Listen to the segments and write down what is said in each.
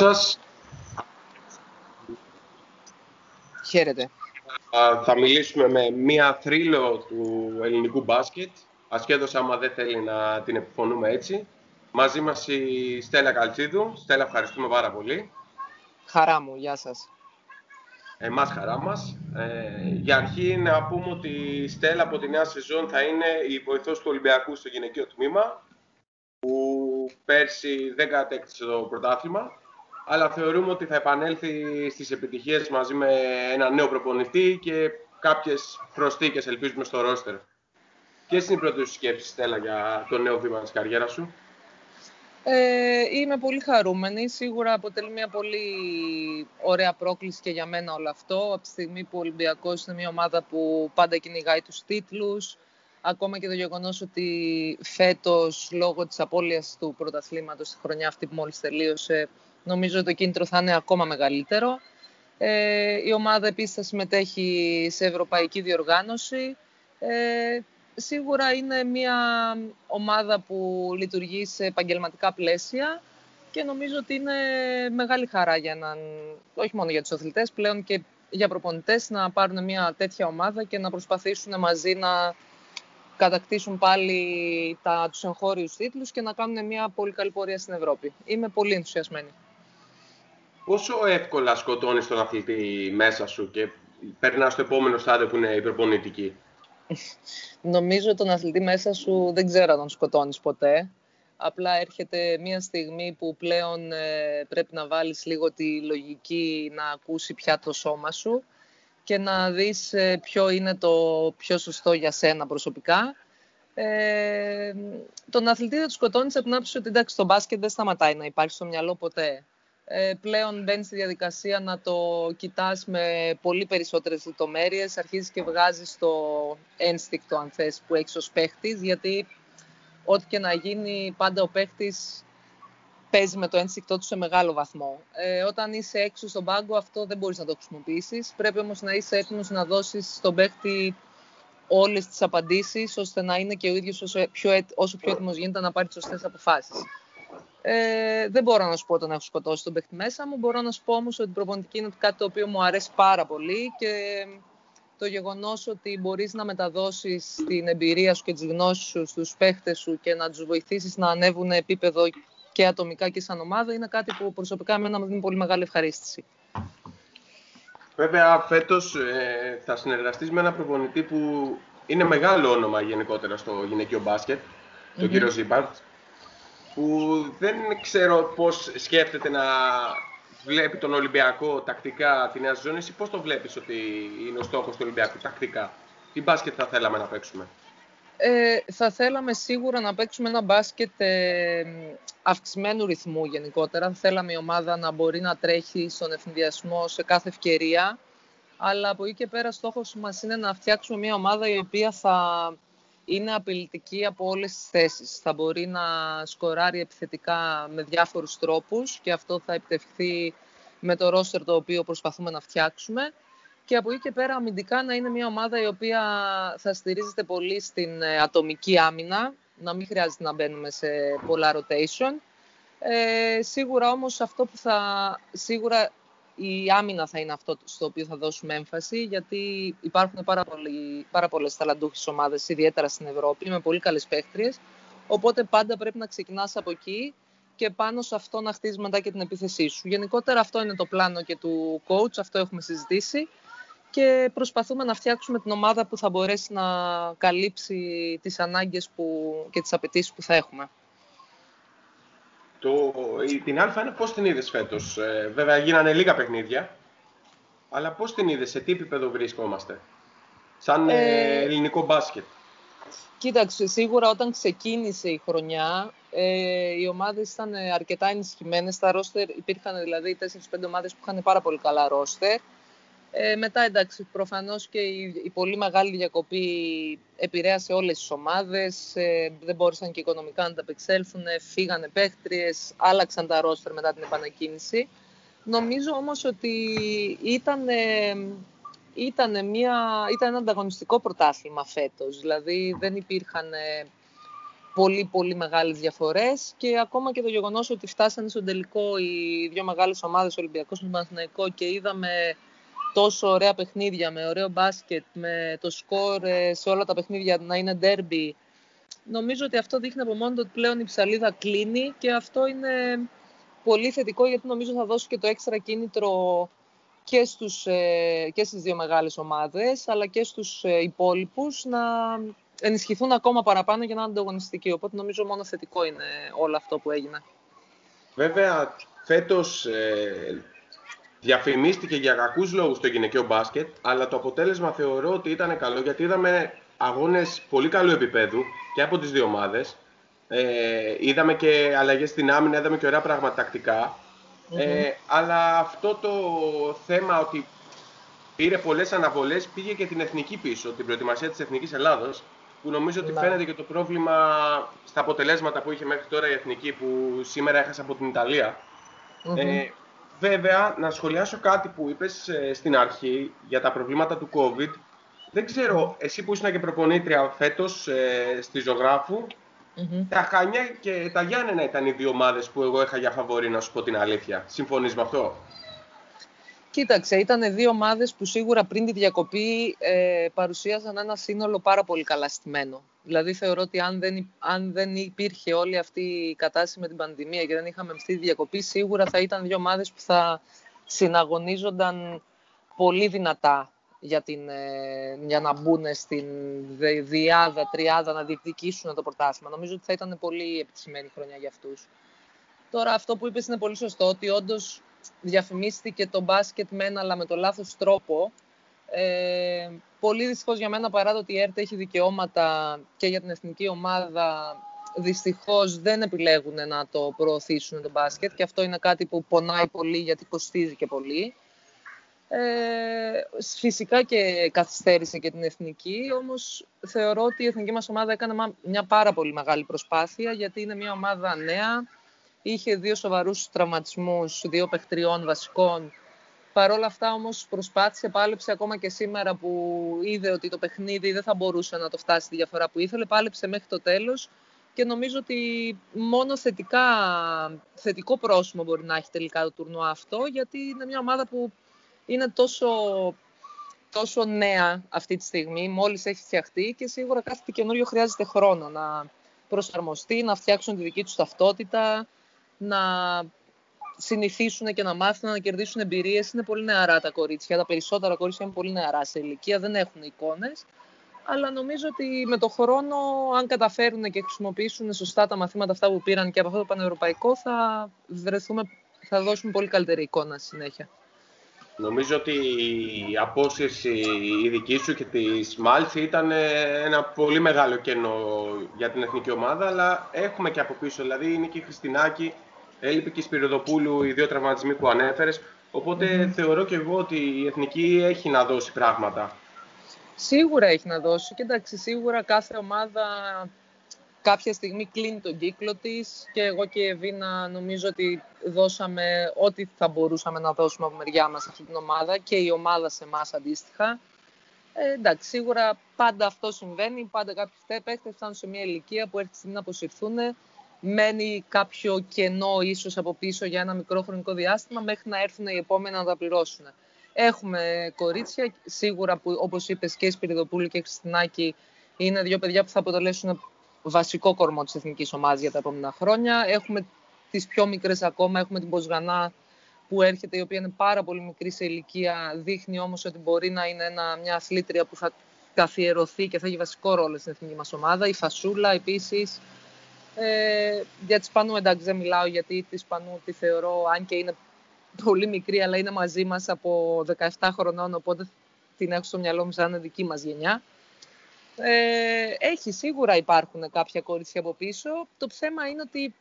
σας. Χαίρετε. Θα μιλήσουμε με μία θρύλο του ελληνικού μπάσκετ, ασχέτως άμα δεν θέλει να την επιφωνούμε έτσι. Μαζί μας η Στέλλα Καλτσίδου. Στέλλα, ευχαριστούμε πάρα πολύ. Χαρά μου, γεια σας. Εμάς χαρά μας. Ε, για αρχή να πούμε ότι η Στέλλα από τη νέα σεζόν θα είναι η βοηθός του Ολυμπιακού στο γυναικείο τμήμα, που πέρσι δεν κατέκτησε το πρωτάθλημα αλλά θεωρούμε ότι θα επανέλθει στις επιτυχίες μαζί με ένα νέο προπονητή και κάποιες προσθήκες ελπίζουμε στο ρόστερ. Ποιες είναι οι πρώτες σου σκέψεις, Στέλλα, για το νέο βήμα της καριέρας σου; Ε, είμαι πολύ χαρούμενη. Σίγουρα αποτελεί μια πολύ ωραία πρόκληση και για μένα όλο αυτό. Από τη στιγμή που ο Ολυμπιακός είναι μια ομάδα που πάντα κυνηγάει τους τίτλους, ακόμα και το γεγονός ότι φέτος, λόγω της απώλειας του πρωταθλήματος στη χρονιά αυτή που μόλις τελείωσε, Νομίζω ότι το κίνητρο θα είναι ακόμα μεγαλύτερο. Ε, η ομάδα επίσης θα συμμετέχει σε ευρωπαϊκή διοργάνωση. Ε, σίγουρα είναι μια ομάδα που λειτουργεί σε επαγγελματικά πλαίσια και νομίζω ότι είναι μεγάλη χαρά για έναν, όχι μόνο για τους αθλητές, πλέον και για προπονητές να πάρουν μια τέτοια ομάδα και να προσπαθήσουν μαζί να κατακτήσουν πάλι τα, τους εγχώριους τίτλους και να κάνουν μια πολύ καλή πορεία στην Ευρώπη. Είμαι πολύ ενθουσιασμένη πόσο εύκολα σκοτώνεις τον αθλητή μέσα σου και περνάς στο επόμενο στάδιο που είναι η προπονητική. Νομίζω τον αθλητή μέσα σου δεν ξέρω αν τον σκοτώνεις ποτέ. Απλά έρχεται μια στιγμή που πλέον ε, πρέπει να βάλεις λίγο τη λογική να ακούσει πια το σώμα σου και να δεις ε, ποιο είναι το πιο σωστό για σένα προσωπικά. Ε, τον αθλητή δεν του σκοτώνεις από την άποψη ότι εντάξει, το μπάσκετ δεν σταματάει να υπάρχει στο μυαλό ποτέ. Ε, πλέον μπαίνει στη διαδικασία να το κοιτάς με πολύ περισσότερες λεπτομέρειες, αρχίζεις και βγάζεις το ένστικτο, αν θες, που έχεις ως παίχτης, γιατί ό,τι και να γίνει, πάντα ο παίχτης παίζει με το ένστικτό του σε μεγάλο βαθμό. Ε, όταν είσαι έξω στον πάγκο, αυτό δεν μπορείς να το χρησιμοποιήσεις. Πρέπει όμως να είσαι έτοιμος να δώσεις στον παίχτη όλες τις απαντήσεις, ώστε να είναι και ο ίδιος όσο πιο, όσο πιο έτοιμος γίνεται να πάρει τις σωστές αποφάσεις. Ε, δεν μπορώ να σου πω ότι έχω σκοτώσει τον παίχτη μέσα μου. Μπορώ να σου πω όμως ότι η προπονητική είναι κάτι το οποίο μου αρέσει πάρα πολύ και το γεγονός ότι μπορείς να μεταδώσεις την εμπειρία σου και τις γνώσεις σου στους παίχτε σου και να τους βοηθήσεις να ανέβουν επίπεδο και ατομικά και σαν ομάδα είναι κάτι που προσωπικά εμένα μου δίνει πολύ μεγάλη ευχαρίστηση. Βέβαια, φέτος ε, θα συνεργαστείς με ένα προπονητή που είναι μεγάλο όνομα γενικότερα στο γυναικείο μπάσκετ, τον mm-hmm. κύριο Ζήμπαρτ που δεν ξέρω πώς σκέφτεται να βλέπει τον Ολυμπιακό τακτικά τη νέα σεζόν. Εσύ πώς το βλέπεις ότι είναι ο στόχος του Ολυμπιακού τακτικά; Τι μπάσκετ θα θέλαμε να παίξουμε; Ε, θα θέλαμε σίγουρα να παίξουμε ένα μπάσκετ ε, αυξημένου ρυθμού γενικότερα. Θα θέλαμε η ομάδα να μπορεί να τρέχει στον ευθυνδιασμό σε κάθε ευκαιρία. Αλλά από εκεί και πέρα στόχος μας είναι να φτιάξουμε μια ομάδα η οποία θα είναι απειλητική από όλες τις θέσεις. Θα μπορεί να σκοράρει επιθετικά με διάφορους τρόπους και αυτό θα επιτευχθεί με το ρόστερ το οποίο προσπαθούμε να φτιάξουμε. Και από εκεί και πέρα αμυντικά να είναι μια ομάδα η οποία θα στηρίζεται πολύ στην ε, ατομική άμυνα, να μην χρειάζεται να μπαίνουμε σε πολλά rotation. Ε, σίγουρα όμως αυτό που θα... Σίγουρα η άμυνα θα είναι αυτό στο οποίο θα δώσουμε έμφαση, γιατί υπάρχουν πάρα, πολλοί, πάρα πολλές ταλαντούχες ομάδες, ιδιαίτερα στην Ευρώπη, με πολύ καλές παίχτριες. Οπότε πάντα πρέπει να ξεκινάς από εκεί και πάνω σε αυτό να χτίζεις μετά και την επίθεσή σου. Γενικότερα αυτό είναι το πλάνο και του coach, αυτό έχουμε συζητήσει και προσπαθούμε να φτιάξουμε την ομάδα που θα μπορέσει να καλύψει τις ανάγκες που, και τις απαιτήσεις που θα έχουμε. Το, την Α1 πώς την είδες φέτος. Ε, βέβαια γίνανε λίγα παιχνίδια. Αλλά πώς την είδες, σε τι επίπεδο βρισκόμαστε. Σαν ε, ε ελληνικό μπάσκετ; Κοίταξε, σίγουρα όταν ξεκίνησε η χρονιά, ε, οι ομάδες ήταν αρκετά ενισχυμένες. Στα ρόστερ υπήρχαν δηλαδή 4-5 ομάδες που είχαν πάρα πολύ καλά ρόστερ. Ε, μετά εντάξει, προφανώς και η, η, πολύ μεγάλη διακοπή επηρέασε όλες τις ομάδες, ε, δεν μπόρεσαν και οικονομικά να τα απεξέλθουν, φύγανε παίχτριες, άλλαξαν τα ρόστερ μετά την επανακίνηση. Νομίζω όμως ότι ήταν, ήταν, μια, ήταν ένα ανταγωνιστικό πρωτάθλημα φέτος, δηλαδή δεν υπήρχαν πολύ πολύ μεγάλες διαφορές και ακόμα και το γεγονός ότι φτάσανε στον τελικό οι δύο μεγάλες ομάδες, Ολυμπιακός και Παναθηναϊκό και είδαμε τόσο ωραία παιχνίδια με ωραίο μπάσκετ, με το σκορ ε, σε όλα τα παιχνίδια να είναι ντέρμπι. Νομίζω ότι αυτό δείχνει από μόνο ότι πλέον η ψαλίδα κλείνει και αυτό είναι πολύ θετικό γιατί νομίζω θα δώσει και το έξτρα κίνητρο και, στους, ε, και στις δύο μεγάλες ομάδες αλλά και στους ε, υπόλοιπους να ενισχυθούν ακόμα παραπάνω για να είναι ανταγωνιστικοί. Οπότε νομίζω μόνο θετικό είναι όλο αυτό που έγινε. Βέβαια, φέτος ε, διαφημίστηκε για κακούς λόγους το γυναικείο μπάσκετ, αλλά το αποτέλεσμα θεωρώ ότι ήταν καλό γιατί είδαμε αγώνες πολύ καλού επίπεδου και από τις δύο ομάδες. Ε, είδαμε και αλλαγές στην άμυνα, είδαμε και ωραία πράγματα τακτικά. Ε, αλλά αυτό το θέμα ότι πήρε πολλές αναβολές πήγε και την εθνική πίσω, την προετοιμασία της Εθνικής Ελλάδος που νομίζω ότι ναι. φαίνεται και το πρόβλημα στα αποτελέσματα που είχε μέχρι τώρα η Εθνική που σήμερα έχασε από την ιταλια Ε, βέβαια, να σχολιάσω κάτι που είπες ε, στην αρχή για τα προβλήματα του COVID. Δεν ξέρω, εσύ που ήσουν και προπονήτρια φέτος ε, στη ζωγραφου τα Χανιά και τα Γιάννενα ήταν οι δύο ομάδες που εγώ είχα για φαβορή, να σου πω την αλήθεια. Συμφωνείς με αυτό; Κοίταξε, ήταν δύο ομάδες που σίγουρα πριν τη διακοπή ε, παρουσίαζαν ένα σύνολο πάρα πολύ καλά στημένο. Δηλαδή θεωρώ ότι αν δεν, αν δεν υπήρχε όλη αυτή η κατάσταση με την πανδημία και δεν είχαμε αυτή τη διακοπή, σίγουρα θα ήταν δύο ομάδες που θα συναγωνίζονταν πολύ δυνατά για, την, ε, για να μπουν στην διάδα, τριάδα, να διεκδικήσουν το πρωτάθλημα. Νομίζω ότι θα ήταν πολύ επιτυχημένη χρονιά για αυτούς. Τώρα αυτό που είπες είναι πολύ σωστό, ότι όντως διαφημίστηκε το μπάσκετ μεν, αλλά με το λάθος τρόπο. Ε, πολύ δυστυχώς για μένα, παρά το ότι η ΕΡΤ έχει δικαιώματα και για την εθνική ομάδα, δυστυχώς δεν επιλέγουν να το προωθήσουν το μπάσκετ και αυτό είναι κάτι που πονάει πολύ γιατί κοστίζει και πολύ. Ε, φυσικά και καθυστέρησε και την εθνική, όμως θεωρώ ότι η εθνική μας ομάδα έκανε μια πάρα πολύ μεγάλη προσπάθεια γιατί είναι μια ομάδα νέα, Είχε δύο σοβαρούς τραυματισμούς, δύο παιχτριών βασικών. Παρ' όλα αυτά όμως προσπάθησε, πάλεψε ακόμα και σήμερα που είδε ότι το παιχνίδι δεν θα μπορούσε να το φτάσει τη διαφορά που ήθελε. Πάλεψε μέχρι το τέλος και νομίζω ότι μόνο θετικά, θετικό πρόσημο μπορεί να έχει τελικά το τουρνουά αυτό γιατί είναι μια ομάδα που είναι τόσο, τόσο νέα αυτή τη στιγμή, μόλις έχει φτιαχτεί και σίγουρα κάθε καινούριο χρειάζεται χρόνο να προσαρμοστεί, να φτιάξουν τη δική τους ταυτότητα, να συνηθίσουν και να μάθουν να κερδίσουν εμπειρίες. Είναι πολύ νεαρά τα κορίτσια. Τα περισσότερα κορίτσια είναι πολύ νεαρά σε ηλικία, δεν έχουν εικόνες. Αλλά νομίζω ότι με το χρόνο, αν καταφέρουν και χρησιμοποιήσουν σωστά τα μαθήματα αυτά που πήραν και από αυτό το πανευρωπαϊκό, θα, βρεθούμε, θα δώσουμε πολύ καλύτερη εικόνα στη συνέχεια. Νομίζω ότι η απόσυρση η δική σου και της Μάλση ήταν ένα πολύ μεγάλο κενό για την εθνική ομάδα, αλλά έχουμε και από πίσω, δηλαδή είναι και η Χριστινάκη Έλειπε και η Σπυροδοπούλου οι δύο τραυματισμοί που ανέφερες. θεωρώ και εγώ ότι η Εθνική έχει να δώσει πράγματα. Σίγουρα έχει να δώσει. Και εντάξει, σίγουρα κάθε ομάδα κάποια στιγμή κλείνει τον κύκλο της και εγώ και η Εβίνα νομίζω ότι δώσαμε ό,τι θα μπορούσαμε να δώσουμε από μεριά μας αυτή την ομάδα και η ομάδα σε εμάς αντίστοιχα. Ε, εντάξει, σίγουρα πάντα αυτό συμβαίνει. Πάντα κάποιοι παίχτες φτάνουν σε μια ηλικία που έρχεται να αποσυρθούν μένει κάποιο κενό ίσως από πίσω για ένα μικρό χρονικό διάστημα μέχρι να έρθουν οι επόμενοι να τα πληρώσουν. Έχουμε κορίτσια, σίγουρα που όπως είπες και η Σπυριδοπούλου και η Χριστινάκη είναι δύο παιδιά που θα αποτελέσουν βασικό κορμό της εθνικής ομάδας για τα επόμενα χρόνια. Έχουμε τις πιο μικρές ακόμα, έχουμε την Ποσγανά που έρχεται, η οποία είναι πάρα πολύ μικρή σε ηλικία, δείχνει όμως ότι μπορεί να είναι ένα, μια αθλήτρια που θα καθιερωθεί και θα έχει βασικό ρόλο στην εθνική μας ομάδα. Η Φασούλα επίσης, ε, για τη Σπανού εντάξει δεν μιλάω γιατί τη Σπανού τη θεωρώ, αν και είναι πολύ μικρή, αλλά είναι μαζί μας από 17 χρονών, οπότε την έχω στο μυαλό μου σαν δική μας γενιά. Ε, έχει, σίγουρα υπάρχουν κάποια κορίτσια από πίσω. Το θέμα είναι ότι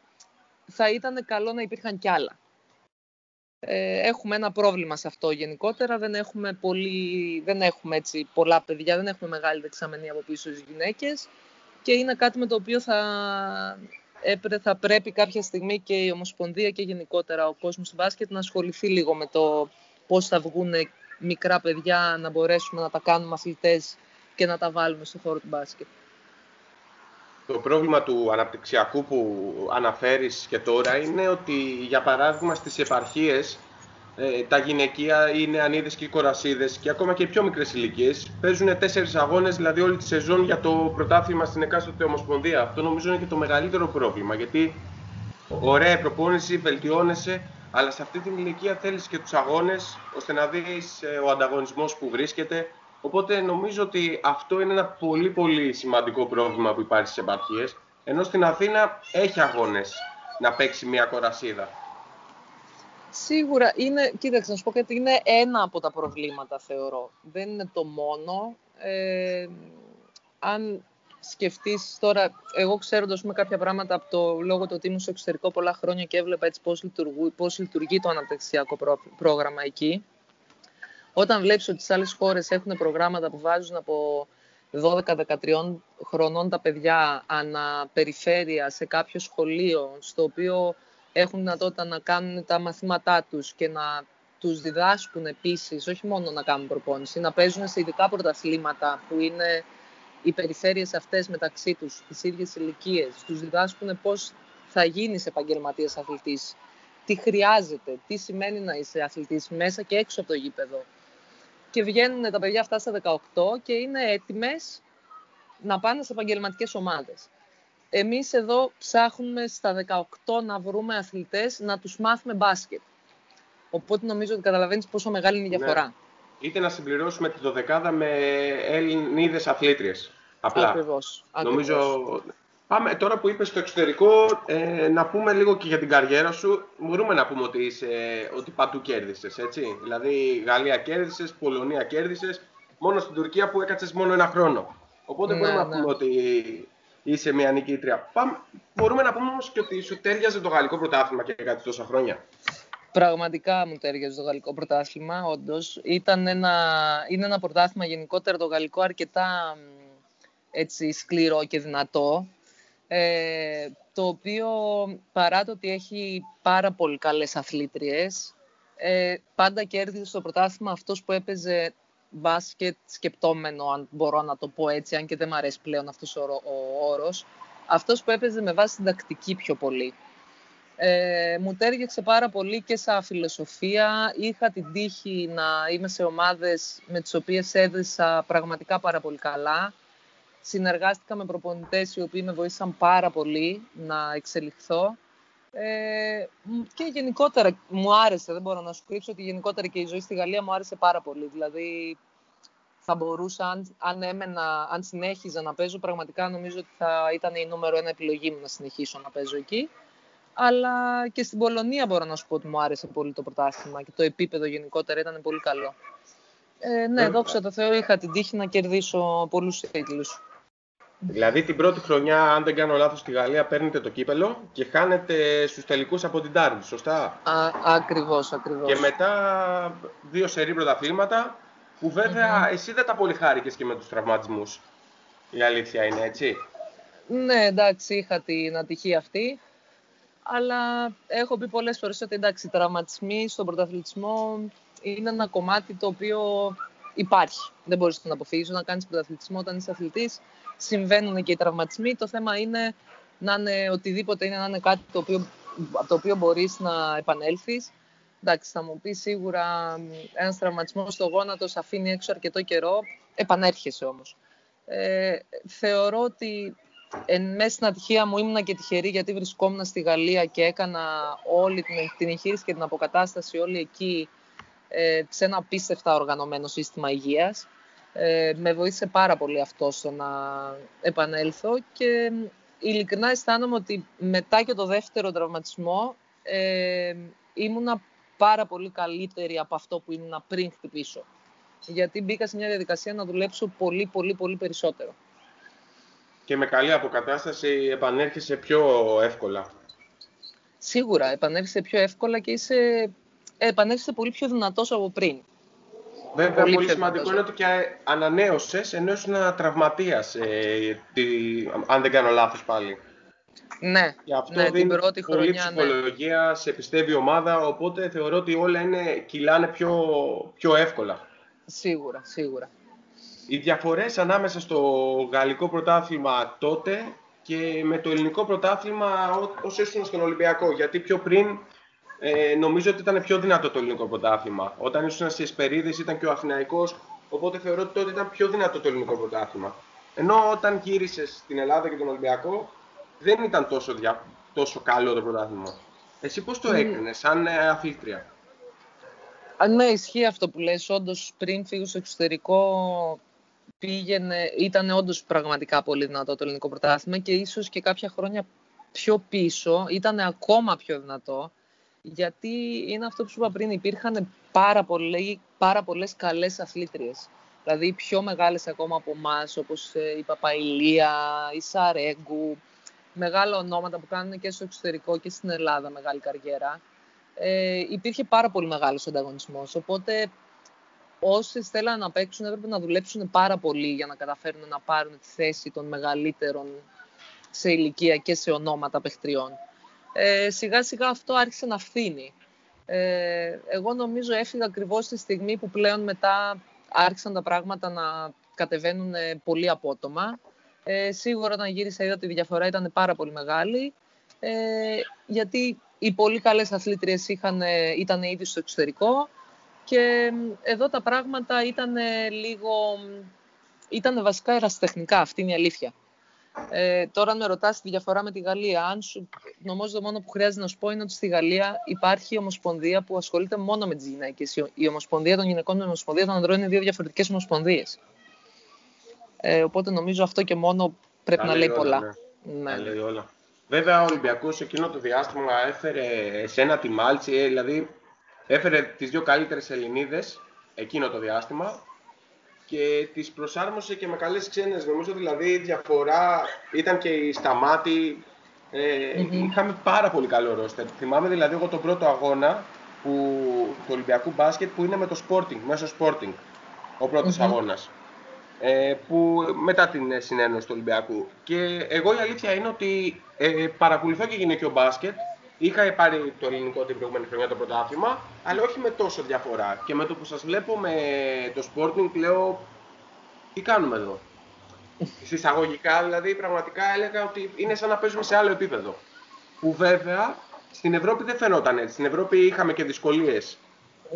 θα ήταν καλό να υπήρχαν κι άλλα. Ε, έχουμε ένα πρόβλημα σε αυτό γενικότερα. Δεν έχουμε, πολύ, δεν έχουμε έτσι πολλά παιδιά, δεν έχουμε μεγάλη δεξαμενή από πίσω στις γυναίκες και είναι κάτι με το οποίο θα, θα πρέπει κάποια στιγμή και η Ομοσπονδία και γενικότερα ο κόσμος του μπάσκετ να ασχοληθεί λίγο με το πώς θα βγουν μικρά παιδιά να μπορέσουμε να τα κάνουμε αθλητές και να τα βάλουμε στο χώρο του μπάσκετ. το πρόβλημα του αναπτυξιακού που αναφέρεις και τώρα είναι ότι για παράδειγμα στις επαρχίες ε, τα γυναικεία, οι νεανίδες και οι κορασίδες και ακόμα και οι πιο μικρές ηλικίες παίζουν τέσσερις αγώνες, δηλαδή όλη τη σεζόν για το πρωτάθλημα στην εκάστοτε ομοσπονδία. Αυτό νομίζω είναι και το μεγαλύτερο πρόβλημα, γιατί ωραία προπόνηση, βελτιώνεσαι, αλλά σε αυτή την ηλικία θέλεις και τους αγώνες, ώστε να δεις ε, ο ανταγωνισμός που βρίσκεται. Οπότε νομίζω ότι αυτό είναι ένα πολύ πολύ σημαντικό πρόβλημα που υπάρχει στις επαρχίες, ενώ στην Αθήνα έχει αγώνες να παίξει μια κορασίδα. Σίγουρα είναι, κοίταξε να σου πω κάτι, είναι ένα από τα προβλήματα θεωρώ. Δεν είναι το μόνο. Ε, αν σκεφτείς τώρα, εγώ ξέροντας με κάποια πράγματα από το λόγο του ότι ήμουν στο εξωτερικό πολλά χρόνια και έβλεπα έτσι πώς, λειτουργεί, πώς λειτουργεί το αναπτυξιακό πρόγραμμα εκεί. Όταν βλέπεις ότι στις άλλες χώρες έχουν προγράμματα που βάζουν από 12-13 χρονών τα παιδιά αναπεριφέρεια σε κάποιο σχολείο, στο οποίο έχουν δυνατότητα να κάνουν τα μαθήματά τους και να τους διδάσκουν επίσης, όχι μόνο να κάνουν προπόνηση, να παίζουν σε ειδικά πρωταθλήματα που είναι οι περιφέρειες αυτές μεταξύ τους, τις ίδιες ηλικίες, τους διδάσκουν πώς θα γίνεις επαγγελματίας αθλητής, τι χρειάζεται, τι σημαίνει να είσαι αθλητής μέσα και έξω από το γήπεδο. Και βγαίνουν τα παιδιά αυτά στα 18 και είναι έτοιμες να πάνε σε επαγγελματικές ομάδες. Εμείς εδώ ψάχνουμε στα 18 να βρούμε αθλητές να τους μάθουμε μπάσκετ. Οπότε νομίζω ότι καταλαβαίνεις πόσο μεγάλη είναι η ναι. διαφορά. Ναι. Είτε να συμπληρώσουμε τη δωδεκάδα με Ελληνίδες αθλήτριες. Απλά. Ακριβώς. Νομίζω... Πάμε τώρα που είπες στο εξωτερικό, ε, να πούμε λίγο και για την καριέρα σου. Μπορούμε να πούμε ότι, είσαι, ότι παντού κέρδισες, έτσι; Δηλαδή Γαλλία κέρδισες, Πολωνία κέρδισες, μόνο στην Τουρκία που έκατσες μόνο ένα χρόνο. Οπότε ναι, μπορούμε να ναι. πούμε ότι είσαι μια νικήτρια. Πάμε, μπορούμε να πούμε όμως και ότι σου τέριαζε το γαλλικό πρωτάθλημα και κάτι τόσα χρόνια. Πραγματικά μου τέριαζε το γαλλικό πρωτάθλημα, όντως. Ένα, είναι ένα πρωτάθλημα γενικότερα το γαλλικό αρκετά έτσι, σκληρό και δυνατό. Ε, το οποίο παρά το ότι έχει πάρα πολύ καλές αθλήτριες, ε, πάντα κέρδιζε στο πρωτάθλημα αυτός που έπαιζε μπάσκετ σκεπτόμενο, αν μπορώ να το πω έτσι, αν και δεν μου αρέσει πλέον αυτός ο, ο όρος, αυτός που έπαιζε με βάση την τακτική πιο πολύ. Ε, μου τέριαξε πάρα πολύ και σαν φιλοσοφία. Είχα την τύχη να είμαι σε ομάδες με τις οποίες έδεσα πραγματικά πάρα πολύ καλά. Συνεργάστηκα με προπονητές οι οποίοι με βοήθησαν πάρα πολύ να εξελιχθώ. Ε, και γενικότερα μου άρεσε, δεν μπορώ να σου κρύψω ότι γενικότερα και η ζωή στη Γαλλία μου άρεσε πάρα πολύ. Δηλαδή θα μπορούσα, αν, αν, έμενα, αν συνέχιζα να παίζω, πραγματικά νομίζω ότι θα ήταν η νούμερο ένα επιλογή μου να συνεχίσω να παίζω εκεί. Αλλά και στην Πολωνία μπορώ να σου πω ότι μου άρεσε πολύ το πρωτάθλημα και το επίπεδο γενικότερα ήταν πολύ καλό. Ε, ναι, ε, δόξα τω Θεώ, είχα την τύχη να κερδίσω πολλούς τίτλους. Δηλαδή την πρώτη χρονιά, αν δεν κάνω λάθος, στη Γαλλία παίρνετε το κύπελο και χάνετε στους τελικούς από την Τάρνη, σωστά; Α, ακριβώς, ακριβώς. Και μετά δύο σερή πρωταθλήματα, που βεβαια εσύ δεν τα πολύ χάρηκες και με τους τραυματισμούς. Η αλήθεια είναι έτσι; Ναι, εντάξει, είχα την ατυχία αυτή. Αλλά έχω πει πολλές φορές ότι εντάξει, οι τραυματισμοί στον πρωταθλητισμό είναι ένα κομμάτι το οποίο υπάρχει. Δεν μπορείς να αποφύγεις. να κάνεις πρωταθλητισμό όταν είσαι αθλητής συμβαίνουν και οι τραυματισμοί. Το θέμα είναι να είναι οτιδήποτε είναι, να είναι κάτι το οποίο, από το οποίο μπορείς να επανέλθεις. Εντάξει, θα μου πεις σίγουρα ένας τραυματισμός στο γόνατο σε αφήνει έξω αρκετό καιρό, επανέρχεσαι όμως. Ε, θεωρώ ότι εν μέσα στην ατυχία μου ήμουνα και τυχερή γιατί βρισκόμουν στη Γαλλία και έκανα όλη την, την εγχείρηση και την αποκατάσταση όλη εκεί ε, σε ένα απίστευτα οργανωμένο σύστημα υγείας. Ε, με βοήθησε πάρα πολύ αυτό στο να επανέλθω και ειλικρινά αισθάνομαι ότι μετά και το δεύτερο τραυματισμό ε, ήμουνα πάρα πολύ καλύτερη από αυτό που ήμουνα πριν χτυπήσω. Γιατί μπήκα σε μια διαδικασία να δουλέψω πολύ, πολύ, πολύ περισσότερο. Και με καλή αποκατάσταση επανέρχεσαι πιο εύκολα. Σίγουρα, επανέρχεσαι πιο εύκολα και είσαι, επανέρχεσαι πολύ πιο δυνατός από πριν. Βέβαια, πολύ, πολύ σημαντικό είναι ότι και ανανέωσες ενώ ήσουν τραυματίας. Ε, αν δεν κάνω λάθος πάλι. Ναι, και αυτό ναι, δίνει την πρώτη πολλή χρονιά, ναι. ψυχολογία, ναι. σε πιστεύει η ομάδα, οπότε θεωρώ ότι όλα είναι, κυλάνε πιο, πιο εύκολα. Σίγουρα, σίγουρα. Οι διαφορές ανάμεσα στο γαλλικό πρωτάθλημα τότε και με το ελληνικό πρωτάθλημα όσο ήσουν στον Ολυμπιακό. Γιατί πιο πριν ε, νομίζω ότι ήταν πιο δυνατό το ελληνικό πρωτάθλημα. Όταν ήσουν στι Εσπερίδες ήταν και ο Αθηναϊκός, οπότε θεωρώ ότι τότε ήταν πιο δυνατό το ελληνικό πρωτάθλημα. Ενώ όταν γύρισες στην Ελλάδα και τον Ολυμπιακό, δεν ήταν τόσο, δια... τόσο καλό το πρωτάθλημα. Εσύ πώς το έκρινες, σαν ε, αθλήτρια; Ναι, ισχύει αυτό που λες. Όντως, πριν φύγω στο εξωτερικό, πήγαινε, ήταν όντως πραγματικά πολύ δυνατό το ελληνικό πρωτάθλημα και ίσως και κάποια χρόνια πιο πίσω ήταν ακόμα πιο δυνατό γιατί είναι αυτό που σου είπα πριν, υπήρχαν πάρα, πολλοί, πάρα πολλές καλές αθλήτριες. Δηλαδή πιο μεγάλες ακόμα από εμάς, όπως ε, η Παπαϊλία, η Σαρέγκου, μεγάλα ονόματα που κάνουν και στο εξωτερικό και στην Ελλάδα μεγάλη καριέρα. Ε, υπήρχε πάρα πολύ μεγάλος ανταγωνισμός, οπότε όσοι θέλαν να παίξουν έπρεπε να δουλέψουν πάρα πολύ για να καταφέρουν να πάρουν τη θέση των μεγαλύτερων σε ηλικία και σε ονόματα παιχτριών. Ε, σιγά σιγά αυτό άρχισε να φθήνει. Ε, εγώ νομίζω έφυγα ακριβώς στη στιγμή που πλέον μετά άρχισαν τα πράγματα να κατεβαίνουν πολύ απότομα. Ε, σίγουρα όταν γύρισα είδα ότι η διαφορά ήταν πάρα πολύ μεγάλη, ε, γιατί οι πολύ καλές αθλήτριες είχαν, ήταν ήδη στο εξωτερικό και εδώ τα πράγματα ήταν λίγο... Ήταν βασικά ερασιτεχνικά, αυτή είναι η αλήθεια. Ε, τώρα, αν με ρωτάς τη διαφορά με τη Γαλλία, αν σου, νομίζω το μόνο που χρειάζεται να σου πω είναι ότι στη Γαλλία υπάρχει ομοσπονδία που ασχολείται μόνο με τις γυναίκες. Η ομοσπονδία των γυναικών με η ομοσπονδία των ανδρών είναι δύο διαφορετικές ομοσπονδίες. Ε, οπότε νομίζω αυτό και μόνο πρέπει να λέει πολλά. Ναι. ναι. λέει όλα. Βέβαια, ο Ολυμπιακός εκείνο το διάστημα έφερε σε ένα τη Μάλτσι, ε, δηλαδή έφερε τις δύο καλύτερες Ελληνίδες εκείνο το διάστημα και τις προσάρμοσε και με καλές ξένες. Νομίζω δηλαδή η διαφορά ήταν και η Σταμάτη. Ε, mm Είχαμε πάρα πολύ καλό ρόστερ. Θυμάμαι δηλαδή εγώ τον πρώτο αγώνα που, του Ολυμπιακού μπάσκετ που είναι με το Sporting, μέσω Sporting, ο πρώτος αγώνας. Ε, που μετά την ε, συνένωση του Ολυμπιακού. Και εγώ η αλήθεια είναι ότι ε, παρακολουθώ και γυναικείο μπάσκετ Είχα πάρει το ελληνικό την προηγούμενη χρονιά το πρωτάθλημα, αλλά όχι με τόσο διαφορά. Και με το που σας βλέπω με το Sporting, λέω, τι κάνουμε εδώ; Συσσαγωγικά, δηλαδή, πραγματικά έλεγα ότι είναι σαν να παίζουμε σε άλλο επίπεδο. Που βέβαια στην Ευρώπη δεν φαινόταν έτσι. Στην Ευρώπη είχαμε και δυσκολίες.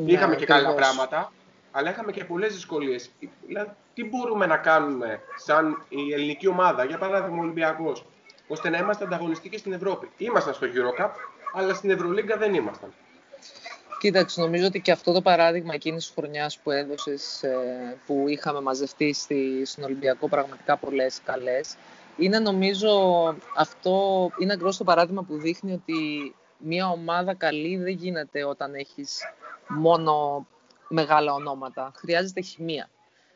Ναι, είχαμε και καλά πράγματα, αλλά είχαμε και πολλές δυσκολίες. Δηλαδή, τι μπορούμε να κάνουμε σαν η ελληνική ομάδα, για παράδειγμα ο Ολυμπιακός, ώστε να είμαστε ανταγωνιστικοί στην Ευρώπη; Ήμασταν στο EuroCup, αλλά στην Ευρωλίγκα δεν ήμασταν. Κοίταξε, νομίζω ότι και αυτό το παράδειγμα εκείνης της χρονιάς που έδωσες, ε, που είχαμε μαζευτεί στη, στον Ολυμπιακό πραγματικά πολλές καλές, είναι νομίζω αυτό είναι ακριβώς το παράδειγμα που δείχνει ότι μια ομάδα καλή δεν γίνεται όταν έχεις μόνο μεγάλα ονόματα. Χρειάζεται χημεία.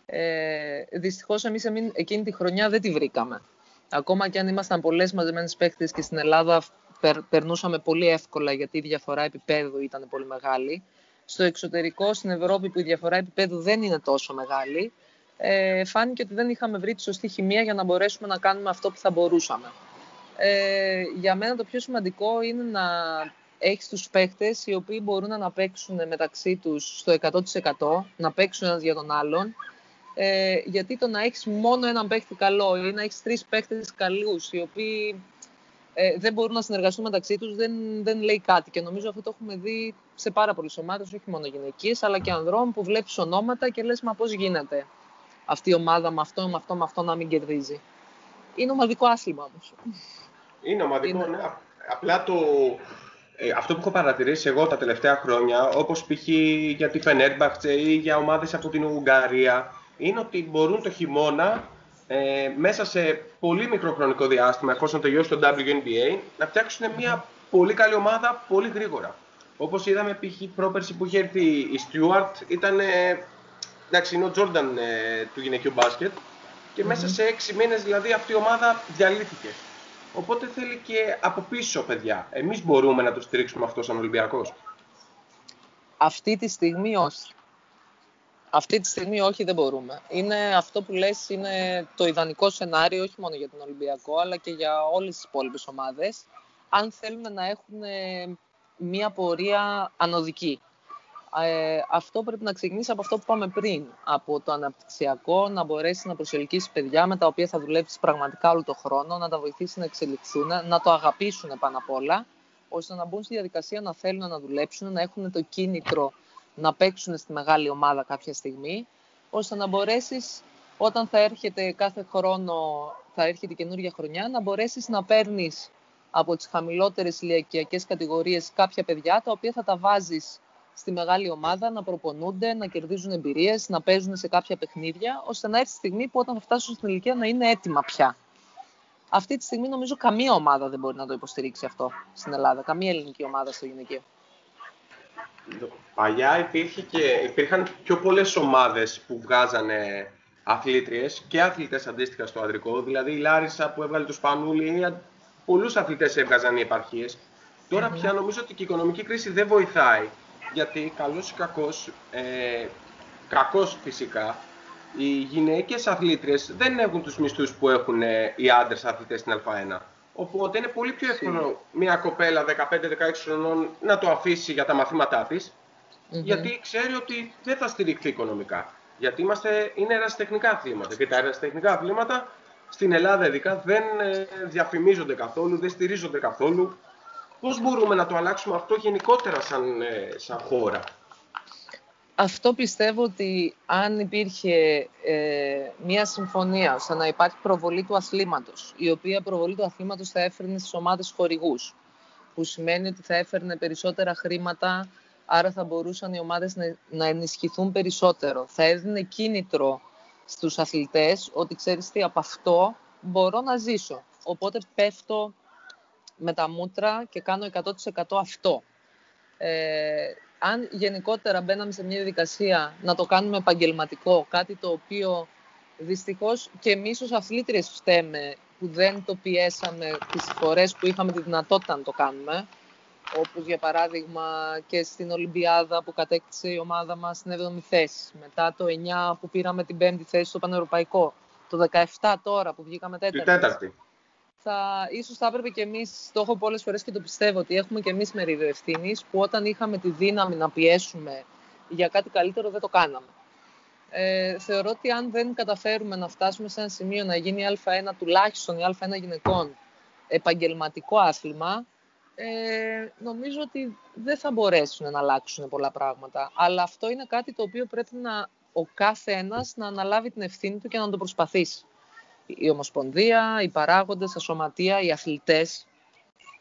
Ε, Δυστυχώς εμείς εκείνη τη χρονιά δεν τη βρήκαμε. Ακόμα και αν ήμασταν πολλές μαζεμένες παίχτε και στην Ελλάδα περνούσαμε πολύ εύκολα γιατί η διαφορά επίπεδου ήταν πολύ μεγάλη. Στο εξωτερικό, στην Ευρώπη που η διαφορά επίπεδου δεν είναι τόσο μεγάλη, ε, φάνηκε ότι δεν είχαμε βρει τη σωστή χημεία για να μπορέσουμε να κάνουμε αυτό που θα μπορούσαμε. Ε, για μένα το πιο σημαντικό είναι να έχεις τους παίχτες οι οποίοι μπορούν να παίξουν μεταξύ τους στο 100%, να παίξουν ένας για τον άλλον, ε, γιατί το να έχεις μόνο έναν παίχτη καλό ή να έχεις τρεις παίχτες καλούς οι οποίοι ε, δεν μπορούν να συνεργαστούν μεταξύ τους δεν, δεν λέει κάτι και νομίζω αυτό το έχουμε δει σε πάρα πολλές ομάδες, όχι μόνο γυναικείες αλλά και ανδρών που βλέπεις ονόματα και λες μα πώς γίνεται αυτή η ομάδα με αυτό, με αυτό, με αυτό να μην κερδίζει. Είναι ομαδικό άθλημα όμως. Είναι ομαδικό, είναι. ναι. Απλά το, ε, αυτό που έχω παρατηρήσει εγώ τα τελευταία χρόνια, όπως π.χ. για τη Φενέρμπαχτσε ή για ομάδες από την Ουγγαρία, είναι ότι μπορούν το χειμώνα ε, μέσα σε πολύ μικρό χρονικό διάστημα, εφόσον τελειώσει το WNBA, να φτιάξουν μια πολύ καλή ομάδα πολύ γρήγορα. Όπως είδαμε π.χ. πρόπερση που είχε έρθει η Stewart, ήταν, εντάξει, είναι ο Τζόρνταν ε, του γυναικείου μπάσκετ και μέσα σε έξι μήνες δηλαδή αυτή η ομάδα διαλύθηκε. Οπότε θέλει και από πίσω παιδιά. Εμείς μπορούμε να το στηρίξουμε αυτό σαν Ολυμπιακός. Αυτή τη στιγμή όχι. Αυτή τη στιγμή όχι, δεν μπορούμε. Είναι αυτό που λες είναι το ιδανικό σενάριο, όχι μόνο για τον Ολυμπιακό, αλλά και για όλες τις υπόλοιπες ομάδες, αν θέλουν να έχουν μία πορεία ανωδική. Ε, αυτό πρέπει να ξεκινήσει από αυτό που πάμε πριν. Από το αναπτυξιακό, να μπορέσει να προσελκύσει παιδιά με τα οποία θα δουλέψεις πραγματικά όλο το χρόνο, να τα βοηθήσεις να εξελιχθούν, να το αγαπήσουν πάνω απ' όλα, ώστε να μπουν στη διαδικασία να θέλουν να δουλέψουν, να έχουν το κίνητρο να παίξουν στη μεγάλη ομάδα κάποια στιγμή, ώστε να μπορέσεις όταν θα έρχεται κάθε χρόνο, θα έρχεται η καινούργια χρονιά, να μπορέσεις να παίρνεις από τις χαμηλότερες ηλιακιακέ κατηγορίες κάποια παιδιά τα οποία θα τα βάζεις στη μεγάλη ομάδα να προπονούνται, να κερδίζουν εμπειρίες, να παίζουν σε κάποια παιχνίδια, ώστε να έρθει η στιγμή που όταν θα φτάσουν στην ηλικία να είναι έτοιμα πια. Αυτή τη στιγμή νομίζω καμία ομάδα δεν μπορεί να το υποστηρίξει αυτό στην Ελλάδα. Καμία ελληνική ομάδα στο γυναικείο. Παλιά υπήρχε και, υπήρχαν πιο πολλές ομάδες που βγάζανε αθλήτριες και αθλητές αντίστοιχα στο αντρικό. Δηλαδή η Λάρισα που έβγαλε το Σπανούλη, πολλούς αθλητές έβγαζαν οι επαρχίες. Τώρα πια νομίζω ότι και η οικονομική κρίση δεν βοηθάει γιατί καλός ή κακός, ε, κακός φυσικά, οι γυναίκες αθλήτριες δεν έχουν τους μισθούς που έχουν ε, οι άντρες αθλητές στην Α1. Οπότε είναι πολύ πιο εύκολο μια κοπέλα 15-16 χρονών να το αφήσει για τα μαθήματά της, γιατί ξέρει ότι δεν θα στηριχθεί οικονομικά. Γιατί είμαστε, είναι ερασιτεχνικά αθλήματα και τα ερασιτεχνικά αθλήματα στην Ελλάδα ειδικά δεν ε, διαφημίζονται καθόλου, δεν στηρίζονται καθόλου. Πώς μπορούμε να το αλλάξουμε αυτό γενικότερα σαν, ε, σαν χώρα; Αυτό πιστεύω ότι αν υπήρχε ε, μια συμφωνία ώστε να υπάρχει προβολή του αθλήματος, η οποία προβολή του αθλήματος θα έφερνε στις ομάδες χορηγούς, που σημαίνει ότι θα έφερνε περισσότερα χρήματα, άρα θα μπορούσαν οι ομάδες να, να ενισχυθούν περισσότερο. Θα έδινε κίνητρο στους αθλητές ότι ξέρεις τι, από αυτό μπορώ να ζήσω. Οπότε πέφτω με τα μούτρα και κάνω 100% αυτό. Ε, αν γενικότερα μπαίναμε σε μια διαδικασία να το κάνουμε επαγγελματικό, κάτι το οποίο δυστυχώς και εμείς ως αθλήτριες φταίμε που δεν το πιέσαμε τις φορές που είχαμε τη δυνατότητα να το κάνουμε, όπως για παράδειγμα και στην Ολυμπιάδα που κατέκτησε η ομάδα μας στην 7η θέση, μετά το 9 που πήραμε την 5η θέση στο Πανευρωπαϊκό, το 17 τώρα που βγήκαμε τέταρτη. τέταρτη θα, ίσως θα έπρεπε και εμείς, το έχω πολλές φορές και το πιστεύω, ότι έχουμε και εμείς μερίδιο ευθύνης που όταν είχαμε τη δύναμη να πιέσουμε για κάτι καλύτερο δεν το κάναμε. Ε, θεωρώ ότι αν δεν καταφέρουμε να φτάσουμε σε ένα σημείο να γίνει η Α1 τουλάχιστον η Α1 γυναικών επαγγελματικό άθλημα, ε, νομίζω ότι δεν θα μπορέσουν να αλλάξουν πολλά πράγματα. Αλλά αυτό είναι κάτι το οποίο πρέπει να ο κάθε ένας να αναλάβει την ευθύνη του και να το προσπαθήσει η Ομοσπονδία, οι παράγοντες, τα σωματεία, οι αθλητές.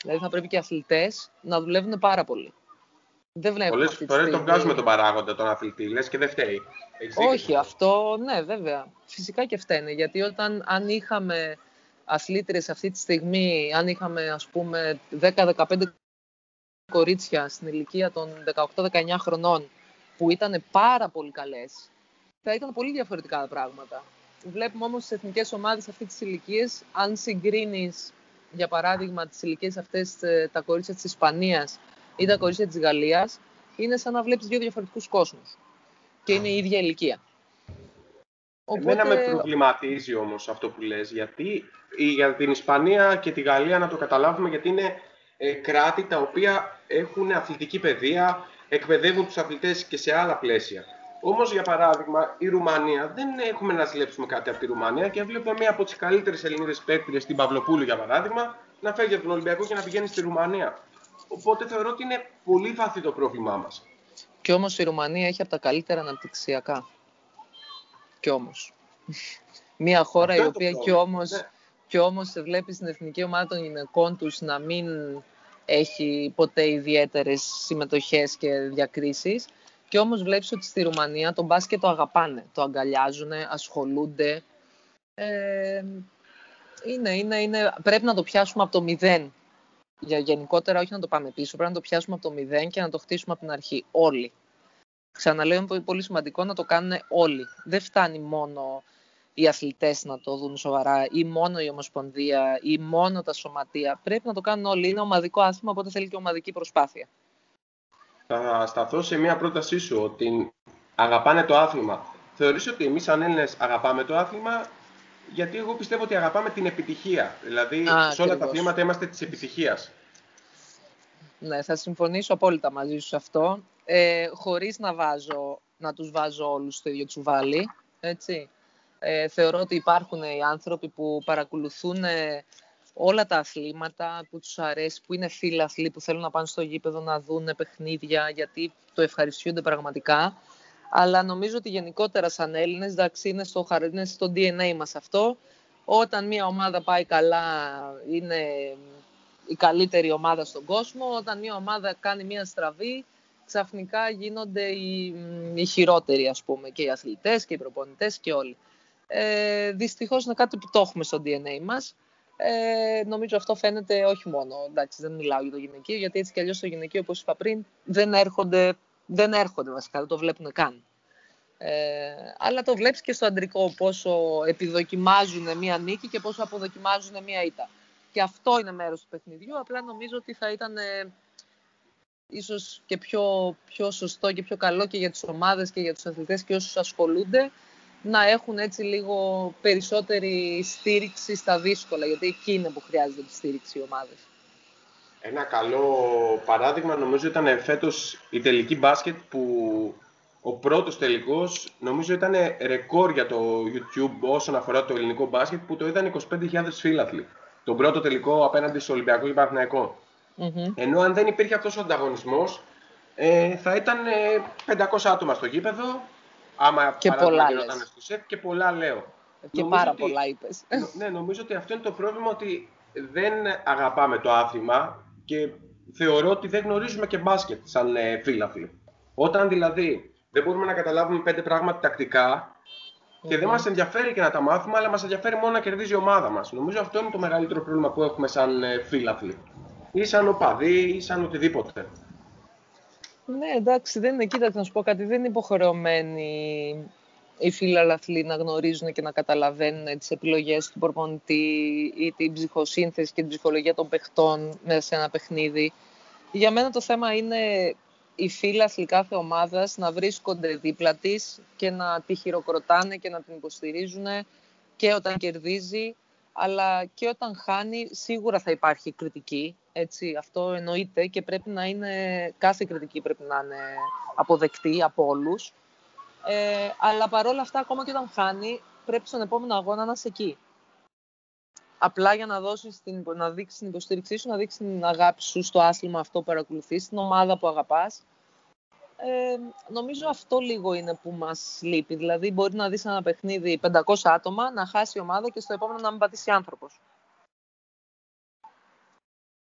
Δηλαδή θα πρέπει και οι αθλητές να δουλεύουν πάρα πολύ. Δεν βλέπουμε Πολλές φορές τον βγάζουμε τον παράγοντα, τον αθλητή, λες και δεν φταίει. Όχι, αυτό, ναι, βέβαια. Φυσικά και φταίνε, γιατί όταν αν είχαμε αθλήτρες αυτή τη στιγμή, αν είχαμε ας πούμε 10-15 κορίτσια στην ηλικία των 18-19 χρονών που ήταν πάρα πολύ καλές, θα ήταν πολύ διαφορετικά τα πράγματα. Βλέπουμε όμως στις εθνικές ομάδες αυτής της ηλικίας, αν συγκρίνεις, για παράδειγμα, τις ηλικίες αυτές, ε, τα κορίτσια της Ισπανίας ή τα κορίτσια της Γαλλίας, είναι σαν να βλέπεις δύο διαφορετικούς κόσμους. Και είναι η ίδια ηλικία. Οπότε... Εμένα με προβληματίζει όμως αυτό που λες, γιατί για την Ισπανία και τη Γαλλία να το καταλάβουμε, γιατί είναι ε, κράτη τα οποία έχουν αθλητική παιδεία, εκπαιδεύουν τους αθλητές και σε άλλα πλαίσια. Όμως, για παράδειγμα, η Ρουμανία δεν έχουμε να ζηλέψουμε κάτι από τη Ρουμανία και βλέπουμε μία από τις καλύτερες Ελληνίδες παίκτριε, την Παυλοπούλου για παράδειγμα, να φεύγει από τον Ολυμπιακό και να πηγαίνει στη Ρουμανία. Οπότε θεωρώ ότι είναι πολύ βαθύ το πρόβλημά μας. Κι όμως η Ρουμανία έχει από τα καλύτερα αναπτυξιακά. Κι όμως. Μία χώρα η οποία κι όμω ναι. όμως σε βλέπει στην εθνική ομάδα των γυναικών τους να μην έχει ποτέ ιδιαίτερες συμμετοχές και διακρίσεις. Και όμως βλέπεις ότι στη Ρουμανία το μπάσκετ το αγαπάνε, το αγκαλιάζουν, ασχολούνται. Ε, είναι, είναι, είναι, πρέπει να το πιάσουμε από το μηδέν. Για γενικότερα όχι να το πάμε πίσω, πρέπει να το πιάσουμε από το μηδέν και να το χτίσουμε από την αρχή. Όλοι. Ξαναλέω, είναι πολύ σημαντικό να το κάνουν όλοι. Δεν φτάνει μόνο οι αθλητές να το δουν σοβαρά ή μόνο η Ομοσπονδία ή μόνο τα σωματεία. Πρέπει να το κάνουν όλοι. Είναι ομαδικό άθλημα, οπότε θέλει και ομαδική προσπάθεια θα σταθώ σε μια πρότασή σου ότι αγαπάνε το άθλημα. Θεωρείς ότι εμείς σαν Έλληνες αγαπάμε το άθλημα; Γιατί εγώ πιστεύω ότι αγαπάμε την επιτυχία. Δηλαδή Α, σε όλα τα αθλήματα είμαστε της επιτυχίας. Ναι, θα συμφωνήσω απόλυτα μαζί σου σε αυτό. ε, χωρίς να, βάζω, να τους βάζω όλους στο ίδιο τσουβάλι. Έτσι. Ε, θεωρώ ότι υπάρχουν οι άνθρωποι που παρακολουθούν ε, όλα τα αθλήματα που τους αρέσει, που είναι φίλαθλοι, που θέλουν να πάνε στο γήπεδο να δουν παιχνίδια, γιατί το ευχαριστούνται πραγματικά. Αλλά νομίζω ότι γενικότερα σαν Έλληνες, εντάξει, είναι στο, είναι στο DNA μας αυτό. Όταν μια ομάδα πάει καλά, είναι η καλύτερη ομάδα στον κόσμο. Όταν μια ομάδα κάνει μια στραβή, ξαφνικά γίνονται οι, οι χειρότεροι, ας πούμε, και οι αθλητές και οι προπονητές και όλοι. Ε, δυστυχώς είναι κάτι που το έχουμε στο DNA μας. Ε, νομίζω αυτό φαίνεται όχι μόνο, εντάξει δεν μιλάω για το γυναικείο, γιατί έτσι κι αλλιώς το γυναικείο, όπως είπα πριν, δεν έρχονται, δεν έρχονται βασικά, δεν το βλέπουν καν. Ε, αλλά το βλέπεις και στο αντρικό πόσο επιδοκιμάζουν μία νίκη και πόσο αποδοκιμάζουν μία ήττα. Και αυτό είναι μέρος του παιχνιδιού, απλά νομίζω ότι θα ήταν ε, ίσως και πιο, πιο σωστό και πιο καλό και για τις ομάδες και για τους αθλητές και όσους ασχολούνται να έχουν έτσι λίγο περισσότερη στήριξη στα δύσκολα, γιατί εκεί είναι που χρειάζεται τη στήριξη οι ομάδες. Ένα καλό παράδειγμα νομίζω ήταν φέτος η τελική μπάσκετ που ο πρώτος τελικός νομίζω ήταν ρεκόρ για το YouTube όσον αφορά το ελληνικό μπάσκετ που το είδαν 25.000 φίλαθλοι. Τον πρώτο τελικό απέναντι στο Ολυμπιακό και Παναθηναϊκό. Mm-hmm. Ενώ αν δεν υπήρχε αυτός ο ανταγωνισμός ε, θα ήταν 500 ε, άτομα στο γήπεδο Άμα και πολλά στο σετ και πολλά λέω. Και νομίζω πάρα ότι, πολλά είπες. Ναι, νομίζω ότι αυτό είναι το πρόβλημα ότι δεν αγαπάμε το άθλημα και θεωρώ ότι δεν γνωρίζουμε και μπάσκετ σαν ε, φίλαθλοι. Όταν δηλαδή δεν μπορούμε να καταλάβουμε πέντε πράγματα τακτικά και δεν μας ενδιαφέρει και να τα μάθουμε, αλλά μας ενδιαφέρει μόνο να κερδίζει η ομάδα μας. Νομίζω αυτό είναι το μεγαλύτερο πρόβλημα που έχουμε σαν ε, φίλαθλοι. Ή σαν οπαδοί ή σαν οτιδήποτε. Ναι, εντάξει, δεν είναι. Κοίταξε να σου πω κάτι. Δεν είναι υποχρεωμένοι οι φιλαλαθλοί να γνωρίζουν και να καταλαβαίνουν τις επιλογές του προπονητή ή την ψυχοσύνθεση και την ψυχολογία των παιχτών μέσα σε ένα παιχνίδι. Για μένα το θέμα είναι οι φίλαθλοι κάθε ομάδας να βρίσκονται δίπλα της και να τη χειροκροτάνε και να την υποστηρίζουν και όταν κερδίζει αλλά και όταν χάνει σίγουρα θα υπάρχει κριτική. Έτσι, αυτό εννοείται και πρέπει να είναι, κάθε κριτική πρέπει να είναι αποδεκτή από όλους. Ε, αλλά παρόλα αυτά, ακόμα και όταν χάνει, πρέπει στον επόμενο αγώνα να είσαι εκεί. Απλά για να, δώσεις την, να δείξεις την υποστήριξή σου, να δείξεις την αγάπη σου στο άθλημα αυτό που παρακολουθείς, την ομάδα που αγαπάς ε, νομίζω αυτό λίγο είναι που μας λείπει. Δηλαδή μπορεί να δεις ένα παιχνίδι 500 άτομα, να χάσει η ομάδα και στο επόμενο να μην πατήσει άνθρωπος.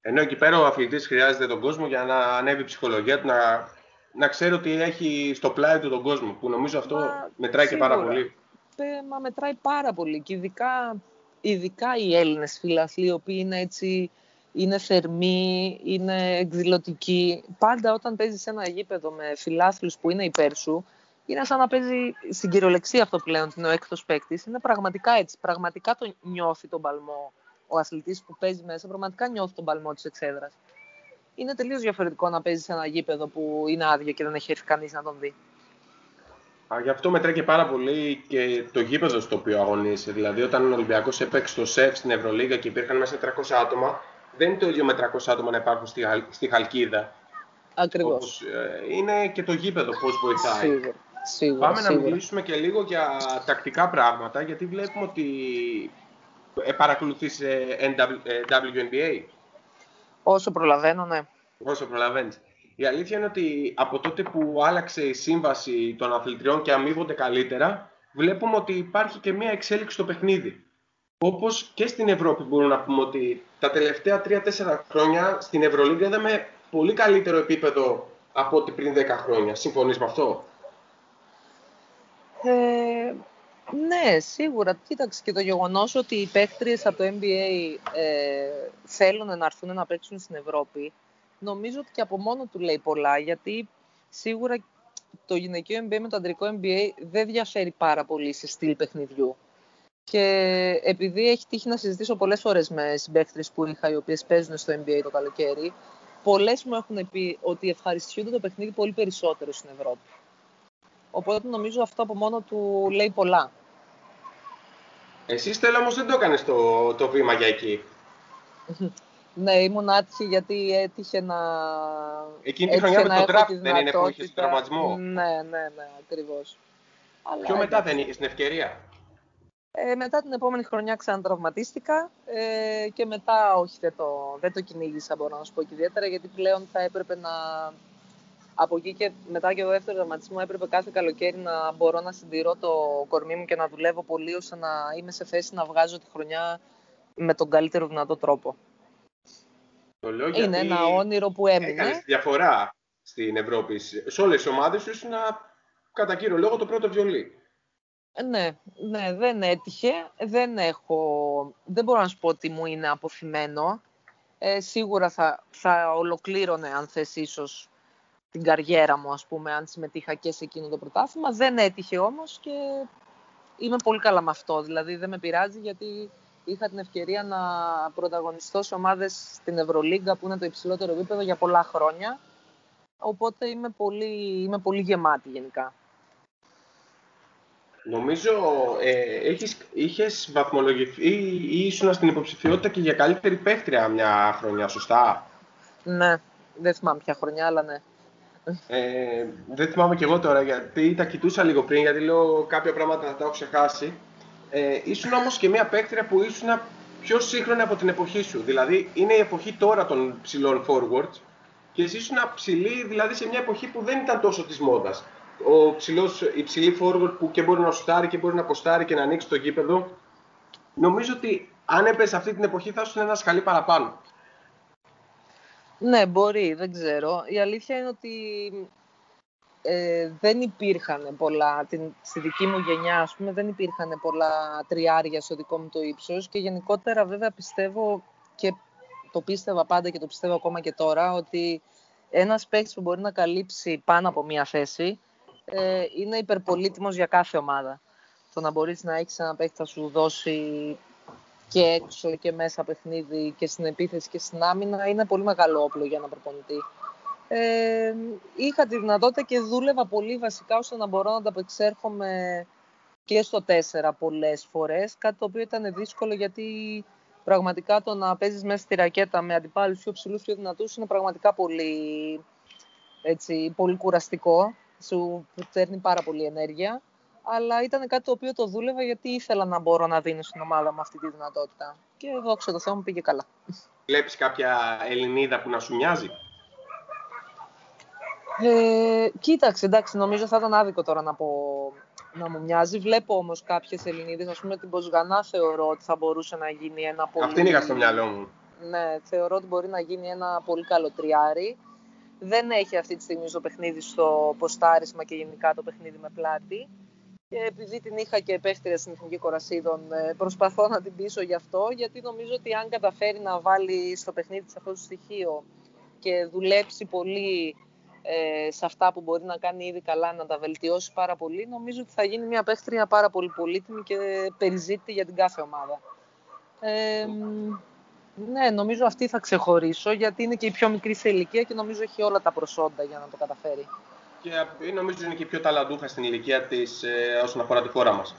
Ενώ εκεί πέρα ο αθλητής χρειάζεται τον κόσμο για να ανέβει η ψυχολογία του, να, να ξέρει ότι έχει στο πλάι του τον κόσμο, που νομίζω αυτό μα, μετράει και πάρα πολύ. Ε, μα μετράει πάρα πολύ και ειδικά, ειδικά οι Έλληνες φιλαθλοί, οι οποίοι είναι έτσι είναι θερμή, είναι εκδηλωτική. Πάντα όταν παίζεις σε ένα γήπεδο με φιλάθλους που είναι υπέρ σου, είναι σαν να παίζει στην κυριολεξία αυτό πλέον, την ο έκτος παίκτης. Είναι πραγματικά έτσι. Πραγματικά το νιώθει τον παλμό ο αθλητής που παίζει μέσα, πραγματικά νιώθει τον παλμό της εξέδρας. Είναι τελείως διαφορετικό να παίζεις σε ένα γήπεδο που είναι άδειο και δεν έχει έρθει κανείς να τον δει. Α, γι' αυτό μετράει και πάρα πολύ και το γήπεδο στο οποίο αγωνίζει. Δηλαδή, όταν ο Ολυμπιακός έπαιξε στο ΣΕΦ στην Ευρωλίγα και υπήρχαν μέσα 300 άτομα, δεν είναι το ίδιο με 300 άτομα να υπάρχουν στη, στη Χαλκίδα. Ακριβώς. Ε, είναι και το γήπεδο πώς βοηθάει. Σίγουρα. Σίγουρα, Πάμε σίγουρα. να μιλήσουμε και λίγο για τακτικά πράγματα, γιατί βλέπουμε ότι ε, παρακολουθείς ε, WNBA. Όσο προλαβαίνω, ναι. Όσο προλαβαίνεις. Η αλήθεια είναι ότι από τότε που άλλαξε η σύμβαση των αθλητριών και αμείβονται καλύτερα, βλέπουμε ότι υπάρχει και μια εξέλιξη στο παιχνίδι. Όπως και στην Ευρώπη μπορούμε να πούμε ότι τα τελευταία 3-4 χρόνια στην Ευρωλίγκα είδαμε πολύ καλύτερο επίπεδο από ό,τι πριν 10 χρόνια. Συμφωνείς με αυτό; Ε, ναι, σίγουρα. Κοίταξε και το γεγονός ότι οι παίχτριες από το NBA ε, θέλουν να έρθουν να παίξουν στην Ευρώπη, νομίζω ότι και από μόνο του λέει πολλά, γιατί σίγουρα το γυναικείο NBA με το αντρικό NBA δεν διαφέρει πάρα πολύ σε στυλ παιχνιδιού. Και επειδή έχει τύχει να συζητήσω πολλές φορές με συμπαίχτρες που είχα, οι οποίες παίζουν στο NBA το καλοκαίρι, πολλές μου έχουν πει ότι ευχαριστούνται το παιχνίδι πολύ περισσότερο στην Ευρώπη. Οπότε νομίζω αυτό από μόνο του λέει πολλά. Εσύ Στέλλα όμως δεν το έκανες το, το βήμα για εκεί. Ναι, ήμουν άτυχη γιατί έτυχε να. Εκείνη τη χρονιά με το draft δεν είναι που είχες τραυματισμό. Ναι, ναι, ναι, ακριβώς. Πιο μετά δεν είχες την ευκαιρία. Ε, μετά την επόμενη χρονιά ξανατραυματίστηκα ε, και μετά όχι δεν το, δεν το κυνήγησα μπορώ να σου πω και ιδιαίτερα γιατί πλέον θα έπρεπε να από εκεί και μετά και το δεύτερο τραυματισμό έπρεπε κάθε καλοκαίρι να μπορώ να συντηρώ το κορμί μου και να δουλεύω πολύ ώστε να είμαι σε θέση να βγάζω τη χρονιά με τον καλύτερο δυνατό τρόπο. Το λέω Είναι ένα όνειρο που έμεινε. Έκανες διαφορά στην Ευρώπη. Σε όλες τις ομάδες σου ήσουν κατά κύριο λόγο το πρώτο βιολί. Ε, ναι, ναι, δεν έτυχε. Δεν έχω... Δεν μπορώ να σου πω ότι μου είναι αποθυμένο. Ε, σίγουρα θα, θα ολοκλήρωνε, αν θες ίσως, την καριέρα μου, ας πούμε, αν συμμετείχα και σε εκείνο το πρωτάθλημα. Δεν έτυχε όμως και είμαι πολύ καλά με αυτό. Δηλαδή δεν με πειράζει γιατί είχα την ευκαιρία να πρωταγωνιστώ σε ομάδες στην Ευρωλίγκα που είναι το υψηλότερο επίπεδο για πολλά χρόνια. Οπότε είμαι πολύ, είμαι πολύ γεμάτη γενικά. Νομίζω ε, έχεις, είχες βαθμολογηθεί ή ήσουν στην υποψηφιότητα και για καλύτερη παίχτρια μια χρονιά, σωστά; Ναι, δεν θυμάμαι ποια χρονιά, αλλά ναι. Ε, δεν θυμάμαι και εγώ τώρα γιατί τα κοιτούσα λίγο πριν, γιατί λέω κάποια πράγματα θα τα έχω ξεχάσει. Ε, ήσουν όμως και μια παίχτρια που ήσουν πιο σύγχρονη από την εποχή σου. Δηλαδή είναι η εποχή τώρα των ψηλών forwards και εσύ ήσουν ψηλή δηλαδή σε μια εποχή που δεν ήταν τόσο της μόδας ο ψηλός, η ψηλή forward που και μπορεί να σουτάρει και μπορεί να αποστάρει και να ανοίξει το γήπεδο. Νομίζω ότι αν έπαιζε αυτή την εποχή θα ήσουν ένας σκαλί παραπάνω. Ναι, μπορεί, δεν ξέρω. Η αλήθεια είναι ότι ε, δεν υπήρχαν πολλά, την, στη δική μου γενιά ας πούμε, δεν υπήρχαν πολλά τριάρια στο δικό μου το ύψος και γενικότερα βέβαια πιστεύω και το πίστευα πάντα και το πιστεύω ακόμα και τώρα ότι ένας παίκτης που μπορεί να καλύψει πάνω από μία θέση ε, είναι υπερπολίτημος για κάθε ομάδα. Το να μπορείς να έχεις ένα παίκτη θα σου δώσει και έξω και μέσα παιχνίδι και στην επίθεση και στην άμυνα είναι πολύ μεγάλο όπλο για ένα προπονητή. Ε, είχα τη δυνατότητα και δούλευα πολύ βασικά ώστε να μπορώ να ανταπεξέρχομαι και στο 4 πολλές φορές, κάτι το οποίο ήταν δύσκολο γιατί πραγματικά το να παίζεις μέσα στη ρακέτα με αντιπάλους πιο ψηλούς πιο δυνατούς είναι πραγματικά πολύ, έτσι, πολύ κουραστικό σου φέρνει πάρα πολύ ενέργεια. Αλλά ήταν κάτι το οποίο το δούλευα γιατί ήθελα να μπορώ να δίνω στην ομάδα μου αυτή τη δυνατότητα. Και δόξα τω Θεώ μου πήγε καλά. Βλέπεις κάποια Ελληνίδα που να σου μοιάζει; Ε, κοίταξε, εντάξει, νομίζω θα ήταν άδικο τώρα να πω να μου μοιάζει. Βλέπω όμως κάποιες Ελληνίδες, ας πούμε την Ποσγανά θεωρώ ότι θα μπορούσε να γίνει ένα πολύ... Αυτή είναι στο μυαλό μου. Ναι, θεωρώ ότι μπορεί να γίνει ένα πολύ καλό τριάρι δεν έχει αυτή τη στιγμή στο παιχνίδι στο ποστάρισμα και γενικά το παιχνίδι με πλάτη. Και επειδή την είχα και επέφτεια στην Εθνική Κορασίδων, ε, προσπαθώ να την πείσω γι' αυτό, γιατί νομίζω ότι αν καταφέρει να βάλει στο παιχνίδι της αυτό το στοιχείο και δουλέψει πολύ ε, σε αυτά που μπορεί να κάνει ήδη καλά, να τα βελτιώσει πάρα πολύ, νομίζω ότι θα γίνει μια παίχτρια πάρα πολύ πολύτιμη και περιζήτητη για την κάθε ομάδα. Ε, ναι, νομίζω αυτή θα ξεχωρίσω γιατί είναι και η πιο μικρή σε ηλικία και νομίζω έχει όλα τα προσόντα για να το καταφέρει. Και νομίζω είναι και η πιο ταλαντούχα στην ηλικία της ε, όσον αφορά τη χώρα μας.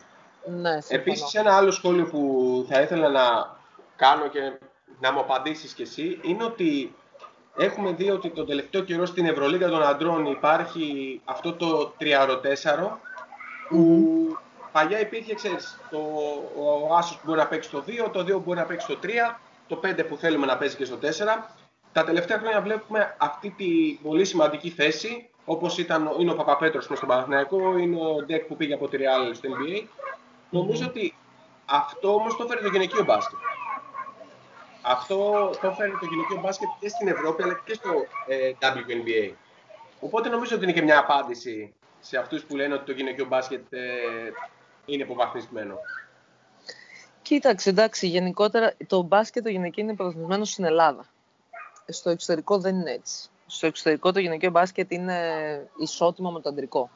Ναι, Επίσης, ένα άλλο σχόλιο που θα ήθελα να κάνω και να μου απαντήσεις κι εσύ είναι ότι έχουμε δει ότι τον τελευταίο καιρό στην Ευρωλίγα των Αντρών υπάρχει αυτό το 3-4 που παλιά υπήρχε, ξέρεις, το, ο Άσος που μπορεί να παίξει το 2, το 2 μπορεί να παίξει το 3 το 5 που θέλουμε να παίζει και στο 4. Τα τελευταία χρόνια βλέπουμε αυτή τη πολύ σημαντική θέση, όπως είναι ο Παπαπέτρος με στον Παναθηναϊκό, είναι ο Ντεκ που πήγε από τη Real στο NBA. Νομίζω ότι αυτό όμως το έφερε το γυναικείο μπάσκετ. Αυτό το έφερε το γυναικείο μπάσκετ και στην Ευρώπη αλλά και στο ε, WNBA. Οπότε νομίζω ότι είναι και μια απάντηση σε αυτούς που λένε ότι το γυναικείο μπάσκετ ε, είναι υποβαθμισμένο. Κοίταξε, εντάξει, γενικότερα το μπάσκετ το γυναικείο είναι προωθημένο στην Ελλάδα. Στο εξωτερικό δεν είναι έτσι. Στο εξωτερικό το γυναικείο μπάσκετ είναι ισότιμο με το αντρικό.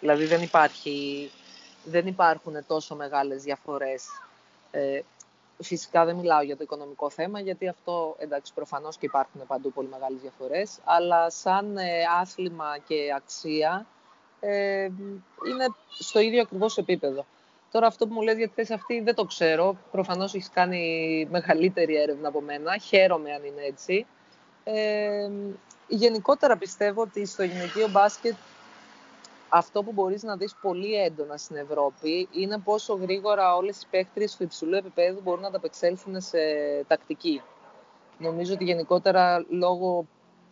Δηλαδή δεν, υπάρχει, δεν υπάρχουν τόσο μεγάλες διαφορές. Ε, φυσικά δεν μιλάω για το οικονομικό θέμα, γιατί αυτό εντάξει προφανώς και υπάρχουν παντού πολύ μεγάλες διαφορές, αλλά σαν ε, άθλημα και αξία ε, είναι στο ίδιο ακριβώς επίπεδο. Τώρα αυτό που μου λες για τη θέση αυτή δεν το ξέρω. Προφανώς έχεις κάνει μεγαλύτερη έρευνα από μένα. Χαίρομαι αν είναι έτσι. Ε, γενικότερα πιστεύω ότι στο γυναικείο μπάσκετ αυτό που μπορείς να δεις πολύ έντονα στην Ευρώπη είναι πόσο γρήγορα όλες οι παίκτριες του υψηλού επίπεδου μπορούν να ανταπεξέλθουν σε τακτική. Νομίζω ότι γενικότερα λόγω,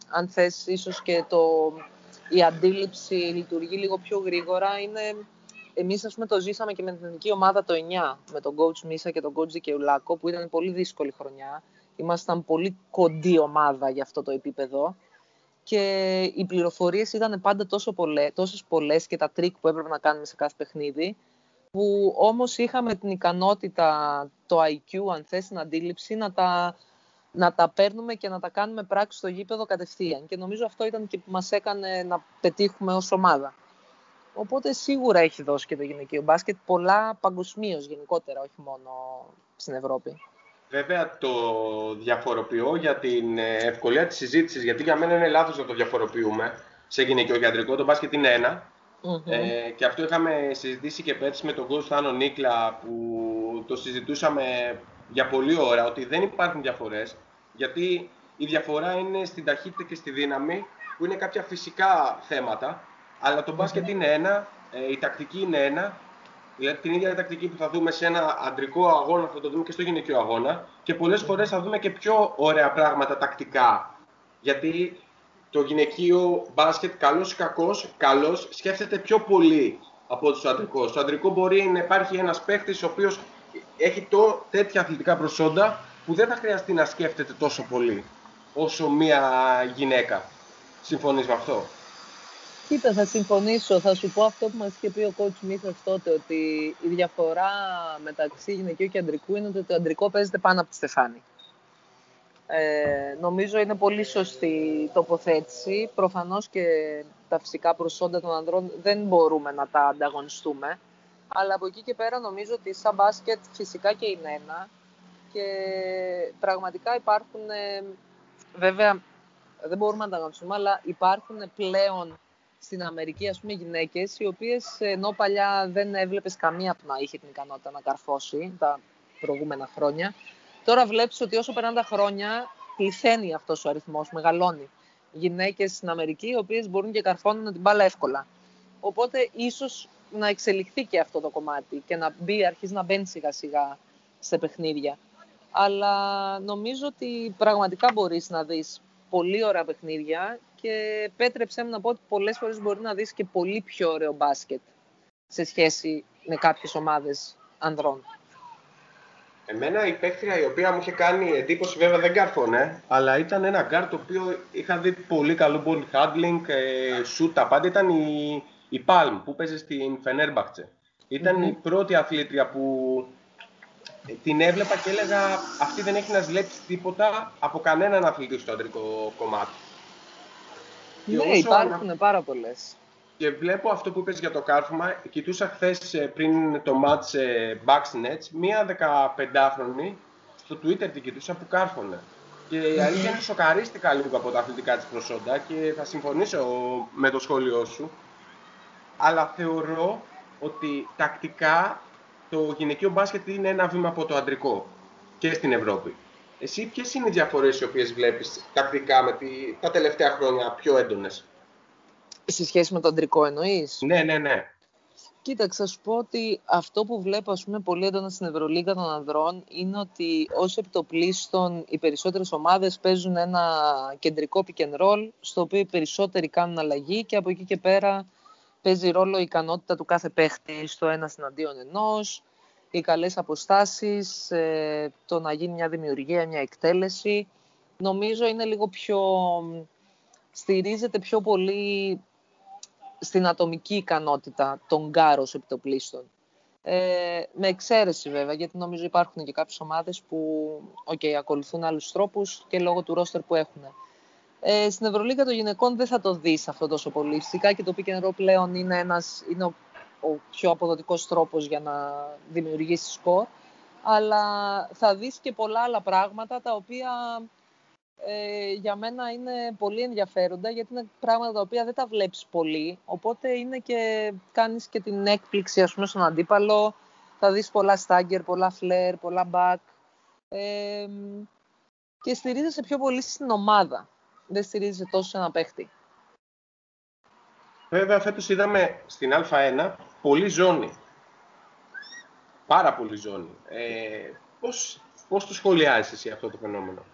αν θες, ίσως και το, η αντίληψη λειτουργεί λίγο πιο γρήγορα. Είναι, εμείς, ας πούμε, το ζήσαμε και με την εθνική ομάδα το 9, με τον coach Μίσα και τον coach Δικαιουλάκο, που ήταν πολύ δύσκολη χρονιά. Ήμασταν πολύ κοντή ομάδα για αυτό το επίπεδο και οι πληροφορίες ήταν πάντα τόσο πολλές, τόσες πολλές και τα τρικ που έπρεπε να κάνουμε σε κάθε παιχνίδι, που όμως είχαμε την ικανότητα, το IQ, αν θες, την αντίληψη, να τα, να τα παίρνουμε και να τα κάνουμε πράξη στο γήπεδο κατευθείαν. Και νομίζω αυτό ήταν και που μας έκανε να πετύχουμε ως ομάδα. Οπότε σίγουρα έχει δώσει και το γυναικείο μπάσκετ πολλά παγκοσμίως γενικότερα, όχι μόνο στην Ευρώπη. Βέβαια το διαφοροποιώ για την ε, ευκολία της συζήτησης, γιατί για μένα είναι λάθος να το διαφοροποιούμε σε γυναικείο και αντρικό. Το μπάσκετ είναι ένα. Ε, και αυτό είχαμε συζητήσει και πέρσι με τον Κωνσταντίνο Νίκλα που το συζητούσαμε για πολλή ώρα ότι δεν υπάρχουν διαφορές γιατί η διαφορά είναι στην ταχύτητα και στη δύναμη που είναι κάποια φυσικά θέματα αλλά το μπασκετ είναι ένα, ε, η τακτική είναι ένα Δηλαδή την ίδια τακτική που θα δούμε σε ένα αντρικό αγώνα θα το δούμε και στο γυναικείο αγώνα και πολλές φορές θα δούμε και πιο ωραία πράγματα τακτικά. Γιατί το γυναικείο μπάσκετ, καλός ή κακός, καλός, σκέφτεται πιο πολύ από το αντρικό. Στο αντρικό μπορεί να υπάρχει ένας παίχτης ο οποίος έχει το, τέτοια αθλητικά προσόντα που δεν θα χρειαστεί να σκέφτεται τόσο πολύ όσο μία γυναίκα. Συμφωνείς με αυτό; Κοίτα, θα συμφωνήσω. Θα σου πω αυτό που μας είχε πει ο coach Μίθας τότε, ότι η διαφορά μεταξύ γυναικείου και αντρικού είναι ότι το αντρικό παίζεται πάνω από τη στεφάνη. Ε, νομίζω είναι πολύ σωστή η τοποθέτηση. Προφανώς και τα φυσικά προσόντα των ανδρών δεν μπορούμε να τα ανταγωνιστούμε. Αλλά από εκεί και πέρα νομίζω ότι σαν μπάσκετ φυσικά και είναι ένα. Και πραγματικά υπάρχουν, ε, βέβαια δεν μπορούμε να τα ανταγωνιστούμε, αλλά υπάρχουν πλέον στην Αμερική, ας πούμε, γυναίκες, οι οποίες ενώ παλιά δεν έβλεπες καμία που να είχε την ικανότητα να καρφώσει τα προηγούμενα χρόνια, τώρα βλέπεις ότι όσο περνάνε τα χρόνια, πληθαίνει αυτός ο αριθμός, μεγαλώνει. Γυναίκες στην Αμερική, οι οποίες μπορούν και καρφώνουν την μπάλα εύκολα. Οπότε, ίσως να εξελιχθεί και αυτό το κομμάτι και να μπει, αρχίζει να μπαίνει σιγά-σιγά σε παιχνίδια. Αλλά νομίζω ότι πραγματικά μπορείς να δεις πολύ ωραία παιχνίδια και πέτρεψέ μου να πω ότι πολλές φορές μπορεί να δεις και πολύ πιο ωραίο μπάσκετ σε σχέση με κάποιες ομάδες ανδρών. Εμένα η παίκτρια η οποία μου είχε κάνει εντύπωση, βέβαια δεν κάρφωνε, αλλά ήταν ένα γκάρ το οποίο είχα δει πολύ καλό ball handling, ε, σουτ, τα πάντα. Ήταν η, η Palm που παίζει στην Φενέρμπαχτσε. Ηταν η πρώτη αθλήτρια που ε, την έβλεπα και έλεγα αυτή δεν έχει να ζηλέψει τίποτα από κανέναν αθλητή στο αντρικό κομμάτι. Ναι, υπάρχουν πάρα πολλές. Και βλέπω αυτό που είπες για το κάρφωμα. Κοιτούσα χθες ε, πριν το ματς ε, Bucks Nets, μία 15χρονη στο Twitter την κοιτούσα που κάρφωνε. Και η αλήθεια είναι σοκαρίστηκα λίγο από τα αθλητικά της προσόντα και θα συμφωνήσω με το σχόλιο σου. Αλλά θεωρώ ότι τακτικά το γυναικείο μπάσκετ είναι ένα βήμα από το αντρικό και στην Ευρώπη. Εσύ ποιες είναι οι διαφορές οι οποίες βλέπεις τακτικά με τη, τα τελευταία χρόνια πιο έντονες; Σε σχέση με το αντρικό εννοείς; Ναι, ναι, ναι. Κοίταξε, θα σου πω ότι αυτό που βλέπω ας πούμε, πολύ έντονα στην Ευρωλίγα των ανδρών είναι ότι ως επιτοπλίστων οι περισσότερες ομάδες παίζουν ένα κεντρικό pick and roll, στο οποίο οι περισσότεροι κάνουν αλλαγή και από εκεί και πέρα παίζει ρόλο η ικανότητα του κάθε παίχτη στο ένα εναντίον ενός, οι καλές αποστάσεις, ε, το να γίνει μια δημιουργία, μια εκτέλεση. Νομίζω είναι λίγο πιο... στηρίζεται πιο πολύ στην ατομική ικανότητα των γκάρος επιτοπλίστων. Ε, με εξαίρεση βέβαια, γιατί νομίζω υπάρχουν και κάποιες ομάδες που okay, ακολουθούν άλλους τρόπους και λόγω του ρόστερ που έχουν. Ε, στην Ευρωλίγα των γυναικών δεν θα το δεις αυτό τόσο πολύ. Φυσικά και το pick and roll πλέον είναι, ένας, είναι ο, ο πιο αποδοτικός τρόπος για να δημιουργήσεις σκορ. Αλλά θα δεις και πολλά άλλα πράγματα τα οποία ε, για μένα είναι πολύ ενδιαφέροντα γιατί είναι πράγματα τα οποία δεν τα βλέπεις πολύ. Οπότε είναι και, κάνεις και την έκπληξη ας πούμε, στον αντίπαλο θα δεις πολλά στάγκερ, πολλά φλερ, πολλά μπακ. και στηρίζεσαι πιο πολύ στην ομάδα. Δεν στηρίζεσαι τόσο σε ένα παίχτη. Βέβαια, φέτος είδαμε στην Α1 πολύ ζώνη. Πάρα πολύ ζώνη. Ε, πώς, πώς το σχολιάζεις εσύ αυτό το φαινόμενο;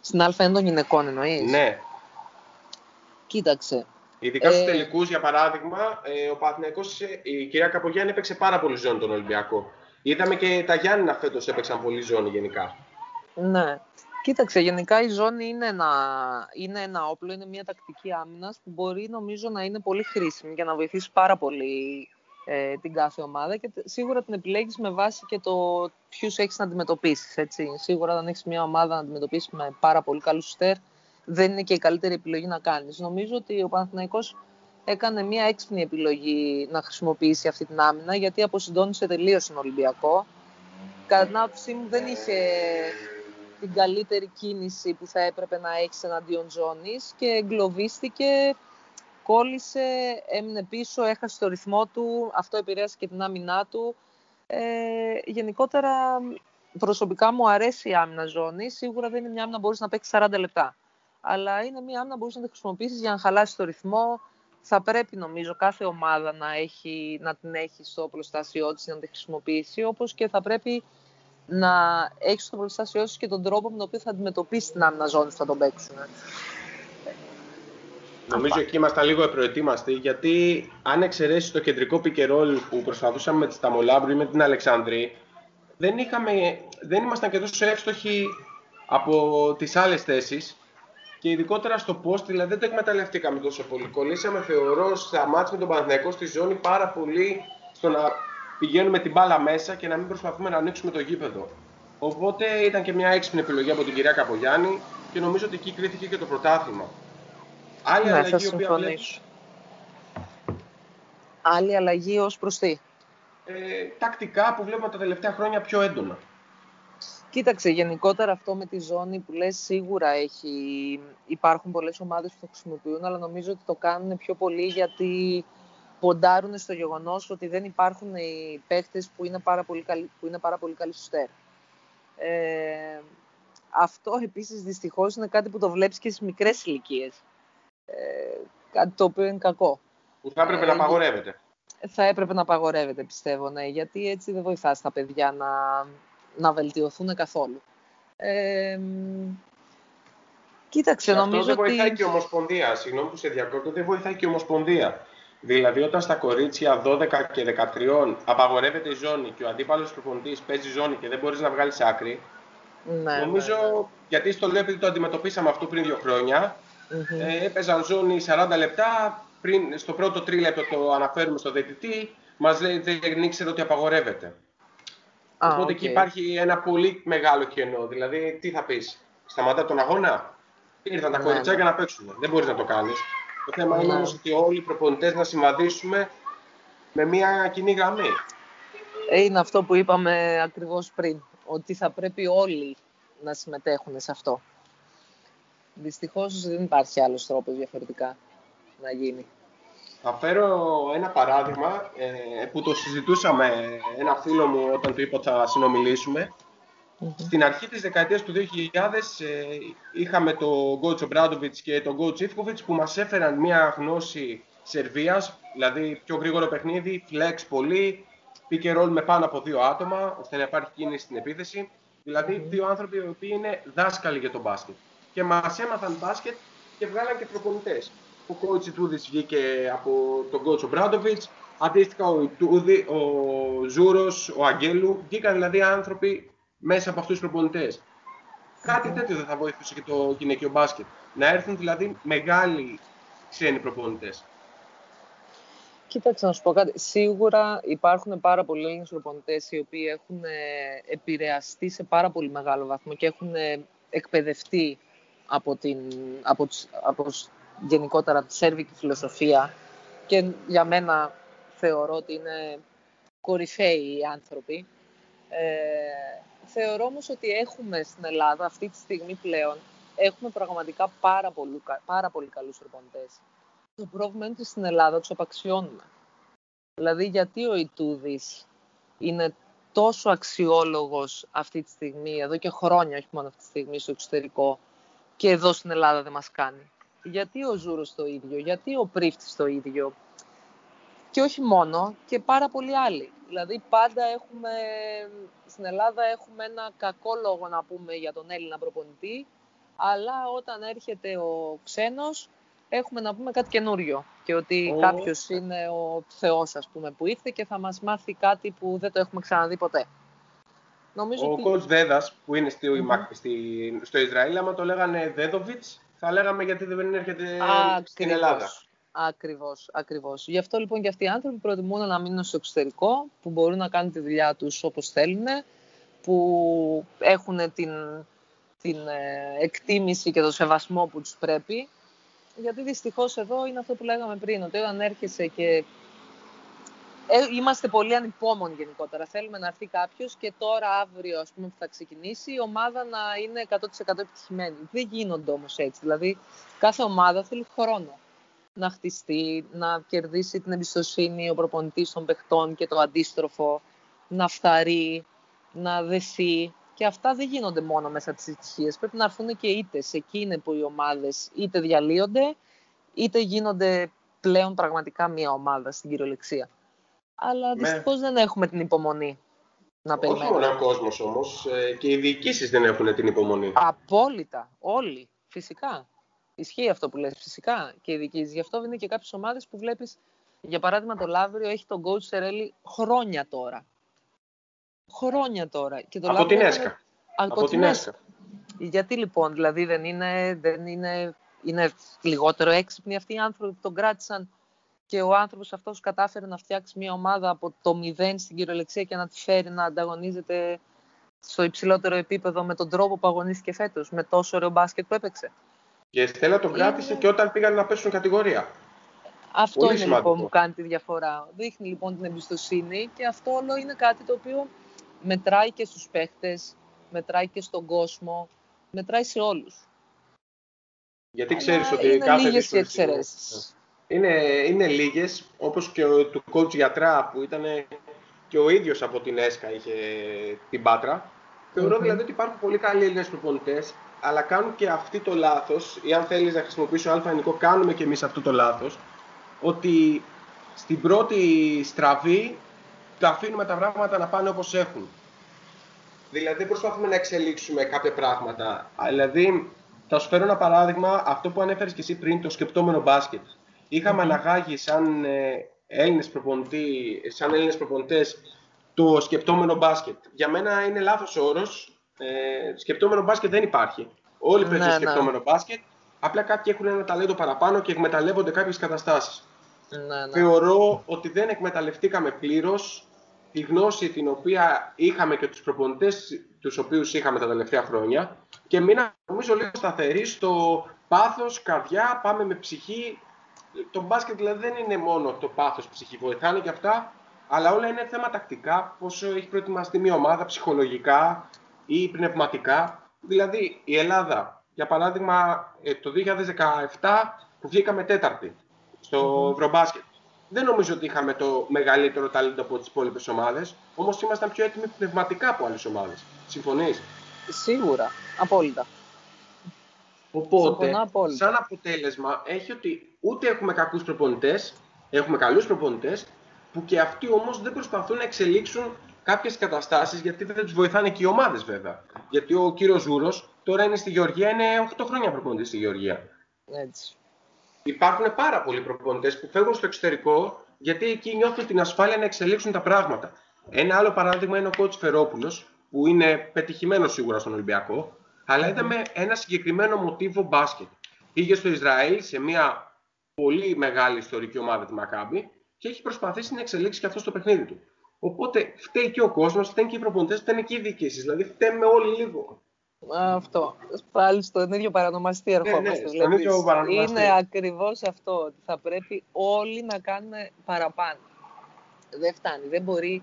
Στην Α1 των γυναικών εννοείς; Ναι. Κοίταξε. Ειδικά στους ε... τελικούς, για παράδειγμα, ε, ο Παναθηναϊκός, ε, η κυρία Καπογιάννη έπαιξε πάρα πολύ ζώνη τον Ολυμπιακό. Είδαμε και τα Γιάννηνα φέτος έπαιξαν πολύ ζώνη γενικά. Ναι. Κοίταξε, γενικά η ζώνη είναι ένα, είναι ένα όπλο, είναι μια τακτική άμυνας που μπορεί νομίζω να είναι πολύ χρήσιμη για να βοηθήσει πάρα πολύ ε, την κάθε ομάδα και σίγουρα την επιλέγεις με βάση και το ποιους έχεις να αντιμετωπίσεις. Έτσι. Σίγουρα αν έχεις μια ομάδα να αντιμετωπίσεις με πάρα πολύ καλούς στέρ, δεν είναι και η καλύτερη επιλογή να κάνεις. Νομίζω ότι ο Παναθηναϊκός έκανε μια έξυπνη επιλογή να χρησιμοποιήσει αυτή την άμυνα γιατί αποσυντώνησε τελείως τον Ολυμπιακό. Κατά την άποψή μου δεν είχε την καλύτερη κίνηση που θα έπρεπε να έχεις εναντίον ζώνης και εγκλωβίστηκε, κόλλησε, έμεινε πίσω, έχασε το ρυθμό του, αυτό επηρέασε και την άμυνά του. Ε, γενικότερα, προσωπικά μου αρέσει η άμυνα ζώνη. Σίγουρα δεν είναι μια άμυνα που μπορείς να παίξεις 40 λεπτά. Αλλά είναι μια άμυνα που μπορείς να τη χρησιμοποιήσεις για να χαλάσεις το ρυθμό. Θα πρέπει, νομίζω, κάθε ομάδα να, έχει, να την έχει στο προστάσιό της, να τη χρησιμοποιήσει, όπως και θα πρέπει να έχεις στο προστάσιό σου και τον τρόπο με τον οποίο θα αντιμετωπίσεις την άμυνα ζώνη που θα τον παίξουν. Νομίζω εκεί ήμασταν λίγο προετοίμαστοι, γιατί αν εξαιρέσεις το κεντρικό πικερόλ που προσπαθούσαμε με τη Σταμολάμπρου ή με την Αλεξάνδρη, δεν, είχαμε, δεν ήμασταν και τόσο εύστοχοι από τις άλλες θέσεις. Και ειδικότερα στο post, δηλαδή δεν το εκμεταλλευτήκαμε τόσο πολύ. Κολλήσαμε, θεωρώ, στα μάτια με τον Παναθηναϊκό στη ζώνη πάρα πολύ στο να πηγαίνουμε την μπάλα μέσα και να μην προσπαθούμε να ανοίξουμε το γήπεδο. Οπότε ήταν και μια έξυπνη επιλογή από την κυρία Καπογιάννη και νομίζω ότι εκεί κρίθηκε και το πρωτάθλημα. Άλλη ναι, αλλαγή, θα οποία βλέπεις... Άλλη αλλαγή ως προς τι; Ε, τακτικά που βλέπουμε τα τελευταία χρόνια πιο έντονα. Κοίταξε, γενικότερα αυτό με τη ζώνη που λες σίγουρα έχει... υπάρχουν πολλές ομάδες που το χρησιμοποιούν, αλλά νομίζω ότι το κάνουν πιο πολύ γιατί ποντάρουν στο γεγονός ότι δεν υπάρχουν οι παίχτες που είναι πάρα πολύ καλοί, που είναι πάρα πολύ καλοί στο στέρ. Ε, αυτό επίσης δυστυχώς είναι κάτι που το βλέπεις και στις μικρές ηλικίες. Ε, κάτι το οποίο είναι κακό. Που θα έπρεπε ε, να απαγορεύεται. Θα έπρεπε να απαγορεύεται πιστεύω, ναι, γιατί έτσι δεν βοηθάς τα παιδιά να, να βελτιωθούν καθόλου. Ε, κοίταξε, και νομίζω αυτό δεν βοηθάει και η Ομοσπονδία. Συγγνώμη που σε διακόπτω, δεν βοηθάει και η Ομοσπονδία. Δηλαδή, όταν στα κορίτσια 12 και 13 απαγορεύεται η ζώνη και ο αντίπαλος προπονητής παίζει ζώνη και δεν μπορείς να βγάλεις άκρη. Ναι, νομίζω, ναι, ναι. γιατί στο λέω επειδή το αντιμετωπίσαμε αυτό πριν δύο χρόνια, mm-hmm. ε, έπαιζαν ζώνη 40 λεπτά. Πριν, στο πρώτο τρίλεπτο το αναφέρουμε στο διαιτητή, μας λέει δεν ήξερε ότι απαγορεύεται. Ah, Οπότε okay. εκεί υπάρχει ένα πολύ μεγάλο κενό. Δηλαδή, τι θα πεις, σταματά τον αγώνα; Ήρθαν τα ναι, κοριτσάκια να παίξουν. Δεν μπορείς να το κάνεις. Το θέμα είναι όμως ότι όλοι οι προπονητές να συμβαδίσουμε με μια κοινή γραμμή. Ε, είναι αυτό που είπαμε ακριβώς πριν, ότι θα πρέπει όλοι να συμμετέχουν σε αυτό. Δυστυχώς δεν υπάρχει άλλος τρόπος διαφορετικά να γίνει. Θα φέρω ένα παράδειγμα ε, που το συζητούσαμε ένα φίλο μου όταν του είπα ότι θα συνομιλήσουμε. Στην αρχή της δεκαετίας του 2000 ε, είχαμε τον coach Ομπράντοβιτς και τον coach Ιφκοβιτς που μας έφεραν μια γνώση Σερβίας, δηλαδή πιο γρήγορο παιχνίδι, flex πολύ, pick and roll με πάνω από δύο άτομα, ώστε να υπάρχει κίνηση στην επίθεση. Δηλαδή δύο άνθρωποι οι οποίοι είναι δάσκαλοι για τον μπάσκετ. Και μας έμαθαν μπάσκετ και βγάλαν και προπονητές. Ο coach Τούδης βγήκε από τον coach Ομπράντοβιτς, αντίστοιχα ο Τούδη, ο Ζούρος, ο Αγγέλου, βγήκαν δηλαδή άνθρωποι μέσα από αυτούς τους προπονητές. Κάτι τέτοιο δεν θα βοηθούσε και το γυναικείο μπάσκετ. Να έρθουν δηλαδή μεγάλοι ξένοι προπονητές. Κοίταξε να σου πω κάτι. Σίγουρα υπάρχουν πάρα πολλοί Έλληνες προπονητές οι οποίοι έχουν ε, επηρεαστεί σε πάρα πολύ μεγάλο βαθμό και έχουν ε, εκπαιδευτεί από, την, από, από γενικότερα τη σέρβικη φιλοσοφία και για μένα θεωρώ ότι είναι κορυφαίοι οι άνθρωποι. Ε, θεωρώ όμως ότι έχουμε στην Ελλάδα αυτή τη στιγμή πλέον έχουμε πραγματικά πάρα πολύ, πάρα πολύ καλούς προπονητές. Το πρόβλημα είναι ότι στην Ελλάδα τους απαξιώνουμε. Δηλαδή, γιατί ο Ιτούδης είναι τόσο αξιόλογος αυτή τη στιγμή, εδώ και χρόνια, όχι μόνο αυτή τη στιγμή, στο εξωτερικό, και εδώ στην Ελλάδα δεν μας κάνει; Γιατί ο Ζούρος το ίδιο, γιατί ο Πρίφτης το ίδιο; Και όχι μόνο, και πάρα πολλοί άλλοι. Δηλαδή πάντα έχουμε, στην Ελλάδα έχουμε ένα κακό λόγο να πούμε για τον Έλληνα προπονητή, αλλά όταν έρχεται ο ξένος έχουμε να πούμε κάτι καινούριο και ότι oh. κάποιος είναι ο Θεός ας πούμε που ήρθε και θα μας μάθει κάτι που δεν το έχουμε ξαναδεί ποτέ. Νομίζω ο ότι... coach Δέδας που είναι στη, στη, στο Ισραήλ, άμα το λέγανε Δέδοβιτς, θα λέγαμε γιατί δεν έρχεται στην Ελλάδα. Ακριβώς, ακριβώς. Γι' αυτό λοιπόν και αυτοί οι άνθρωποι προτιμούν να μείνουν στο εξωτερικό, που μπορούν να κάνουν τη δουλειά τους όπως θέλουν, που έχουν την, την ε, εκτίμηση και το σεβασμό που τους πρέπει. Γιατί δυστυχώς εδώ είναι αυτό που λέγαμε πριν, ότι όταν έρχεσαι και ε, είμαστε πολύ ανυπόμονοι γενικότερα. Θέλουμε να έρθει κάποιος και τώρα, αύριο, ας πούμε, που θα ξεκινήσει, η ομάδα να είναι 100% επιτυχημένη. Δεν γίνονται όμως έτσι. Δηλαδή, κάθε ομάδα θέλει χρόνο να χτιστεί, να κερδίσει την εμπιστοσύνη ο προπονητής των παιχτών και το αντίστροφο, να φθαρεί, να δεθεί. Και αυτά δεν γίνονται μόνο μέσα από τις επιτυχίε. Πρέπει να έρθουν και είτε. Εκεί είναι που οι ομάδες είτε διαλύονται, είτε γίνονται πλέον πραγματικά μια ομάδα στην κυριολεξία αλλά δυστυχώς δεν έχουμε την υπομονή να περιμένουμε. Όχι μόνο ο κόσμος όμως, ε, και οι διοικήσεις δεν έχουν την υπομονή. Απόλυτα. Όλοι. Φυσικά. Ισχύει αυτό που λες, φυσικά και οι διοικήσει. Γι' αυτό είναι και κάποιες ομάδες που βλέπεις, για παράδειγμα, το Λαύριο έχει τον coach Σερέλη χρόνια τώρα. Χρόνια τώρα. Και το από την ΕΣΚΑ. Από, την ΕΣΚΑ. Γιατί λοιπόν, δηλαδή δεν είναι, δεν είναι, είναι λιγότερο έξυπνοι αυτοί οι άνθρωποι που τον κράτησαν και ο άνθρωπος αυτός κατάφερε να φτιάξει μια ομάδα από το μηδέν στην κυριολεξία και να τη φέρει να ανταγωνίζεται στο υψηλότερο επίπεδο με τον τρόπο που αγωνίστηκε φέτος, με τόσο ωραίο μπάσκετ που έπαιξε. Και η Στέλλα τον κράτησε και όταν πήγαν να πέσουν κατηγορία. Αυτό Πολύ είναι λοιπόν σημαντικό. λοιπόν που κάνει τη διαφορά. Δείχνει λοιπόν την εμπιστοσύνη και αυτό όλο είναι κάτι το οποίο μετράει και στους παίχτες, μετράει και στον κόσμο, μετράει σε όλους. Γιατί ξέρεις ότι είναι κάθε λίγες οι εξαιρέσεις είναι, είναι λίγες, όπως και ο, του coach Γιατρά που ήταν και ο ίδιος από την ΕΣΚΑ είχε την Πάτρα. Θεωρώ δηλαδή ότι υπάρχουν πολύ καλοί Έλληνες προπονητές, αλλά κάνουν και αυτοί το λάθος, ή αν θέλεις να χρησιμοποιήσω αλφα ελληνικό, κάνουμε και εμείς αυτό το λάθος, ότι στην πρώτη στραβή τα αφήνουμε τα πράγματα να πάνε όπως έχουν. Δηλαδή δεν προσπαθούμε να εξελίξουμε κάποια πράγματα. Δηλαδή, θα σου φέρω ένα παράδειγμα, αυτό που ανέφερες και εσύ πριν, το σκεπτόμενο μπάσκετ είχαμε mm-hmm. αναγάγει σαν ε, Έλληνες, σαν Έλληνες προπονητές το σκεπτόμενο μπάσκετ. Για μένα είναι λάθος όρος. Ε, σκεπτόμενο μπάσκετ δεν υπάρχει. Όλοι παίζουν ναι, ναι. σκεπτόμενο μπάσκετ. Απλά κάποιοι έχουν ένα ταλέντο παραπάνω και εκμεταλλεύονται κάποιες καταστάσεις. Ναι, ναι. Θεωρώ ότι δεν εκμεταλλευτήκαμε πλήρως τη γνώση την οποία είχαμε και τους προπονητές τους οποίους είχαμε τα τελευταία χρόνια και μείναμε νομίζω λίγο σταθεροί στο πάθος, καρδιά, πάμε με ψυχή το μπάσκετ δηλαδή δεν είναι μόνο το πάθος ψυχή, βοηθάνε και αυτά, αλλά όλα είναι θέμα τακτικά, πόσο έχει προετοιμαστεί μια ομάδα ψυχολογικά ή πνευματικά. Δηλαδή η Ελλάδα, για παράδειγμα, ε, το 2017 που βγήκαμε τέταρτη στο Ευρωμπάσκετ. Δεν νομίζω ότι είχαμε το μεγαλύτερο ταλέντο από τις υπόλοιπες ομάδες, όμως ήμασταν πιο έτοιμοι πνευματικά από άλλες ομάδες. Συμφωνείς; Σίγουρα. Απόλυτα. Οπότε, σαν αποτέλεσμα, έχει ότι ούτε έχουμε κακούς προπονητές, έχουμε καλούς προπονητές, που και αυτοί όμως δεν προσπαθούν να εξελίξουν κάποιες καταστάσεις, γιατί δεν τους βοηθάνε και οι ομάδες βέβαια. Γιατί ο κύριος Ζούρος τώρα είναι στη Γεωργία, είναι 8 χρόνια προπονητής στη Γεωργία. Έτσι. Υπάρχουν πάρα πολλοί προπονητές που φεύγουν στο εξωτερικό, γιατί εκεί νιώθουν την ασφάλεια να εξελίξουν τα πράγματα. Ένα άλλο παράδειγμα είναι ο κότσο Φερόπουλος, που είναι πετυχημένος σίγουρα στον Ολυμπιακό, αλλά είδαμε ένα συγκεκριμένο μοτίβο μπάσκετ. Πήγε στο Ισραήλ σε μια πολύ μεγάλη ιστορική ομάδα τη Μακάμπη και έχει προσπαθήσει να εξελίξει και αυτό στο παιχνίδι του. Οπότε φταίει και ο κόσμος, φταίνουν και οι προπονητές, φταίνουν και οι διοικήσεις. Δηλαδή φταίμε όλοι λίγο. Αυτό. Πάλι στον ίδιο παρανομαστή ναι, ερχόμαστε. Ναι, ναι, ίδιο παρανομαστή. Είναι ακριβώς αυτό. Ότι θα πρέπει όλοι να κάνουν παραπάνω. Δεν φτάνει. Δεν μπορεί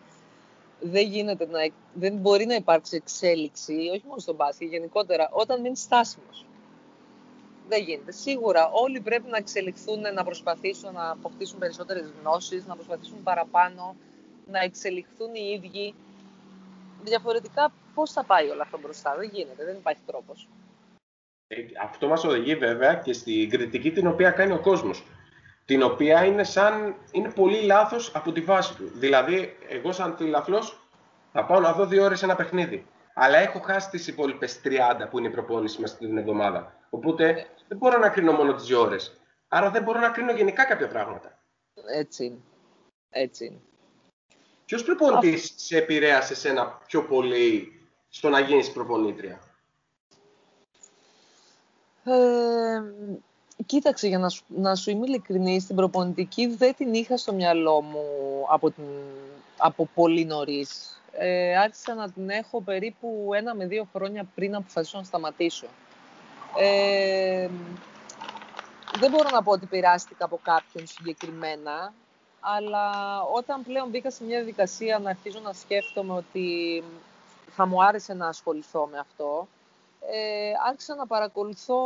δεν, γίνεται να, δεν μπορεί να υπάρξει εξέλιξη, όχι μόνο στον μπάσκετ, γενικότερα, όταν μείνει στάσιμος. Δεν γίνεται. Σίγουρα όλοι πρέπει να εξελιχθούν, να προσπαθήσουν να αποκτήσουν περισσότερες γνώσεις, να προσπαθήσουν παραπάνω, να εξελιχθούν οι ίδιοι. Διαφορετικά πώς θα πάει όλο αυτό μπροστά; Δεν γίνεται, δεν υπάρχει τρόπος. Ε, αυτό μας οδηγεί βέβαια και στην κριτική την οποία κάνει ο κόσμος. Την οποία είναι, σαν, είναι πολύ λάθος από τη βάση του. Δηλαδή, εγώ σαν τηλαφλός θα πάω να δω δύο ώρες ένα παιχνίδι. Αλλά έχω χάσει τις υπόλοιπες 30 που είναι η προπόνηση μέσα στην εβδομάδα. Οπότε δεν μπορώ να κρίνω μόνο τις δύο ώρες. Άρα δεν μπορώ να κρίνω γενικά κάποια πράγματα. Έτσι είναι. Έτσι είναι. Ποιος προπονητής σε επηρέασε σένα πιο πολύ στο να γίνεις προπονήτρια; Ε, κοίταξε, για να σου, να σου είμαι ειλικρινής, στην προπονητική δεν την είχα στο μυαλό μου από, την, από πολύ νωρίς. Ε, άρχισα να την έχω περίπου ένα με δύο χρόνια πριν αποφασίσω να σταματήσω. Ε, δεν μπορώ να πω ότι πειράστηκα από κάποιον συγκεκριμένα, αλλά όταν πλέον μπήκα σε μια διαδικασία να αρχίζω να σκέφτομαι ότι θα μου άρεσε να ασχοληθώ με αυτό, ε, άρχισα να παρακολουθώ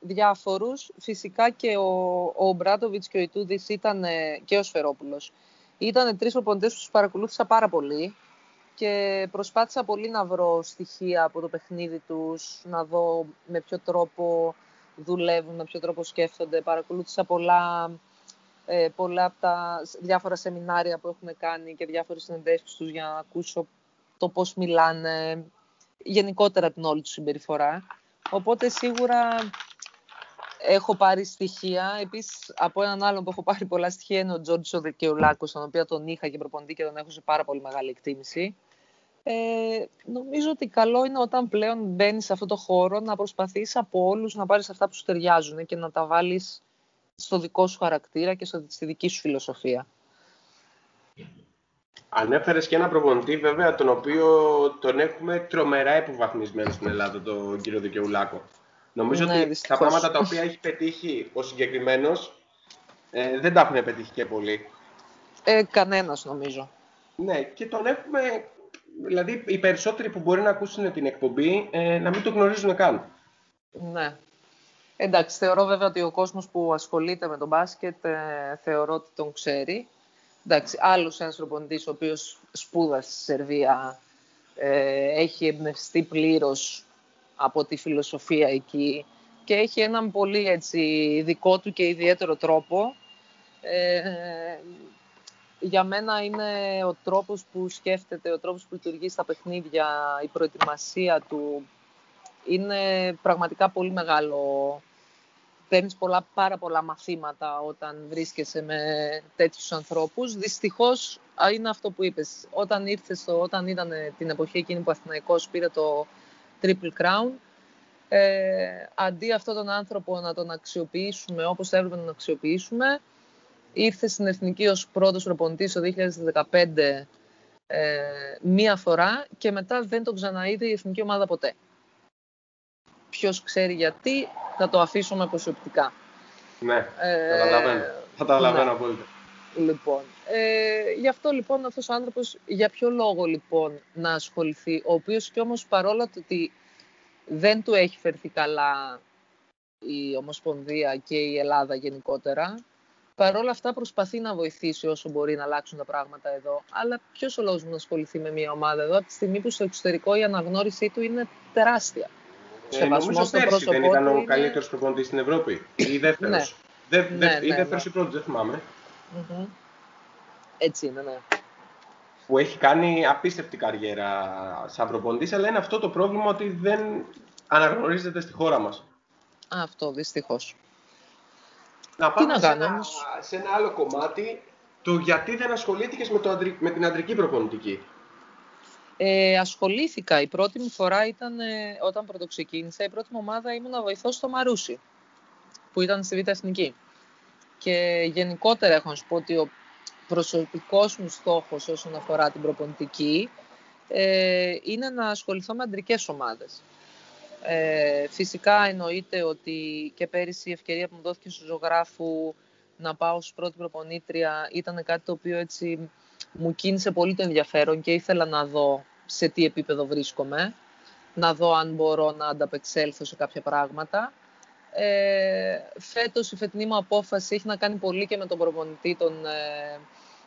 διάφορους. Φυσικά και ο, ο Μπράτοβιτς και ο Ιτούδης ήταν, και ο Σφερόπουλος. Ήταν τρεις προπονητές που τους παρακολούθησα πάρα πολύ και προσπάθησα πολύ να βρω στοιχεία από το παιχνίδι τους, να δω με ποιο τρόπο δουλεύουν, με ποιο τρόπο σκέφτονται. Παρακολούθησα πολλά, ε, πολλά από τα διάφορα σεμινάρια που έχουν κάνει και διάφορες συνεντεύξεις τους για να ακούσω το πώς μιλάνε, γενικότερα την όλη τους συμπεριφορά. Οπότε σίγουρα έχω πάρει στοιχεία. Επίσης, από έναν άλλον που έχω πάρει πολλά στοιχεία είναι ο Τζόρτζ Οδεκεουλάκο, τον οποίο τον είχα και προπονητή και τον έχω σε πάρα πολύ μεγάλη εκτίμηση. Ε, νομίζω ότι καλό είναι όταν πλέον μπαίνεις σε αυτό το χώρο να προσπαθείς από όλους να πάρεις αυτά που σου ταιριάζουν και να τα βάλεις στο δικό σου χαρακτήρα και στη δική σου φιλοσοφία. Ανέφερες και ένα προπονητή βέβαια τον οποίο τον έχουμε τρομερά υποβαθμισμένο στην Ελλάδα, τον κύριο Δικαιουλάκο. Νομίζω ναι, ότι τα πράγματα τα οποία έχει πετύχει ο συγκεκριμένος ε, δεν τα έχουν πετύχει και πολύ. Ε, κανένας νομίζω. Ναι, και τον έχουμε δηλαδή οι περισσότεροι που μπορεί να ακούσουν την εκπομπή ε, να μην το γνωρίζουν καν. Ναι. Εντάξει, θεωρώ βέβαια ότι ο κόσμος που ασχολείται με τον μπάσκετ ε, θεωρώ ότι τον ξέρει. Εντάξει, άλλος ένας προπονητής ο οποίος σπούδασε στη Σερβία ε, έχει εμπνευστεί πλήρως από τη φιλοσοφία εκεί και έχει έναν πολύ έτσι, δικό του και ιδιαίτερο τρόπο. Ε, για μένα είναι ο τρόπος που σκέφτεται, ο τρόπος που λειτουργεί στα παιχνίδια, η προετοιμασία του. Είναι πραγματικά πολύ μεγάλο. Παίρνεις πολλά, πάρα πολλά μαθήματα όταν βρίσκεσαι με τέτοιους ανθρώπους. Δυστυχώς είναι αυτό που είπες. Όταν ήρθε, στο, όταν ήταν την εποχή εκείνη που ο Αθηναϊκός πήρε το Triple Crown, ε, αντί αυτόν τον άνθρωπο να τον αξιοποιήσουμε όπως θα έπρεπε να τον αξιοποιήσουμε, ήρθε στην Εθνική ως πρώτος προπονητής το 2015 ε, μία φορά και μετά δεν τον ξαναείδε η Εθνική Ομάδα ποτέ. Ποιος ξέρει γιατί, θα το αφήσουμε προσωπικά. Ναι, ε, καταλαβαίνω. Θα καταλαβαίνω ναι. απόλυτα. Λοιπόν, ε, γι' αυτό λοιπόν αυτός ο άνθρωπος, για ποιο λόγο λοιπόν να ασχοληθεί, ο οποίος και όμως παρόλο ότι δεν του έχει φερθεί καλά η Ομοσπονδία και η Ελλάδα γενικότερα, Παρ' όλα αυτά προσπαθεί να βοηθήσει όσο μπορεί να αλλάξουν τα πράγματα εδώ. Αλλά ποιος ο λόγος να ασχοληθεί με μια ομάδα εδώ από τη στιγμή που στο εξωτερικό η αναγνώρισή του είναι τεράστια. Ε, νομίζω στο πέρσι δεν ήταν ο είναι... καλύτερος προπονητής στην Ευρώπη. Ή δεύτερος. Ναι. Δε, δε, ναι, ή ναι, δεύτερος ναι. ή πρώτος, δεν θυμάμαι. Mm-hmm. Έτσι είναι, ναι. Που έχει κάνει απίστευτη καριέρα σαν προπονητής, αλλά είναι αυτό το πρόβλημα ότι δεν αναγνωρίζεται στη χώρα μας. Αυτό δυστυχώς. Να πάμε να σε, ένα, σε ένα άλλο κομμάτι, το γιατί δεν ασχολήθηκες με, το, με την αντρική προπονητική. Ε, ασχολήθηκα. Η πρώτη μου φορά ήταν ε, όταν πρωτοξεκίνησα. Η πρώτη μου ομάδα ήμουν να βοηθώ στο Μαρούσι, που ήταν στη Β' Εθνική. Και γενικότερα έχω να σου πω ότι ο προσωπικός μου στόχος όσον αφορά την προπονητική ε, είναι να ασχοληθώ με αντρικές ομάδες. Ε, φυσικά εννοείται ότι και πέρυσι η ευκαιρία που μου δόθηκε στο ζωγράφου να πάω ως πρώτη προπονήτρια ήταν κάτι το οποίο έτσι μου κίνησε πολύ το ενδιαφέρον και ήθελα να δω σε τι επίπεδο βρίσκομαι, να δω αν μπορώ να ανταπεξέλθω σε κάποια πράγματα. Ε, φέτος η φετινή μου απόφαση έχει να κάνει πολύ και με τον προπονητή, τον, ε,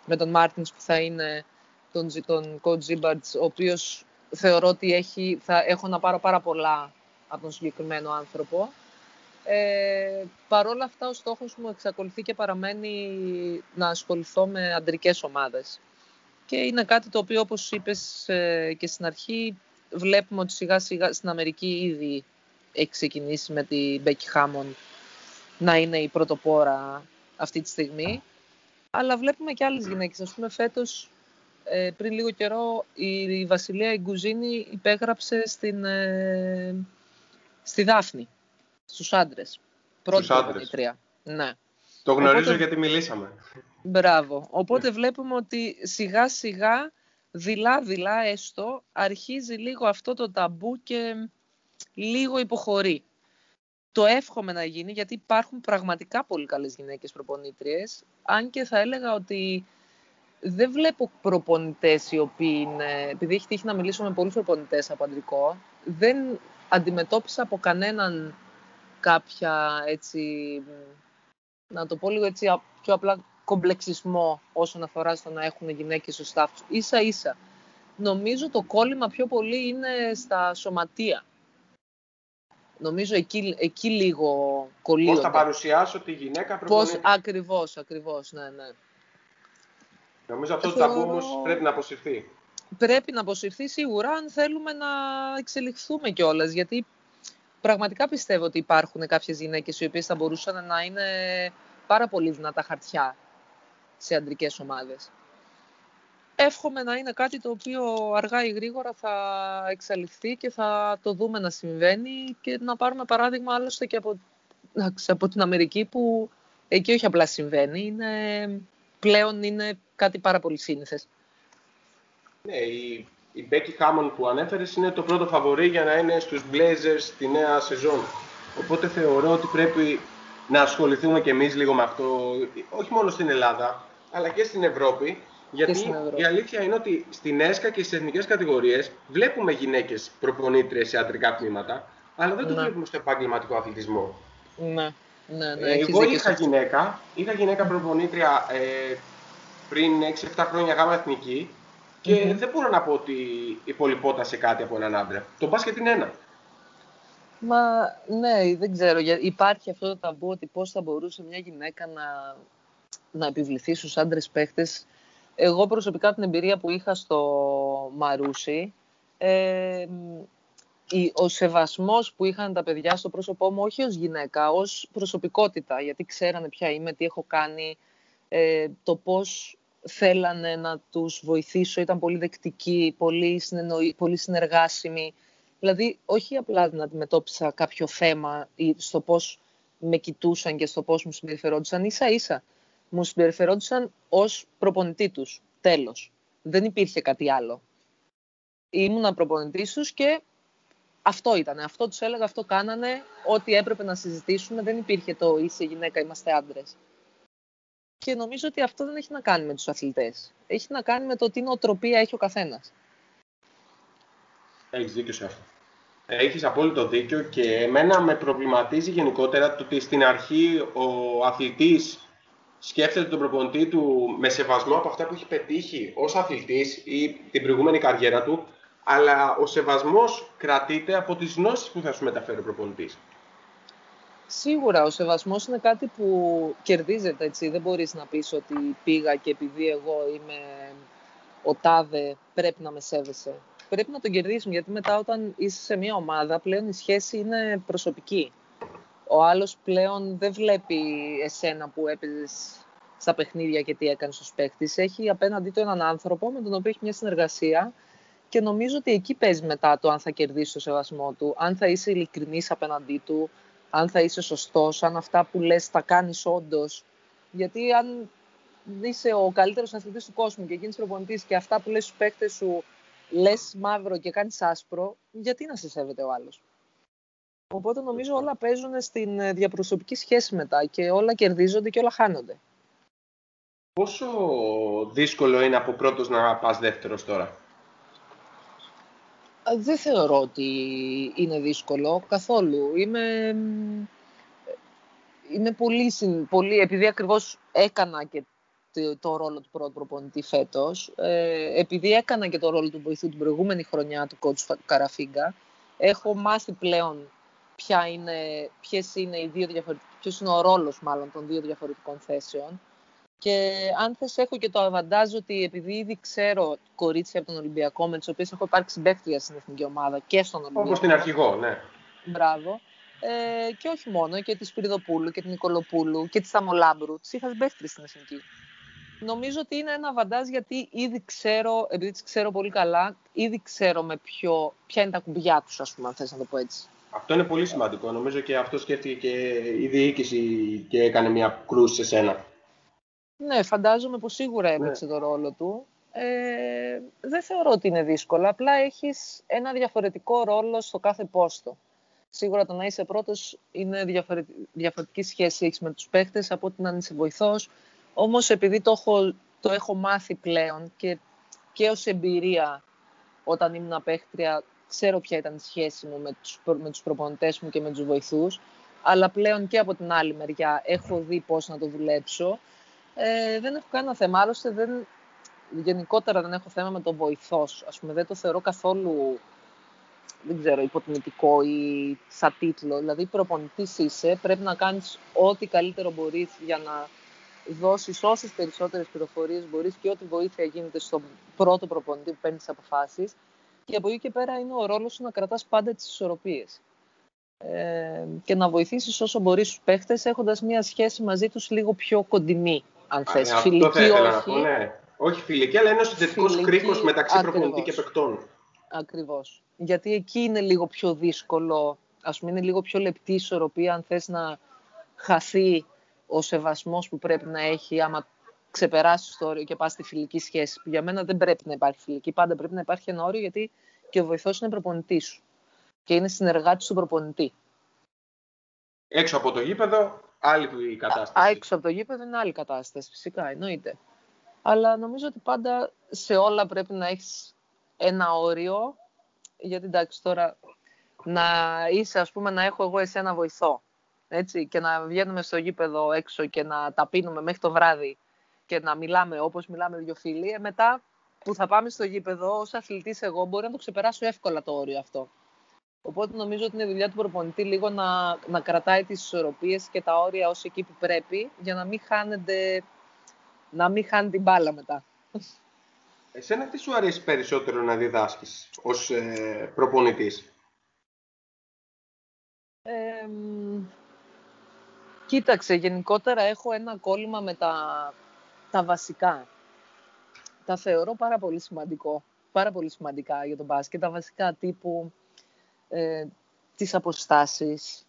με τον Μάρτινς που θα είναι τον, τον coach ο οποίος θεωρώ ότι έχει, θα έχω να πάρω πάρα πολλά από τον συγκεκριμένο άνθρωπο. Ε, Παρ' όλα αυτά, ο στόχος μου εξακολουθεί και παραμένει να ασχοληθώ με αντρικές ομάδες. Και είναι κάτι το οποίο, όπως είπες ε, και στην αρχή, βλέπουμε ότι σιγά σιγά στην Αμερική ήδη έχει ξεκινήσει με την Μπέκη Χάμον να είναι η πρωτοπόρα αυτή τη στιγμή. Αλλά βλέπουμε και άλλες γυναίκες. Ας πούμε φέτος, ε, πριν λίγο καιρό, η Βασιλεία Ιγκουζίνη υπέγραψε στην, ε, στη Δάφνη, στους άντρες. Πρώτη στους Ναι. Το γνωρίζω γιατί μιλήσαμε. Μπράβο. Οπότε βλέπουμε ότι σιγά σιγά, δειλά-δειλά έστω, αρχίζει λίγο αυτό το ταμπού και λίγο υποχωρεί. Το εύχομαι να γίνει γιατί υπάρχουν πραγματικά πολύ καλές γυναίκες προπονήτριες, αν και θα έλεγα ότι δεν βλέπω προπονητές οι οποίοι είναι, επειδή έχει τύχει να μιλήσω με πολλούς προπονητές από αντρικό, δεν αντιμετώπισα από κανέναν κάποια έτσι, να το πω λίγο έτσι πιο απλά κομπλεξισμό όσον αφορά στο να έχουν γυναίκες στο staff τους. Ίσα ίσα. Νομίζω το κόλλημα πιο πολύ είναι στα σωματεία. Νομίζω εκεί, εκεί λίγο κολλείονται. Πώς θα παρουσιάσω τη γυναίκα προπονητή. Πώς, ακριβώς, ακριβώς, ναι, ναι. Νομίζω αυτό το ταμπού όμως πρέπει να αποσυρθεί. Πρέπει να αποσυρθεί σίγουρα αν θέλουμε να εξελιχθούμε κιόλας. γιατί πραγματικά πιστεύω ότι υπάρχουν κάποιες γυναίκες οι οποίες θα μπορούσαν να είναι πάρα πολύ δυνατά χαρτιά σε αντρικές ομάδες. Εύχομαι να είναι κάτι το οποίο αργά ή γρήγορα θα εξαλειφθεί και θα το δούμε να συμβαίνει και να πάρουμε παράδειγμα άλλωστε και από, από την Αμερική που εκεί όχι απλά συμβαίνει, είναι, πλέον είναι κάτι πάρα πολύ σύνηθες. Ναι, η, η Becky Hammond που ανέφερες είναι το πρώτο φαβορή για να είναι στους Blazers τη νέα σεζόν. Οπότε θεωρώ ότι πρέπει να ασχοληθούμε κι εμείς λίγο με αυτό, όχι μόνο στην Ελλάδα, αλλά και στην Ευρώπη, γιατί η αλήθεια είναι ότι στην ΕΣΚΑ και στις εθνικές κατηγορίες βλέπουμε γυναίκες προπονήτριες σε αντρικά τμήματα, αλλά δεν το ναι. βλέπουμε στο επαγγελματικό αθλητισμό. Ναι, ναι, ναι. Ε, εγώ είχα γυναίκα, είχα γυναίκα προπονήτρια ε, πριν 6-7 χρόνια γάμα εθνική και δεν μπορώ να πω ότι υπολοιπόταν κάτι από έναν άντρα. Το μπάσκετ είναι ένα. Μα ναι, δεν ξέρω. Υπάρχει αυτό το ταμπού ότι πώς θα μπορούσε μια γυναίκα να, να επιβληθεί στους άντρες παίχτες εγώ προσωπικά την εμπειρία που είχα στο Μαρούσι, ε, ο σεβασμός που είχαν τα παιδιά στο πρόσωπό μου, όχι ως γυναίκα, ως προσωπικότητα, γιατί ξέρανε ποια είμαι, τι έχω κάνει, ε, το πώς θέλανε να τους βοηθήσω, ήταν πολύ δεκτικοί, πολύ, συνεννοη, πολύ συνεργάσιμοι. Δηλαδή, όχι απλά να αντιμετώπισα κάποιο θέμα ή στο πώς με κοιτούσαν και στο πώς μου συμπεριφερόντουσαν, ίσα-ίσα μου συμπεριφερόντουσαν ως προπονητή τους. Τέλος. Δεν υπήρχε κάτι άλλο. Ήμουνα προπονητής τους και αυτό ήταν. Αυτό τους έλεγα, αυτό κάνανε. Ό,τι έπρεπε να συζητήσουμε. Δεν υπήρχε το είσαι γυναίκα, είμαστε άντρες. Και νομίζω ότι αυτό δεν έχει να κάνει με τους αθλητές. Έχει να κάνει με το τι νοοτροπία έχει ο καθένας. Έχεις δίκιο σε αυτό. Έχεις απόλυτο δίκιο και εμένα με προβληματίζει γενικότερα το ότι στην αρχή ο αθλητής σκέφτεται τον προπονητή του με σεβασμό από αυτά που έχει πετύχει ως αθλητής ή την προηγούμενη καριέρα του, αλλά ο σεβασμός κρατείται από τις γνώσεις που θα σου μεταφέρει ο προπονητής. Σίγουρα, ο σεβασμός είναι κάτι που κερδίζεται, έτσι. Δεν μπορείς να πεις ότι πήγα και επειδή εγώ είμαι ο τάδε πρέπει να με σέβεσαι. Πρέπει να τον κερδίσουμε, γιατί μετά όταν είσαι σε μια ομάδα πλέον η σχέση είναι προσωπική ο άλλος πλέον δεν βλέπει εσένα που έπαιζες στα παιχνίδια και τι έκανες ως παίχτης. Έχει απέναντί του έναν άνθρωπο με τον οποίο έχει μια συνεργασία και νομίζω ότι εκεί παίζει μετά το αν θα κερδίσει το σεβασμό του, αν θα είσαι ειλικρινής απέναντί του, αν θα είσαι σωστός, αν αυτά που λες τα κάνεις όντως. Γιατί αν είσαι ο καλύτερος αθλητής του κόσμου και γίνεις προπονητής και αυτά που λες στους παίχτες σου λες μαύρο και κάνεις άσπρο, γιατί να σε σέβεται ο άλλος; Οπότε νομίζω όλα παίζουν στην ε, διαπροσωπική σχέση μετά και όλα κερδίζονται και όλα χάνονται. Πόσο δύσκολο είναι από πρώτος να πας δεύτερος τώρα; Δεν θεωρώ ότι είναι δύσκολο καθόλου. Είμαι... είναι πολύ, πολύ επειδή ακριβώς έκανα και το, ρόλο του πρώτου προπονητή φέτος, ε, επειδή έκανα και το ρόλο του βοηθού την προηγούμενη χρονιά του coach Καραφίγκα, έχω μάθει πλέον ποια είναι, ποιες είναι οι δύο ποιος είναι ο ρόλος μάλλον των δύο διαφορετικών θέσεων. Και αν θες έχω και το αβαντάζ ότι επειδή ήδη ξέρω κορίτσια από τον Ολυμπιακό με τις οποίες έχω υπάρξει παίκτρια στην εθνική ομάδα και στον Ολυμπιακό. Όπως την αρχηγό, ναι. Μπράβο. Ε, και όχι μόνο, και της Σπυριδοπούλου και την Νικολοπούλου και της Σταμολάμπρου. Τι είχα παίχτρε στην εθνική. Νομίζω ότι είναι ένα βαντάζ γιατί ήδη ξέρω, επειδή τις ξέρω πολύ καλά, ήδη ξέρω με ποιο, ποια είναι τα κουμπιά τους, ας πούμε, αν θες να το πω έτσι. Αυτό είναι πολύ σημαντικό. Νομίζω και αυτό σκέφτηκε και η διοίκηση και έκανε μια κρούση σε σένα. Ναι, φαντάζομαι πως σίγουρα ναι. έπαιξε ναι. το ρόλο του. Ε, δεν θεωρώ ότι είναι δύσκολο. Απλά έχεις ένα διαφορετικό ρόλο στο κάθε πόστο σίγουρα το να είσαι πρώτος είναι διαφορετική σχέση έχεις με τους παίχτες από ότι να είσαι βοηθός. Όμως επειδή το έχω, το έχω μάθει πλέον και, και ως εμπειρία όταν ήμουν παίχτρια, ξέρω ποια ήταν η σχέση μου με τους, με τους προπονητές μου και με τους βοηθούς, αλλά πλέον και από την άλλη μεριά έχω δει πώς να το δουλέψω. Ε, δεν έχω κανένα θέμα, άλλωστε δεν, γενικότερα δεν έχω θέμα με το βοηθός. Ας πούμε, δεν το θεωρώ καθόλου δεν ξέρω, υποτιμητικό ή σαν τίτλο. Δηλαδή, προπονητής είσαι, πρέπει να κάνεις ό,τι καλύτερο μπορείς για να δώσεις όσες περισσότερες πληροφορίες μπορείς και ό,τι βοήθεια γίνεται στον πρώτο προπονητή που παίρνεις τι αποφάσεις. Και από εκεί και πέρα είναι ο ρόλος σου να κρατάς πάντα τις ισορροπίες. Ε, και να βοηθήσεις όσο μπορείς τους παίχτες έχοντας μια σχέση μαζί τους λίγο πιο κοντινή, αν θες. Φιλική, όχι. ναι. Όχι φιλική, αλλά είναι ο συνδετικό κρίκος μεταξύ προπονητή και παιχτών. Ακριβώς γιατί εκεί είναι λίγο πιο δύσκολο, ας πούμε είναι λίγο πιο λεπτή η ισορροπία αν θες να χαθεί ο σεβασμός που πρέπει να έχει άμα ξεπεράσεις το όριο και πας στη φιλική σχέση. Που για μένα δεν πρέπει να υπάρχει φιλική, πάντα πρέπει να υπάρχει ένα όριο γιατί και ο βοηθός είναι προπονητής σου και είναι συνεργάτης του προπονητή. Έξω από το γήπεδο, άλλη κατάσταση. Α, έξω από το γήπεδο είναι άλλη κατάσταση, φυσικά, εννοείται. Αλλά νομίζω ότι πάντα σε όλα πρέπει να έχεις ένα όριο γιατί εντάξει τώρα να είσαι ας πούμε να έχω εγώ εσένα βοηθό έτσι, και να βγαίνουμε στο γήπεδο έξω και να τα πίνουμε μέχρι το βράδυ και να μιλάμε όπως μιλάμε δύο φίλοι, ε, μετά που θα πάμε στο γήπεδο ως αθλητής εγώ μπορεί να το ξεπεράσω εύκολα το όριο αυτό. Οπότε νομίζω ότι είναι δουλειά του προπονητή λίγο να, να κρατάει τις ισορροπίες και τα όρια ως εκεί που πρέπει για να μην χάνεται, να μην χάνει την μπάλα μετά. Εσένα τι σου αρέσει περισσότερο να διδάσκεις ως ε, προπονητής; κοίταξε, γενικότερα έχω ένα κόλλημα με τα, τα βασικά. Τα θεωρώ πάρα πολύ σημαντικό, πάρα πολύ σημαντικά για τον μπάσκετ. Τα βασικά τύπου ε, τις αποστάσεις,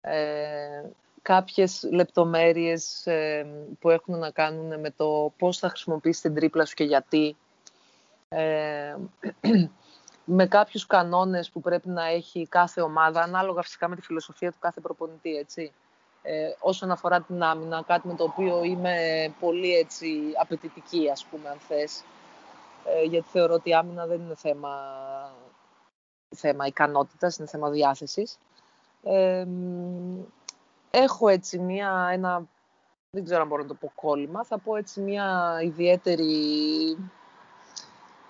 ε, κάποιες λεπτομέρειες ε, που έχουν να κάνουν με το πώς θα χρησιμοποιήσεις την τρίπλα σου και γιατί ε, με κάποιους κανόνες που πρέπει να έχει κάθε ομάδα, ανάλογα φυσικά με τη φιλοσοφία του κάθε προπονητή, έτσι. Ε, όσον αφορά την άμυνα, κάτι με το οποίο είμαι πολύ έτσι απαιτητική, ας πούμε, αν θες. Ε, γιατί θεωρώ ότι η άμυνα δεν είναι θέμα, θέμα ικανότητας, είναι θέμα διάθεσης. Ε, έχω έτσι μία, ένα, δεν ξέρω αν μπορώ να το πω κόλλημα, θα πω έτσι μία ιδιαίτερη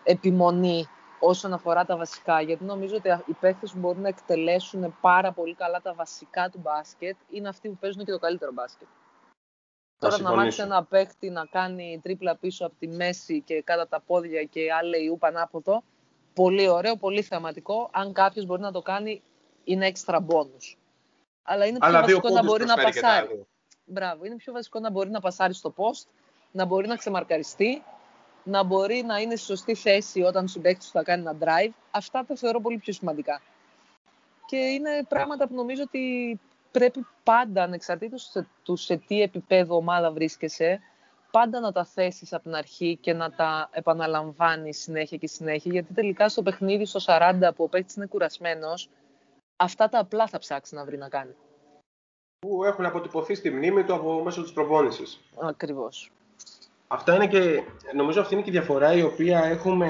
επιμονή όσον αφορά τα βασικά. Γιατί νομίζω ότι οι παίχτες που μπορούν να εκτελέσουν πάρα πολύ καλά τα βασικά του μπάσκετ είναι αυτοί που παίζουν και το καλύτερο μπάσκετ. Τώρα να μάθει ένα παίχτη να κάνει τρίπλα πίσω από τη μέση και κάτω από τα πόδια και άλλη ιού πανάποδο, πολύ ωραίο, πολύ θεαματικό. Αν κάποιος μπορεί να το κάνει, είναι έξτρα bonus. Αλλά είναι πιο βασικό να μπορεί να πασάρει. Μπράβο, είναι πιο βασικό να μπορεί να πασάρει στο post, να μπορεί να ξεμαρκαριστεί, να μπορεί να είναι στη σωστή θέση όταν ο συμπαίκτης θα κάνει ένα drive. Αυτά τα θεωρώ πολύ πιο σημαντικά. Και είναι πράγματα που νομίζω ότι πρέπει πάντα, ανεξαρτήτως του σε τι επίπεδο ομάδα βρίσκεσαι, πάντα να τα θέσεις από την αρχή και να τα επαναλαμβάνεις συνέχεια και συνέχεια, γιατί τελικά στο παιχνίδι στο 40 που ο παίκτης είναι κουρασμένος, αυτά τα απλά θα ψάξεις να βρει να κάνει. Που έχουν αποτυπωθεί στη μνήμη του από μέσω της προπόνησης. Ακριβώς. Αυτά είναι και, νομίζω αυτή είναι και η διαφορά η οποία έχουμε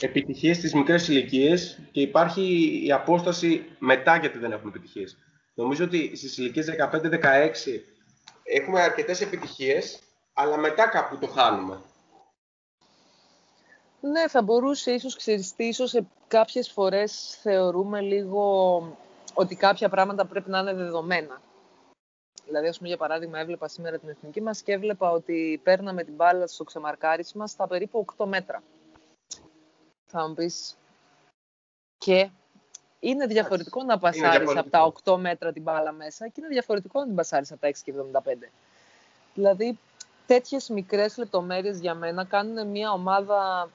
επιτυχίες στις μικρές ηλικίες και υπάρχει η απόσταση μετά γιατί δεν έχουμε επιτυχίες. Νομίζω ότι στις ηλικίες 15-16 έχουμε αρκετές επιτυχίες, αλλά μετά κάπου το χάνουμε. Ναι, θα μπορούσε ίσως, ξέρεις ίσως σε κάποιες φορές θεωρούμε λίγο ότι κάποια πράγματα πρέπει να είναι δεδομένα. Δηλαδή, ας πούμε, για παράδειγμα, έβλεπα σήμερα την εθνική μας και έβλεπα ότι παίρναμε την μπάλα στο ξεμαρκάρισμα στα περίπου 8 μέτρα. Θα μου πεις, και είναι διαφορετικό να πασάρεις από τα 8 μέτρα την μπάλα μέσα και είναι διαφορετικό να την πασάρεις από τα 6,75. Δηλαδή, τέτοιες μικρές λεπτομέρειες για μένα κάνουν μια ομάδα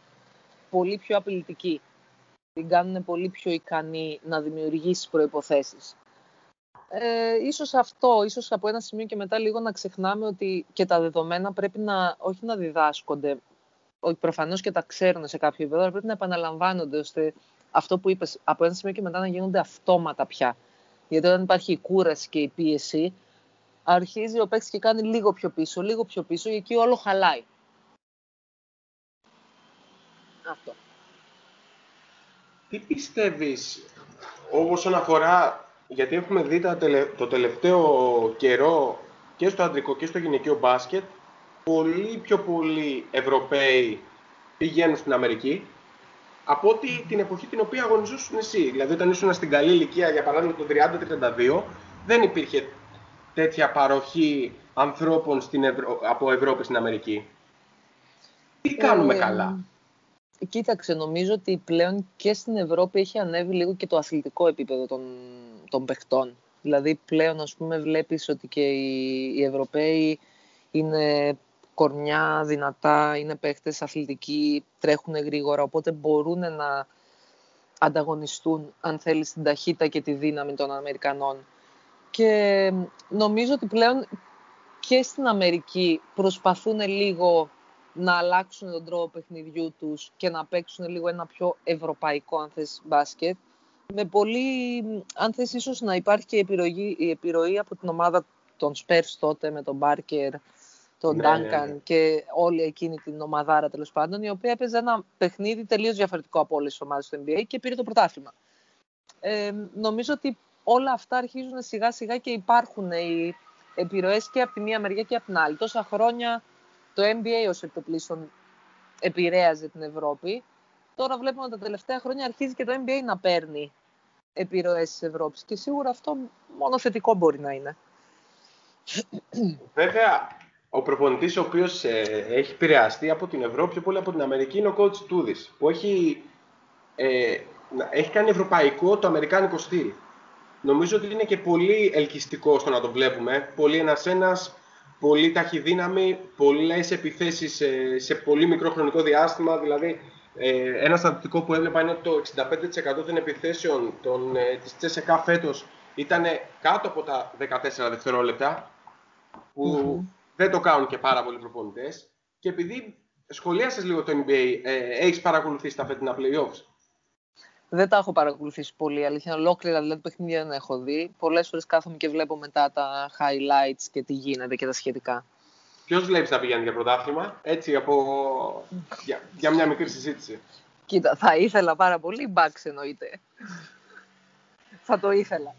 πολύ πιο απειλητική. Την κάνουν πολύ πιο ικανή να δημιουργήσει προϋποθέσεις. Ε, ίσως αυτό, ίσως από ένα σημείο και μετά λίγο να ξεχνάμε ότι και τα δεδομένα πρέπει να, όχι να διδάσκονται, όχι προφανώς και τα ξέρουν σε κάποιο επίπεδο, αλλά πρέπει να επαναλαμβάνονται, ώστε αυτό που είπες, από ένα σημείο και μετά να γίνονται αυτόματα πια. Γιατί όταν υπάρχει η κούραση και η πίεση, αρχίζει ο παίκτης και κάνει λίγο πιο πίσω, λίγο πιο πίσω, και εκεί όλο χαλάει. Αυτό. Τι πιστεύεις όσον αφορά, γιατί έχουμε δει το τελευταίο καιρό και στο αντρικό και στο γυναικείο μπάσκετ, πολύ πιο πολλοί Ευρωπαίοι πηγαίνουν στην Αμερική από ότι την εποχή την οποία αγωνιζόσουν εσύ. Δηλαδή, όταν ήσουν στην καλή ηλικία, για παράδειγμα το 30-32, δεν υπήρχε τέτοια παροχή ανθρώπων στην από Ευρώπη στην Αμερική. Τι κάνουμε ε, καλά; Κοίταξε, νομίζω ότι πλέον και στην Ευρώπη έχει ανέβει λίγο και το αθλητικό επίπεδο των, των παιχτών. Δηλαδή πλέον ας πούμε βλέπεις ότι και οι, οι Ευρωπαίοι είναι κορμιά, δυνατά, είναι παίχτες αθλητικοί, τρέχουν γρήγορα, οπότε μπορούν να ανταγωνιστούν, αν θέλεις, την ταχύτητα και τη δύναμη των Αμερικανών. Και νομίζω ότι πλέον και στην Αμερική προσπαθούν λίγο να αλλάξουν τον τρόπο παιχνιδιού τους και να παίξουν λίγο ένα πιο ευρωπαϊκό, αν θες, μπάσκετ. Με πολύ, αν θες, ίσως να υπάρχει και επιρροή, η επιρροή από την ομάδα των Spurs τότε με τον Μπάρκερ, τον ναι, ναι, ναι. και όλη εκείνη την ομαδάρα τέλος πάντων, η οποία έπαιζε ένα παιχνίδι τελείως διαφορετικό από όλες τις ομάδες του NBA και πήρε το πρωτάθλημα. Ε, νομίζω ότι όλα αυτά αρχίζουν σιγά σιγά και υπάρχουν οι επιρροές και από τη μία μεριά και από την άλλη. Τόσα χρόνια το NBA ως επιτοπλίστων επηρέαζε την Ευρώπη. Τώρα βλέπουμε ότι τα τελευταία χρόνια αρχίζει και το NBA να παίρνει επιρροές της Ευρώπης και σίγουρα αυτό μόνο θετικό μπορεί να είναι. Βέβαια, ο προπονητής ο οποίος ε, έχει επηρεαστεί από την Ευρώπη πιο πολύ από την Αμερική είναι ο coach Τούδης, που έχει, ε, έχει κάνει ευρωπαϊκό το αμερικάνικο στυλ. Νομίζω ότι είναι και πολύ ελκυστικό στο να το βλέπουμε. Πολύ ένας-ένας, πολύ ταχυδύναμη, πολλές επιθέσεις σε, σε πολύ μικρό χρονικό διάστημα. Δηλαδή, ε, ένα στατιστικό που έβλεπα είναι ότι το 65% των επιθέσεων των, ε, της Τσέσεκα φέτος ήταν κάτω από τα 14 δευτερόλεπτα, που δεν το κάνουν και πάρα πολλοί προπονητές. Και επειδή σχολίασες λίγο το NBA, ε, έχεις παρακολουθήσει τα φετινά playoffs; Δεν τα έχω παρακολουθήσει πολύ, αλήθεια. Ολόκληρα δηλαδή παιχνίδια δεν έχω δει. Πολλές φορές κάθομαι και βλέπω μετά τα highlights και τι γίνεται και τα σχετικά. Ποιος βλέπεις να πηγαίνει για πρωτάθλημα, έτσι από... για, για μια μικρή συζήτηση. Κοίτα, θα ήθελα πάρα πολύ. Μπαξ εννοείται. θα το ήθελα.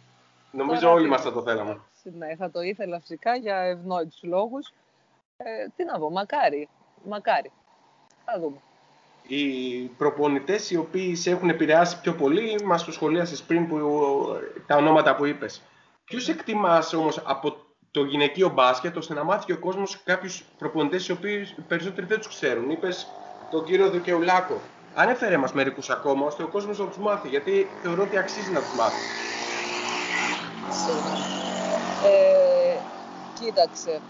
Νομίζω Τώρα, όλοι μας θα το θέλαμε. Ναι, θα το ήθελα φυσικά για ευνόητους λόγους. Ε, τι να πω, μακάρι. Μακάρι. Θα δούμε οι προπονητές οι οποίοι σε έχουν επηρεάσει πιο πολύ, μας το σχολίασες πριν που, τα ονόματα που είπες. Ποιους εκτιμάς όμως από το γυναικείο μπάσκετ ώστε να μάθει και ο κόσμος κάποιους προπονητές οι οποίοι περισσότεροι δεν τους ξέρουν. Είπες τον κύριο Δικαιουλάκο. Ανέφερε μας μερικούς ακόμα ώστε ο κόσμος να τους μάθει, γιατί θεωρώ ότι αξίζει να τους μάθει. Ε, κοίταξε.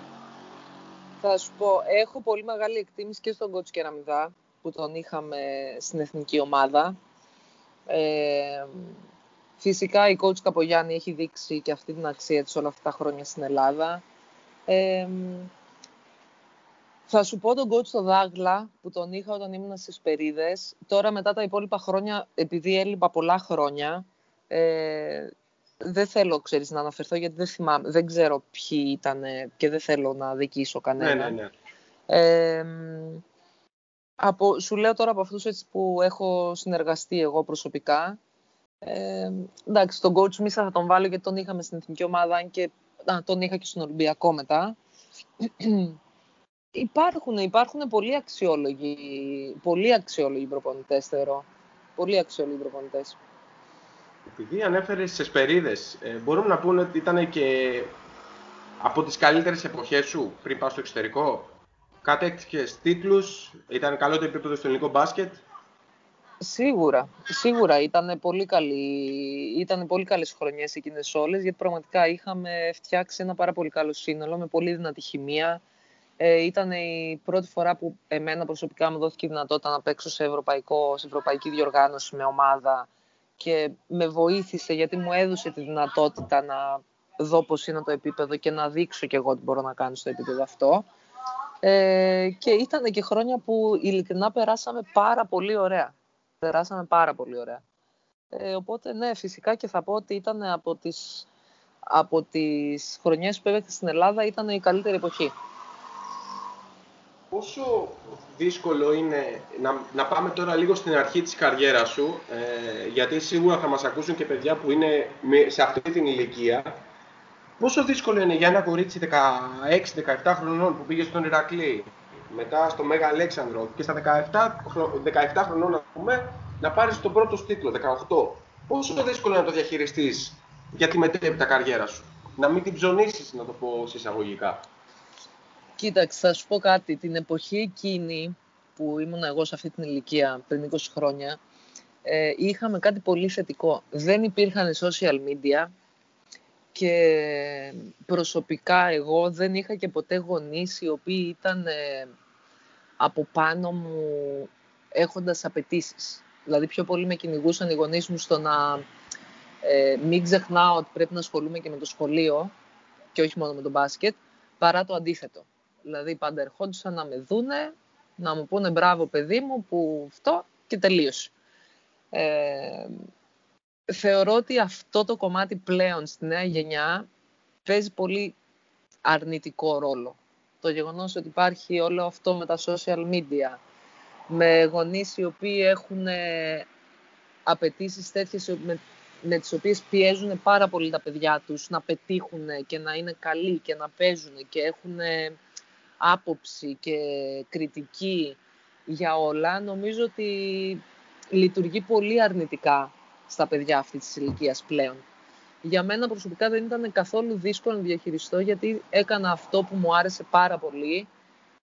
Θα σου πω, έχω πολύ μεγάλη εκτίμηση και στον κότσο Κεραμιδά που τον είχαμε στην εθνική ομάδα. Ε, φυσικά η coach Καπογιάννη έχει δείξει και αυτή την αξία της όλα αυτά τα χρόνια στην Ελλάδα. Ε, θα σου πω τον coach στο Δάγλα που τον είχα όταν ήμουν στις Περίδες. Τώρα μετά τα υπόλοιπα χρόνια, επειδή έλειπα πολλά χρόνια, ε, δεν θέλω, ξέρεις, να αναφερθώ γιατί δεν θυμάμαι, δεν ξέρω ποιοι ήταν και δεν θέλω να δικήσω κανένα. Ναι, ναι, ναι. Ε, από, σου λέω τώρα από αυτούς έτσι που έχω συνεργαστεί εγώ προσωπικά. Ε, εντάξει, τον coach Μίσα θα τον βάλω γιατί τον είχαμε στην εθνική ομάδα, αν και α, τον είχα και στον Ολυμπιακό μετά. υπάρχουν, υπάρχουν πολύ αξιόλογοι, πολύ αξιόλογοι προπονητές, θεωρώ. Πολύ αξιόλογοι προπονητές. Επειδή ανέφερες στι Εσπερίδες, ε, μπορούμε να πούμε ότι ήταν και από τις καλύτερες εποχές σου πριν πάω στο εξωτερικό; Κατέκτηκε τίτλους, ήταν καλό το επίπεδο στο ελληνικό μπάσκετ; Σίγουρα, σίγουρα ήταν πολύ, καλή, ήταν πολύ καλές χρονιές εκείνες όλες, γιατί πραγματικά είχαμε φτιάξει ένα πάρα πολύ καλό σύνολο με πολύ δυνατή χημεία. Ε, ήταν η πρώτη φορά που εμένα προσωπικά μου δόθηκε η δυνατότητα να παίξω σε, ευρωπαϊκό, σε ευρωπαϊκή διοργάνωση με ομάδα και με βοήθησε γιατί μου έδωσε τη δυνατότητα να δω πώς είναι το επίπεδο και να δείξω και εγώ τι μπορώ να κάνω στο επίπεδο αυτό. Ε, και ήταν και χρόνια που ειλικρινά περάσαμε πάρα πολύ ωραία. Περάσαμε πάρα πολύ ωραία. Ε, οπότε ναι, φυσικά και θα πω ότι ήταν από τις, από τις χρονιές που έπαιξε στην Ελλάδα ήταν η καλύτερη εποχή. Πόσο δύσκολο είναι να, να πάμε τώρα λίγο στην αρχή της καριέρας σου, ε, γιατί σίγουρα θα μας ακούσουν και παιδιά που είναι σε αυτή την ηλικία. Πόσο δύσκολο είναι για ένα κορίτσι 16-17 χρονών που πήγε στον Ηρακλή, μετά στο Μέγα Αλέξανδρο και στα 17, 17 χρονών να πούμε, να πάρεις τον πρώτο τίτλο, 18. Πόσο δύσκολο είναι να το διαχειριστείς για τη μετέπειτα καριέρα σου; Να μην την ψωνίσεις, να το πω συσσαγωγικά. Κοίταξε, θα σου πω κάτι. Την εποχή εκείνη που ήμουν εγώ σε αυτή την ηλικία, πριν 20 χρόνια, ε, είχαμε κάτι πολύ θετικό. Δεν υπήρχαν social media και προσωπικά εγώ δεν είχα και ποτέ γονείς οι οποίοι ήταν ε, από πάνω μου έχοντας απαιτήσεις. Δηλαδή πιο πολύ με κυνηγούσαν οι γονείς μου στο να ε, μην ξεχνάω ότι πρέπει να ασχολούμαι και με το σχολείο και όχι μόνο με το μπάσκετ, παρά το αντίθετο. Δηλαδή πάντα ερχόντουσαν να με δούνε, να μου πούνε μπράβο παιδί μου που αυτό και τελείωσε. Ε, θεωρώ ότι αυτό το κομμάτι πλέον στη νέα γενιά παίζει πολύ αρνητικό ρόλο. Το γεγονός ότι υπάρχει όλο αυτό με τα social media, με γονείς οι οποίοι έχουν ε, απαιτήσεις τέτοιες με, με τις οποίες πιέζουν πάρα πολύ τα παιδιά τους να πετύχουν και να είναι καλοί και να παίζουν και έχουν άποψη και κριτική για όλα, νομίζω ότι λειτουργεί πολύ αρνητικά στα παιδιά αυτής της ηλικίας πλέον. Για μένα προσωπικά δεν ήταν καθόλου δύσκολο να διαχειριστώ, γιατί έκανα αυτό που μου άρεσε πάρα πολύ.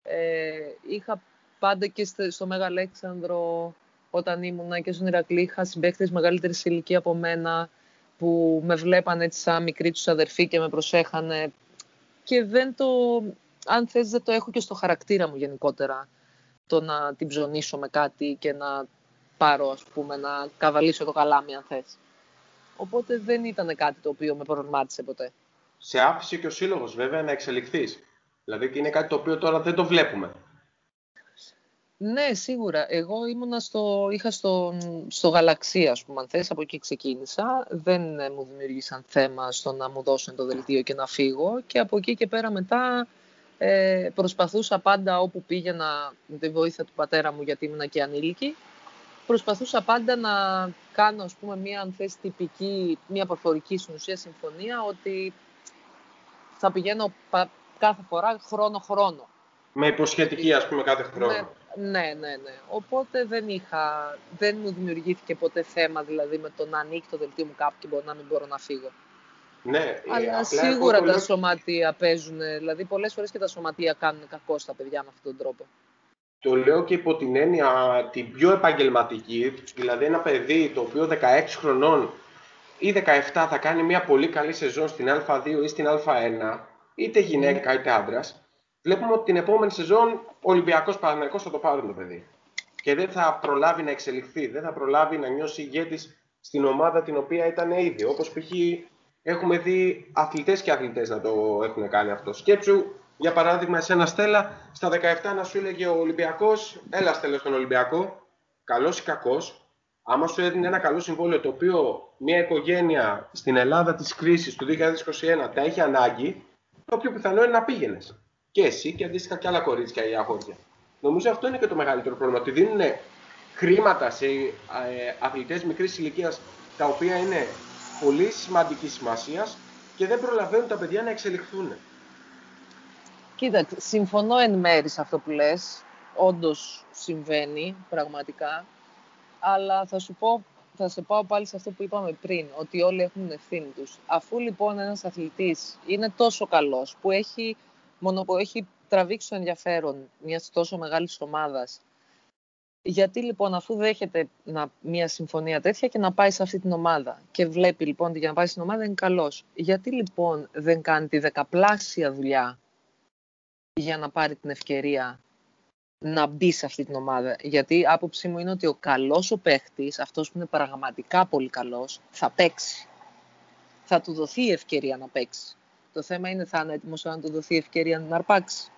Ε, είχα πάντα και στο Μέγα Αλέξανδρο, όταν ήμουνα και στον Ηρακλή, είχα συμπαίκτες μεγαλύτερης ηλικίας από μένα, που με βλέπανε έτσι σαν μικρή τους αδερφή και με προσέχανε. Και δεν το, αν θες δεν το έχω και στο χαρακτήρα μου γενικότερα το να την ψωνίσω με κάτι και να πάρω ας πούμε να καβαλήσω το καλάμι αν θες. Οπότε δεν ήταν κάτι το οποίο με προβλημάτισε ποτέ. Σε άφησε και ο σύλλογος βέβαια να εξελιχθείς. Δηλαδή είναι κάτι το οποίο τώρα δεν το βλέπουμε. Ναι, σίγουρα. Εγώ ήμουνα στο, είχα στο, στο Γαλαξία, ας πούμε, αν θες, από εκεί ξεκίνησα. Δεν ε, μου δημιουργήσαν θέμα στο να μου δώσουν το δελτίο και να φύγω. Και από εκεί και πέρα μετά ε, προσπαθούσα πάντα όπου πήγαινα με τη βοήθεια του πατέρα μου γιατί ήμουν και ανήλικη. Προσπαθούσα πάντα να κάνω ας πούμε, μια αν θες, τυπική, μια προφορική στην ουσία συμφωνία ότι θα πηγαίνω κάθε φορά χρόνο-χρόνο. Με υποσχετική ας πούμε κάθε χρόνο. Ναι, ναι, ναι, ναι. Οπότε δεν, είχα, δεν μου δημιουργήθηκε ποτέ θέμα δηλαδή με το να ανοίξει το δελτίο μου κάπου και να μην μπορώ να φύγω. Ναι, ε, Αλλά σίγουρα τα σωματεία παίζουν. Δηλαδή, πολλές φορές και τα σωματεία κάνουν κακό στα παιδιά με αυτόν τον τρόπο. Το λέω και υπό την έννοια την πιο επαγγελματική, δηλαδή ένα παιδί το οποίο 16 χρονών ή 17 θα κάνει μια πολύ καλή σεζόν στην Α2 ή στην Α1, είτε γυναίκα είτε άντρας, βλέπουμε ότι την επόμενη σεζόν ο Ολυμπιακός Παναγενικό θα το πάρει το παιδί. Και δεν θα προλάβει να εξελιχθεί, δεν θα προλάβει να νιώσει ηγέτης στην ομάδα την οποία ήταν ήδη. Όπως π.χ έχουμε δει αθλητές και αθλητές να το έχουν κάνει αυτό. Σκέψου, για παράδειγμα, εσένα Στέλλα, στα 17 να σου έλεγε ο Ολυμπιακός, έλα Στέλλα στον Ολυμπιακό, καλός ή κακός, άμα σου έδινε ένα καλό συμβόλαιο το οποίο μια οικογένεια στην Ελλάδα της κρίσης του 2021 τα έχει ανάγκη, το πιο πιθανό είναι να πήγαινες. Και εσύ και αντίστοιχα και άλλα κορίτσια ή αγόρια. Νομίζω αυτό είναι και το μεγαλύτερο πρόβλημα. Ότι δίνουν χρήματα σε ε, αθλητές μικρής ηλικίας τα οποία είναι πολύ σημαντικής σημασίας και δεν προλαβαίνουν τα παιδιά να εξελιχθούν. Κοίταξε, συμφωνώ εν μέρη σε αυτό που λες. Όντως συμβαίνει πραγματικά. Αλλά θα σου πω, θα σε πάω πάλι σε αυτό που είπαμε πριν, ότι όλοι έχουν ευθύνη τους. Αφού λοιπόν ένας αθλητής είναι τόσο καλός, που έχει, μόνο που έχει τραβήξει το ενδιαφέρον μιας τόσο μεγάλης ομάδας, γιατί λοιπόν αφού δέχεται να, μια συμφωνία τέτοια και να πάει σε αυτή την ομάδα και βλέπει λοιπόν ότι για να πάει στην ομάδα είναι καλός, γιατί λοιπόν δεν κάνει τη δεκαπλάσια δουλειά για να πάρει την ευκαιρία να μπει σε αυτή την ομάδα. Γιατί η άποψή μου είναι ότι ο καλός ο παίχτης, αυτός που είναι πραγματικά πολύ καλός, θα παίξει. Θα του δοθεί η ευκαιρία να παίξει. Το θέμα είναι θα είναι έτοιμος να του δοθεί η ευκαιρία να αρπάξει.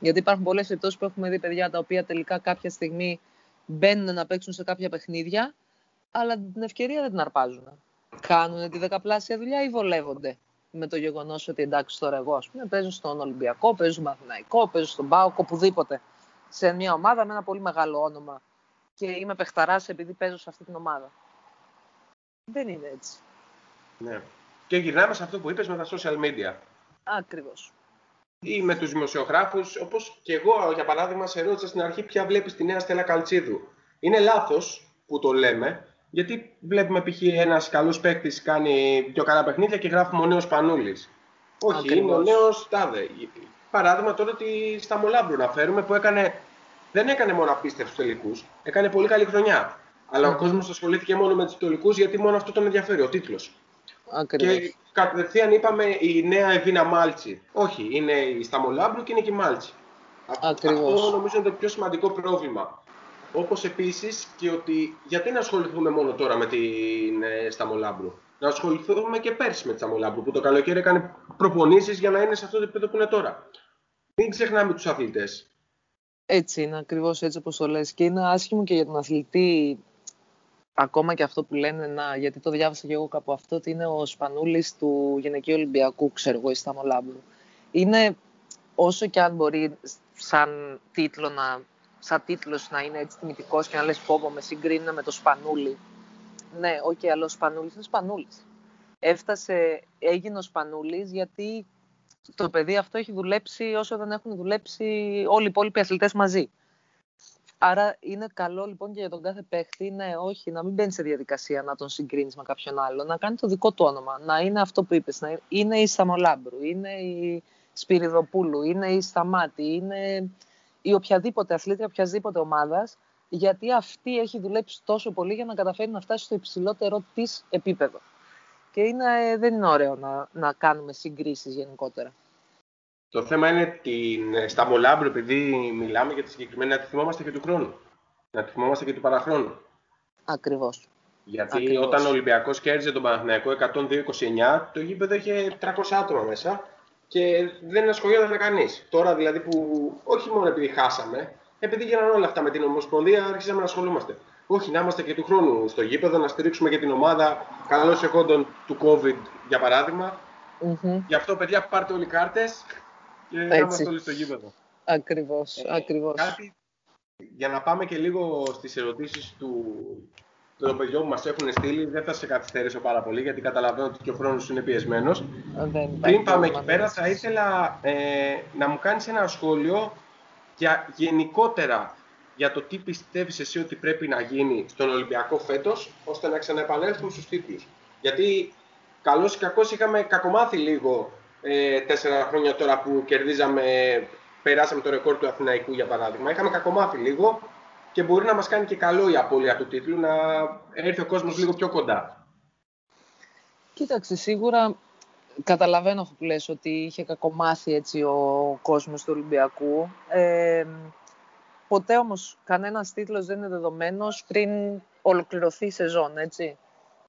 Γιατί υπάρχουν πολλές περιπτώσεις που έχουμε δει παιδιά τα οποία τελικά κάποια στιγμή μπαίνουν να παίξουν σε κάποια παιχνίδια, αλλά την ευκαιρία δεν την αρπάζουν. Κάνουν τη δεκαπλάσια δουλειά ή βολεύονται με το γεγονός ότι εντάξει τώρα εγώ ας πούμε, παίζω στον Ολυμπιακό, παίζω στον Μαθηναϊκό, παίζω στον Πάοκ, οπουδήποτε. Σε μια ομάδα με ένα πολύ μεγάλο όνομα και είμαι παιχταράς επειδή παίζω σε αυτή την ομάδα. Δεν είναι έτσι. Ναι. Και γυρνάμε σε αυτό που είπες με τα social media. Ακριβώς ή με τους δημοσιογράφους, όπως και εγώ για παράδειγμα σε ρώτησα στην αρχή ποια βλέπεις τη νέα Στέλλα Καλτσίδου. Είναι λάθος που το λέμε, γιατί βλέπουμε π.χ. ένας καλός παίκτης κάνει πιο καλά παιχνίδια και γράφουμε ο νέος Πανούλης. Όχι, Ακριβώς. είναι ο νέος Τάδε. Παράδειγμα τώρα ότι στα Μολάμπρου να φέρουμε που έκανε, δεν έκανε μόνο απίστευτους τελικούς, έκανε πολύ καλή χρονιά. Αλλά ο κόσμος ασχολήθηκε μόνο με τους τελικούς γιατί μόνο αυτό τον ενδιαφέρει, ο τίτλος. Ακριβώς. Και κατευθείαν είπαμε η νέα Εβίνα Μάλτσι. Όχι, είναι η Σταμολάμπρου και είναι και η Μάλτσι. Ακριβώς. Αυτό νομίζω είναι το πιο σημαντικό πρόβλημα. Όπως επίσης και ότι γιατί να ασχοληθούμε μόνο τώρα με την ε, Σταμολάμπρου. Να ασχοληθούμε και πέρσι με τη Σταμολάμπρου που το καλοκαίρι έκανε προπονήσεις για να είναι σε αυτό το επίπεδο που είναι τώρα. Μην ξεχνάμε τους αθλητές. Έτσι είναι, ακριβώς έτσι όπως το λες. Και είναι άσχημο και για τον αθλητή ακόμα και αυτό που λένε, να, γιατί το διάβασα και εγώ κάπου αυτό, ότι είναι ο Σπανούλης του Γυναικείου Ολυμπιακού, ξέρω εγώ, η Σταμολάμπρου. Είναι, όσο και αν μπορεί σαν τίτλο να, σαν τίτλος να είναι έτσι τιμητικός και να λες πω με συγκρίνουν με το Σπανούλη. Ναι, OK, okay, αλλά ο Σπανούλης είναι Σπανούλης. Έφτασε, έγινε ο Σπανούλης γιατί το παιδί αυτό έχει δουλέψει όσο δεν έχουν δουλέψει όλοι οι υπόλοιποι αθλητές μαζί. Άρα είναι καλό λοιπόν και για τον κάθε παίχτη, ναι, όχι, να μην μπαίνει σε διαδικασία να τον συγκρίνεις με κάποιον άλλο, να κάνει το δικό του όνομα, να είναι αυτό που είπες, να είναι η Σαμολάμπρου, είναι η Σπυριδοπούλου, είναι η Σταμάτη, είναι η οποιαδήποτε αθλήτρια οποιασδήποτε ομάδας, γιατί αυτή έχει δουλέψει τόσο πολύ για να καταφέρει να φτάσει στο υψηλότερο της επίπεδο. Και είναι, δεν είναι ωραίο να, να κάνουμε συγκρίσεις γενικότερα. Το θέμα είναι την, ε, στα Μολάμπρου, επειδή μιλάμε για τη συγκεκριμένη, να τη θυμόμαστε και του χρόνου. Να τη θυμόμαστε και του παραχρόνου. Ακριβώς. Γιατί Ακριβώς. όταν ο Ολυμπιακός κέρδιζε τον Παναθηναϊκό 102-29, το γήπεδο είχε 300 άτομα μέσα και δεν ασχολιόταν κανείς. Τώρα δηλαδή που όχι μόνο επειδή χάσαμε, επειδή γίνανε όλα αυτά με την Ομοσπονδία, άρχισαμε να ασχολούμαστε. Όχι, να είμαστε και του χρόνου στο γήπεδο, να στηρίξουμε και την ομάδα. Καλώ εχόντων του COVID, για παράδειγμα. Mm-hmm. Γι' αυτό, παιδιά, πάρτε όλοι κάρτες και να είμαστε όλοι στο γήπεδο. Ακριβώς, ε, ακριβώς. Κάτι, για να πάμε και λίγο στις ερωτήσεις του, των παιδιών που μας έχουν στείλει, δεν θα σε καθυστερήσω πάρα πολύ, γιατί καταλαβαίνω ότι και ο χρόνος είναι πιεσμένος. Πριν πάμε εκεί πέρα, θα ήθελα ε, να μου κάνεις ένα σχόλιο για γενικότερα για το τι πιστεύεις εσύ ότι πρέπει να γίνει στον Ολυμπιακό φέτος, ώστε να ξαναεπανέλθουμε στους τίτλους. Γιατί καλώς ή κακώς είχαμε κακομάθει λίγο ε, τέσσερα χρόνια τώρα που κερδίζαμε, περάσαμε το ρεκόρ του Αθηναϊκού για παράδειγμα. Είχαμε κακομάθει λίγο και μπορεί να μας κάνει και καλό η απώλεια του τίτλου, να έρθει ο κόσμος λίγο πιο κοντά. Κοίταξε, σίγουρα καταλαβαίνω αυτό που λες, ότι είχε κακομάθει έτσι ο κόσμος του Ολυμπιακού. Ε, ποτέ όμως κανένας τίτλος δεν είναι δεδομένος πριν ολοκληρωθεί η σεζόν, έτσι.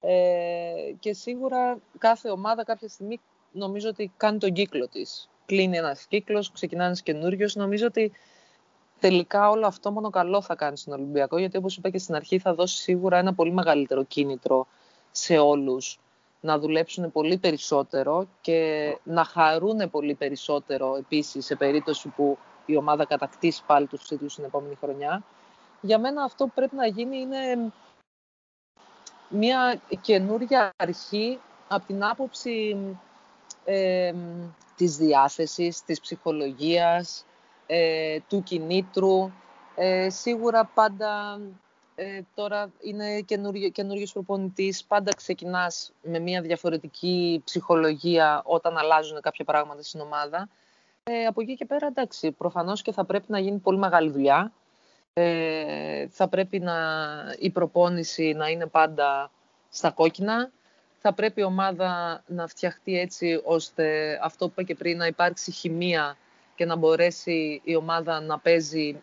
Ε, και σίγουρα κάθε ομάδα κάποια στιγμή νομίζω ότι κάνει τον κύκλο της. Κλείνει ένας κύκλος, ξεκινάει ένας καινούριο. Νομίζω ότι τελικά όλο αυτό μόνο καλό θα κάνει στον Ολυμπιακό, γιατί όπως είπα και στην αρχή θα δώσει σίγουρα ένα πολύ μεγαλύτερο κίνητρο σε όλους να δουλέψουν πολύ περισσότερο και να χαρούν πολύ περισσότερο επίσης σε περίπτωση που η ομάδα κατακτήσει πάλι τους τίτλους την επόμενη χρονιά. Για μένα αυτό που πρέπει να γίνει είναι μια καινούρια αρχή από την άποψη ε, της διάθεσης, της ψυχολογίας, ε, του κινήτρου. Ε, σίγουρα πάντα ε, τώρα είναι καινούριο, καινούριος προπονητής, πάντα ξεκινάς με μια διαφορετική ψυχολογία όταν αλλάζουν κάποια πράγματα στην ομάδα. Ε, από εκεί και πέρα, εντάξει, προφανώς και θα πρέπει να γίνει πολύ μεγάλη δουλειά. Ε, θα πρέπει να, η προπόνηση να είναι πάντα στα κόκκινα. Θα πρέπει η ομάδα να φτιαχτεί έτσι ώστε αυτό που είπα και πριν να υπάρξει χημεία και να μπορέσει η ομάδα να παίζει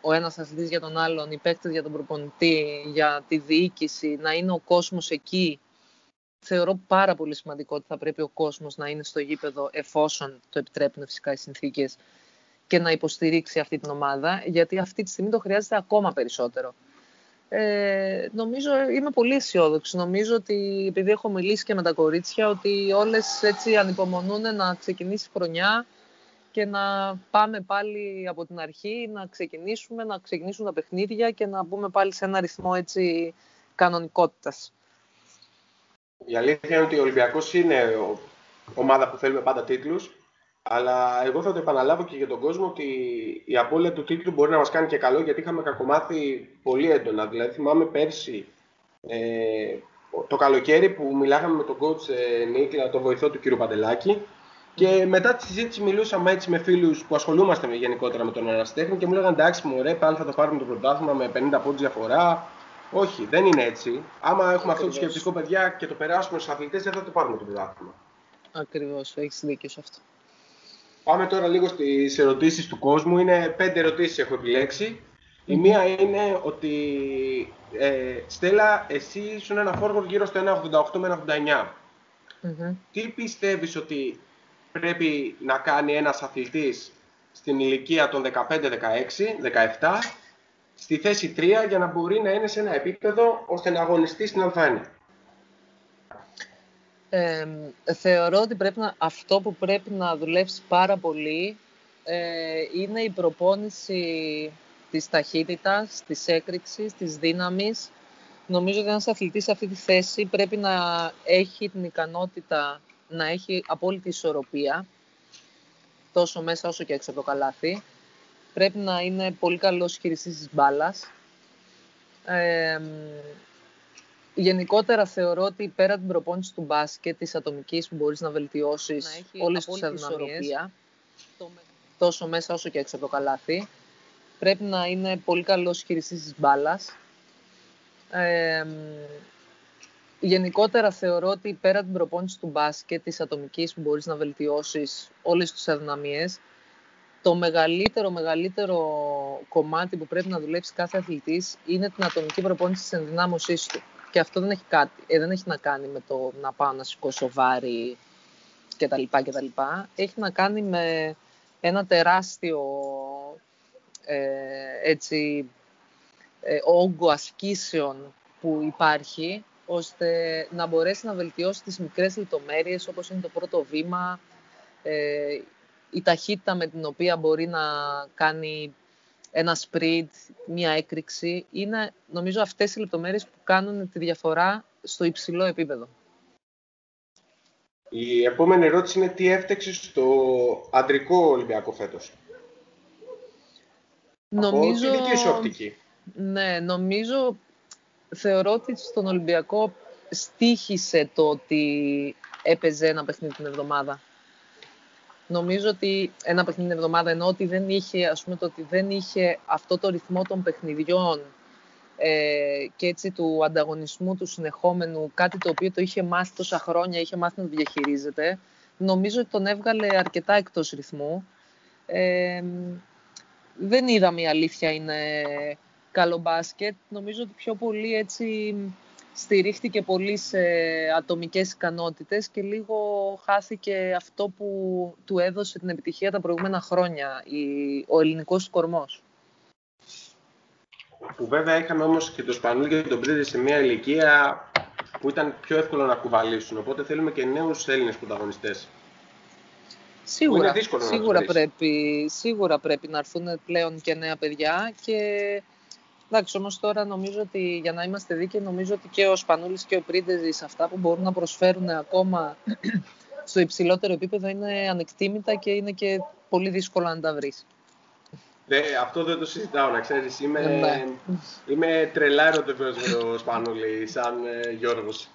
ο ένας αθλητής για τον άλλον, οι παίκτες για τον προπονητή, για τη διοίκηση, να είναι ο κόσμος εκεί. Θεωρώ πάρα πολύ σημαντικό ότι θα πρέπει ο κόσμος να είναι στο γήπεδο εφόσον το επιτρέπουν φυσικά οι συνθήκες και να υποστηρίξει αυτή την ομάδα, γιατί αυτή τη στιγμή το χρειάζεται ακόμα περισσότερο. Ε, νομίζω, είμαι πολύ αισιόδοξη. Νομίζω ότι επειδή έχω μιλήσει και με τα κορίτσια, ότι όλες έτσι ανυπομονούν να ξεκινήσει η χρονιά και να πάμε πάλι από την αρχή, να ξεκινήσουμε, να ξεκινήσουν τα παιχνίδια και να μπούμε πάλι σε ένα ρυθμό έτσι κανονικότητας. Η αλήθεια είναι ότι ο Ολυμπιακός είναι ομάδα που θέλουμε πάντα τίτλους, αλλά εγώ θα το επαναλάβω και για τον κόσμο ότι η απώλεια του τίτλου μπορεί να μας κάνει και καλό, γιατί είχαμε κακομάθει πολύ έντονα. Δηλαδή θυμάμαι πέρσι ε, το καλοκαίρι που μιλάγαμε με τον coach ε, Νίκλα, τον βοηθό του κ. Παντελάκη, και μετά τη συζήτηση μιλούσαμε έτσι με φίλους που ασχολούμαστε με, γενικότερα με τον Αναστέχνη και μου λέγανε εντάξει, μου ρε, πάλι θα το πάρουμε το πρωτάθλημα με 50 πόντους διαφορά. Όχι, δεν είναι έτσι. Άμα έχουμε αυτό το σκεπτικό, παιδιά, και το περάσουμε στους αθλητές, δεν θα το πάρουμε το πρωτάθλημα. Ακριβώς, έχεις δίκιο σε αυτό. Πάμε τώρα λίγο στις ερωτήσεις του κόσμου. Είναι πέντε ερωτήσεις έχω επιλέξει. Η μία είναι ότι ε, Στέλλα, εσύ ήσουν ένα φόργορ γύρω στο 1,88 με 1,89. Mm-hmm. Τι πιστεύεις ότι πρέπει να κάνει ένας αθλητής στην ηλικία των 15, 16, 17 στη θέση 3 για να μπορεί να είναι σε ένα επίπεδο ώστε να αγωνιστεί στην Α1. Ε, θεωρώ ότι πρέπει να, αυτό που πρέπει να δουλέψει πάρα πολύ ε, είναι η προπόνηση της ταχύτητας, της έκρηξης, της δύναμης. Νομίζω ότι ένας αθλητής σε αυτή τη θέση πρέπει να έχει την ικανότητα να έχει απόλυτη ισορροπία, τόσο μέσα όσο και έξω από το καλάθι. Πρέπει να είναι πολύ καλός χειριστής της μπάλας. γενικότερα θεωρώ ότι πέρα την προπόνηση του μπάσκετ, της ατομικής που μπορείς να βελτιώσεις να όλες τις αδυναμίες, τόσο μέσα όσο και έξω από το καλάθι, πρέπει να είναι πολύ καλός χειριστής της μπάλας. Γενικότερα θεωρώ ότι πέρα την προπόνηση του μπάσκετ, της ατομικής που μπορείς να βελτιώσεις όλες τις αδυναμίες, το μεγαλύτερο, μεγαλύτερο κομμάτι που πρέπει να δουλέψει κάθε αθλητής είναι την ατομική προπόνηση της ενδυνάμωσής του. Και αυτό δεν έχει, κάτι, ε, δεν έχει να κάνει με το να πάω να σηκώσω βάρη κτλ. κτλ. Έχει να κάνει με ένα τεράστιο ε, έτσι, ε, όγκο ασκήσεων που υπάρχει ώστε να μπορέσει να βελτιώσει τις μικρές λεπτομέρειες όπως είναι το πρώτο βήμα, ε, η ταχύτητα με την οποία μπορεί να κάνει ένα sprint, μία έκρηξη. Είναι νομίζω αυτές οι λεπτομέρειες που κάνουν τη διαφορά στο υψηλό επίπεδο. Η επόμενη ερώτηση είναι τι έφταξε στο αντρικό Ολυμπιακό φέτος; Νομίζω... Από τη δική σου οπτική. Ναι, νομίζω θεωρώ ότι στον Ολυμπιακό στήχησε το ότι έπαιζε ένα παιχνίδι την εβδομάδα. Νομίζω ότι ένα παιχνίδι την εβδομάδα ενώ ότι δεν είχε, ας πούμε, το ότι δεν είχε αυτό το ρυθμό των παιχνιδιών ε, και έτσι του ανταγωνισμού του συνεχόμενου, κάτι το οποίο το είχε μάθει τόσα χρόνια, είχε μάθει να το διαχειρίζεται, νομίζω ότι τον έβγαλε αρκετά εκτός ρυθμού. Ε, δεν είδαμε η αλήθεια είναι καλό μπάσκετ. Νομίζω ότι πιο πολύ έτσι στηρίχτηκε πολύ σε ατομικές ικανότητες και λίγο χάθηκε αυτό που του έδωσε την επιτυχία τα προηγούμενα χρόνια, ο ελληνικός κορμός. Που βέβαια είχαμε όμως και το Σπανούλη και τον Πρίδη σε μια ηλικία που ήταν πιο εύκολο να κουβαλήσουν. Οπότε θέλουμε και νέους Έλληνες πρωταγωνιστές. Σίγουρα, σίγουρα, πρέπει, σίγουρα πρέπει να έρθουν πλέον και νέα παιδιά και Εντάξει, όμως τώρα νομίζω ότι για να είμαστε δίκαιοι, νομίζω ότι και ο Σπανούλης και ο Πρίντεζης αυτά που μπορούν να προσφέρουν ακόμα στο υψηλότερο επίπεδο είναι ανεκτήμητα και είναι και πολύ δύσκολο να τα βρεις. Ναι, αυτό δεν το συζητάω, να ξέρεις. Είμαι, ναι. είμαι τρελάρο το με το Σπανούλη, σαν ε, Γιώργος.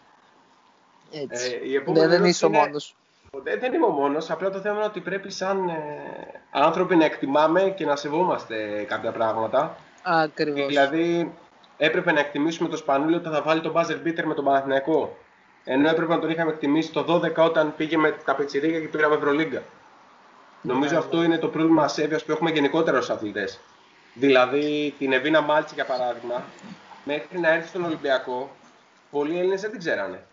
Έτσι. Ε, ναι, δεν είσαι ο μόνος. Δεν, δεν είμαι ο μόνος, απλά το θέμα είναι ότι πρέπει σαν ε, άνθρωποι να εκτιμάμε και να σεβόμαστε κάποια πράγματα. Ακριβώς. Δηλαδή, έπρεπε να εκτιμήσουμε το Σπανούλη όταν θα βάλει τον buzzer beater με τον Παναθηναϊκό. Ενώ έπρεπε να τον είχαμε εκτιμήσει το 12 όταν πήγε με τα πετσιρίγια και πήραμε Ευρωλίγκα. Νομίζω αυτό είναι το πρόβλημα ασέβεια που έχουμε γενικότερα ως αθλητές. Δηλαδή, την Εβίνα Μάλτσι, για παράδειγμα, μέχρι να έρθει στον Ολυμπιακό, πολλοί Έλληνες δεν την ξέρανε.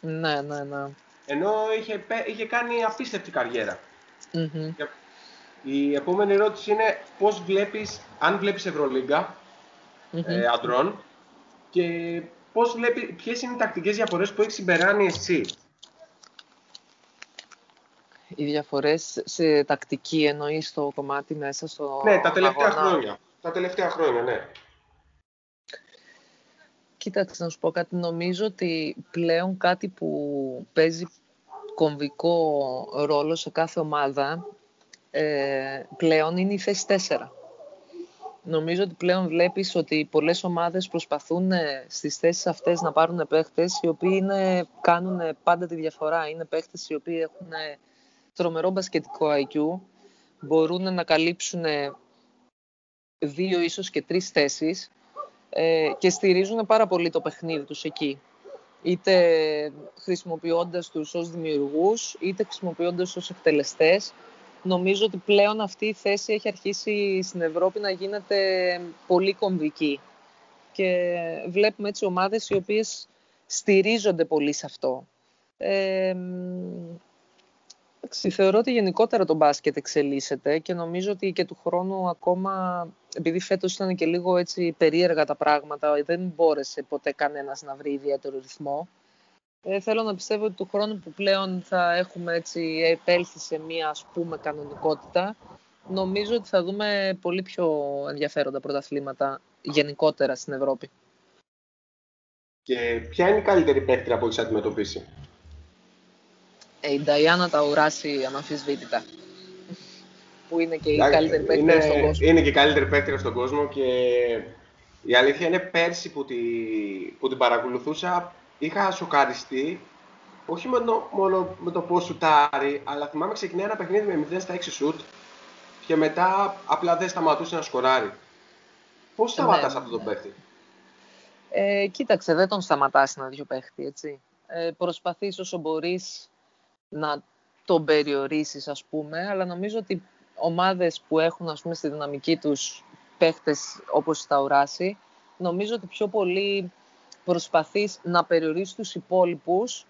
Ναι, ναι, ναι. Ενώ είχε, είχε κάνει απίστευτη Η επόμενη ερώτηση είναι πώς βλέπεις, αν βλέπεις Ευρωλίγκα ε, αντρών και πώς βλέπει, ποιες είναι οι τακτικές διαφορές που έχει συμπεράνει εσύ; Οι διαφορές σε τακτική εννοείς στο κομμάτι μέσα στο Ναι, τα τελευταία χρόνια. Τα τελευταία χρόνια, ναι. Κοίταξε να σου πω κάτι. Νομίζω ότι πλέον κάτι που παίζει κομβικό ρόλο σε κάθε ομάδα ε, πλέον είναι η θέση 4. Νομίζω ότι πλέον βλέπεις ότι πολλές ομάδες προσπαθούν ε, στις θέσεις αυτές να πάρουν παίχτες οι οποίοι είναι, κάνουν πάντα τη διαφορά. Είναι παίχτες οι οποίοι έχουν τρομερό μπασκετικό IQ, μπορούν να καλύψουν δύο ίσως και τρεις θέσεις ε, και στηρίζουν πάρα πολύ το παιχνίδι τους εκεί. Είτε χρησιμοποιώντας τους ως δημιουργούς, είτε χρησιμοποιώντας ως εκτελεστές νομίζω ότι πλέον αυτή η θέση έχει αρχίσει στην Ευρώπη να γίνεται πολύ κομβική. Και βλέπουμε έτσι ομάδες οι οποίες στηρίζονται πολύ σε αυτό. Ε, θεωρώ ότι γενικότερα το μπάσκετ εξελίσσεται και νομίζω ότι και του χρόνου ακόμα, επειδή φέτος ήταν και λίγο έτσι περίεργα τα πράγματα, δεν μπόρεσε ποτέ κανένας να βρει ιδιαίτερο ρυθμό. Ε, θέλω να πιστεύω ότι του χρόνου που πλέον θα έχουμε έτσι επέλθει σε μία ας πούμε κανονικότητα, νομίζω ότι θα δούμε πολύ πιο ενδιαφέροντα πρωταθλήματα γενικότερα στην Ευρώπη. Και ποια είναι η καλύτερη παίκτρια που έχεις αντιμετωπίσει; Ε, η Νταϊάννα Ταουράση αναμφισβήτητα. Που είναι και η καλύτερη παίκτρια στον κόσμο. Είναι και η καλύτερη παίκτρια στον κόσμο και η αλήθεια είναι πέρσι που, τη, που την παρακολουθούσα είχα σοκαριστεί όχι μόνο, μόνο με το πώς σουτάρει, αλλά θυμάμαι ξεκινάει ένα παιχνίδι με 0 στα 6 σουτ και μετά απλά δεν σταματούσε να σκοράρει. Πώς σταματάς ναι, αυτό τον ναι. παίχτη, ε, Κοίταξε, δεν τον σταματάς ένα δύο παίχτη, έτσι. Ε, προσπαθείς όσο μπορείς να τον περιορίσεις, ας πούμε, αλλά νομίζω ότι ομάδες που έχουν, ας πούμε, στη δυναμική τους παίχτες όπως τα ουράση, νομίζω ότι πιο πολύ προσπαθείς να περιορίσεις τους υπόλοιπους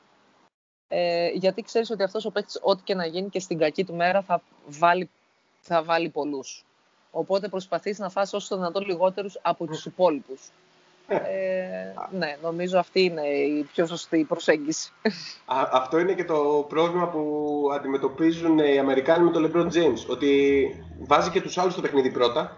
ε, γιατί ξέρεις ότι αυτός ο παίκτης ό,τι και να γίνει και στην κακή του μέρα θα βάλει, θα βάλει πολλούς. Οπότε προσπαθείς να φας όσο το δυνατόν λιγότερους από τους υπόλοιπους. Ε, ναι, νομίζω αυτή είναι η πιο σωστή προσέγγιση. Α, αυτό είναι και το πρόβλημα που αντιμετωπίζουν οι Αμερικάνοι με τον LeBron James. Ότι βάζει και τους άλλους στο παιχνίδι πρώτα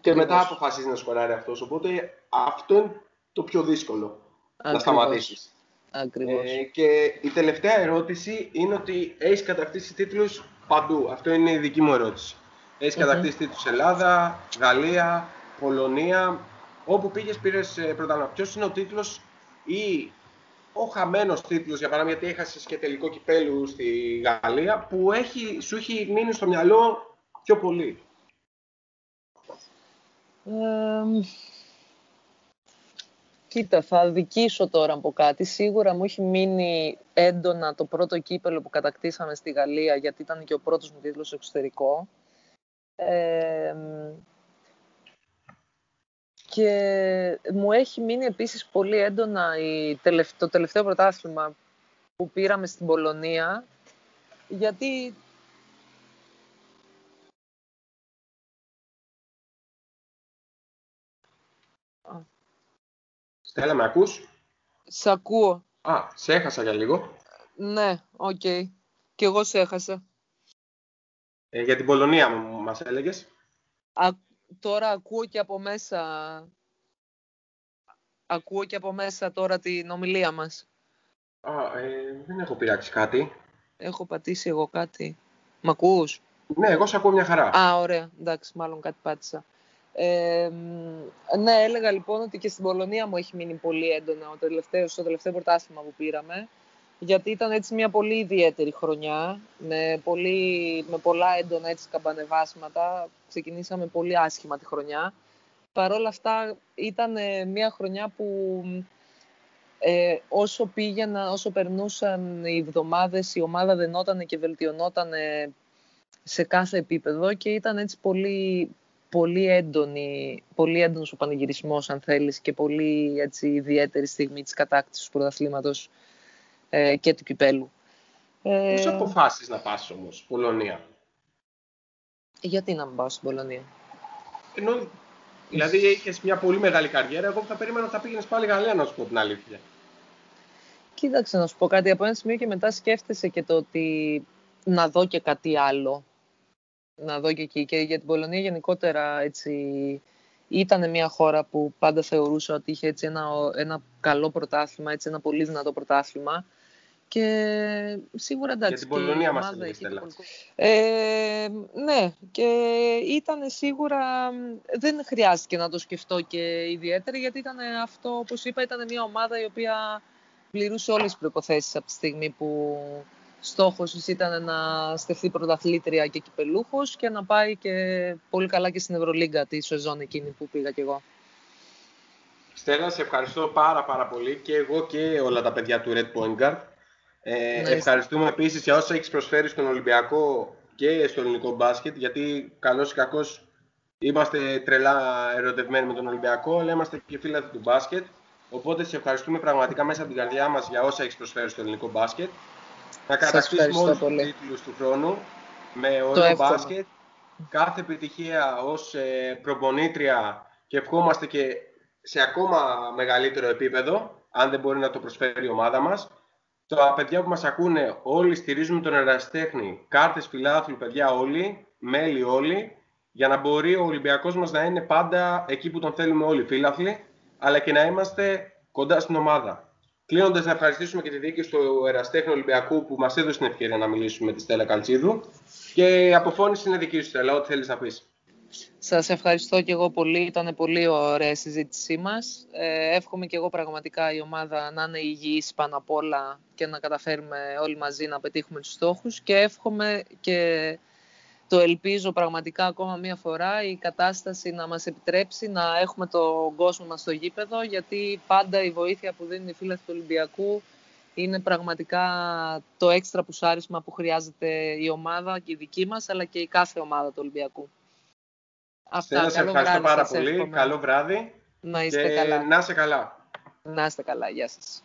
και μετά αποφασίζει να σκοράρει αυτός. Οπότε αυτό είναι το πιο δύσκολο να σταματήσεις. Ε, και η τελευταία ερώτηση είναι ότι έχεις κατακτήσει τίτλους παντού. Αυτό είναι η δική μου ερώτηση. Έχεις mm-hmm. κατακτήσει τίτλους Ελλάδα, Γαλλία, Πολωνία. Όπου πήγες πήρες ε, πρωτάθλημα. Ποιος είναι ο τίτλος ή ο χαμένος τίτλος, για παράδειγμα, γιατί έχασες και τελικό κυπέλου στη Γαλλία, που έχει, σου έχει μείνει στο μυαλό πιο πολύ; Κοίτα, θα δικήσω τώρα από κάτι. Σίγουρα μου έχει μείνει έντονα το πρώτο κύπελο που κατακτήσαμε στη Γαλλία, γιατί ήταν και ο πρώτος μου τίτλος εξωτερικό. και μου έχει μείνει επίσης πολύ έντονα η το τελευταίο πρωτάθλημα που πήραμε στην Πολωνία, γιατί Στέλλα, με ακούς; Σ' ακούω. Α, σε έχασα για λίγο. Ναι, OK. Okay. Κι εγώ σε έχασα. Ε, για την Πολωνία μου μας έλεγες; Α, τώρα ακούω και από μέσα Ακούω και από μέσα τώρα την ομιλία μας. Α, ε, δεν έχω πειράξει κάτι. Έχω πατήσει εγώ κάτι. Μ' ακούς; Ναι, εγώ σε ακούω μια χαρά. Α, ωραία. Εντάξει, μάλλον κάτι πάτησα. Ε, ναι, έλεγα λοιπόν ότι και στην Πολωνία μου έχει μείνει πολύ έντονα ο τελευταίο, το τελευταίο πρωτάθλημα που πήραμε. Γιατί ήταν έτσι μια πολύ ιδιαίτερη χρονιά, με, πολύ, με πολλά έντονα έτσι καμπανεβάσματα. Ξεκινήσαμε πολύ άσχημα τη χρονιά. Παρ' όλα αυτά ήταν μια χρονιά που ε, όσο πήγαινα, όσο περνούσαν οι εβδομάδες, η ομάδα δενόταν και βελτιωνόταν σε κάθε επίπεδο και ήταν έτσι πολύ, πολύ, έντονη, πολύ έντονος ο πανηγυρισμός, αν θέλεις, και πολύ έτσι, ιδιαίτερη στιγμή της κατάκτησης του πρωταθλήματος ε, και του κυπέλου. Πώς ε, αποφάσεις να πας όμως, Πολωνία; Γιατί να μην πάω στην Πολωνία; Ενώ, δηλαδή είχες μια πολύ μεγάλη καριέρα, εγώ θα περίμενα ότι θα πήγαινες πάλι Γαλλία να σου πω την αλήθεια. Κοίταξε να σου πω κάτι. Από ένα σημείο και μετά σκέφτεσαι και το ότι να δω και κάτι άλλο να δω και εκεί. Και για την Πολωνία γενικότερα έτσι, ήταν μια χώρα που πάντα θεωρούσα ότι είχε έτσι ένα, ένα καλό πρωτάθλημα, έτσι ένα πολύ δυνατό πρωτάθλημα. Και σίγουρα εντάξει. Για την Πολωνία μας Στέλλα. Ε, ναι, και ήταν σίγουρα, δεν χρειάστηκε να το σκεφτώ και ιδιαίτερα, γιατί ήταν αυτό, όπως είπα, ήταν μια ομάδα η οποία πληρούσε όλες τις προϋποθέσεις από τη στιγμή που στόχος ήταν να στεφθεί πρωταθλήτρια και κυπελούχος και να πάει και πολύ καλά και στην Ευρωλίγκα τη σεζόν εκείνη που πήγα κι εγώ. Στέλλα, σε ευχαριστώ πάρα πάρα πολύ και εγώ και όλα τα παιδιά του Red Point Guard. Ε, ευχαριστούμε επίσης για όσα έχεις προσφέρει στον Ολυμπιακό και στο ελληνικό μπάσκετ, γιατί καλώς ή κακώς είμαστε τρελά ερωτευμένοι με τον Ολυμπιακό, αλλά είμαστε και φίλοι του μπάσκετ. Οπότε σε ευχαριστούμε πραγματικά μέσα από την καρδιά μας για όσα έχεις προσφέρει στο ελληνικό μπάσκετ να κατακτήσουμε όλους τους τίτλους του χρόνου με ωραίο μπάσκετ. Κάθε επιτυχία ως ε, προπονήτρια και ευχόμαστε και σε ακόμα μεγαλύτερο επίπεδο, αν δεν μπορεί να το προσφέρει η ομάδα μας. Τα παιδιά που μας ακούνε, όλοι στηρίζουμε τον εραστέχνη. Κάρτες φιλάθλου, παιδιά όλοι, μέλη όλοι, για να μπορεί ο Ολυμπιακός μας να είναι πάντα εκεί που τον θέλουμε όλοι φίλαθλοι, αλλά και να είμαστε κοντά στην ομάδα. Κλείνοντας, να ευχαριστήσουμε και τη διοίκηση του Εραστέχνη Ολυμπιακού που μας έδωσε την ευκαιρία να μιλήσουμε με τη Στέλλα Καλτσίδου. Και η αποφώνησης είναι δική σου, Στέλλα, ό,τι θέλεις να πεις. Σας ευχαριστώ και εγώ πολύ. Ήταν πολύ ωραία η συζήτησή μας. Ε, εύχομαι και εγώ πραγματικά η ομάδα να είναι υγιής πάνω απ' όλα και να καταφέρουμε όλοι μαζί να πετύχουμε τους στόχους. Και εύχομαι και το ελπίζω πραγματικά ακόμα μία φορά η κατάσταση να μας επιτρέψει να έχουμε τον κόσμο μας στο γήπεδο γιατί πάντα η βοήθεια που δίνουν οι φίλοι του Ολυμπιακού είναι πραγματικά το έξτρα πουσάρισμα που χρειάζεται η ομάδα και η δική μας αλλά και η κάθε ομάδα του Ολυμπιακού. Αυτά. Σε ευχαριστώ πάρα πολύ. Καλό βράδυ. Να είστε και καλά. Να είστε καλά. Να είστε καλά. Γεια σας.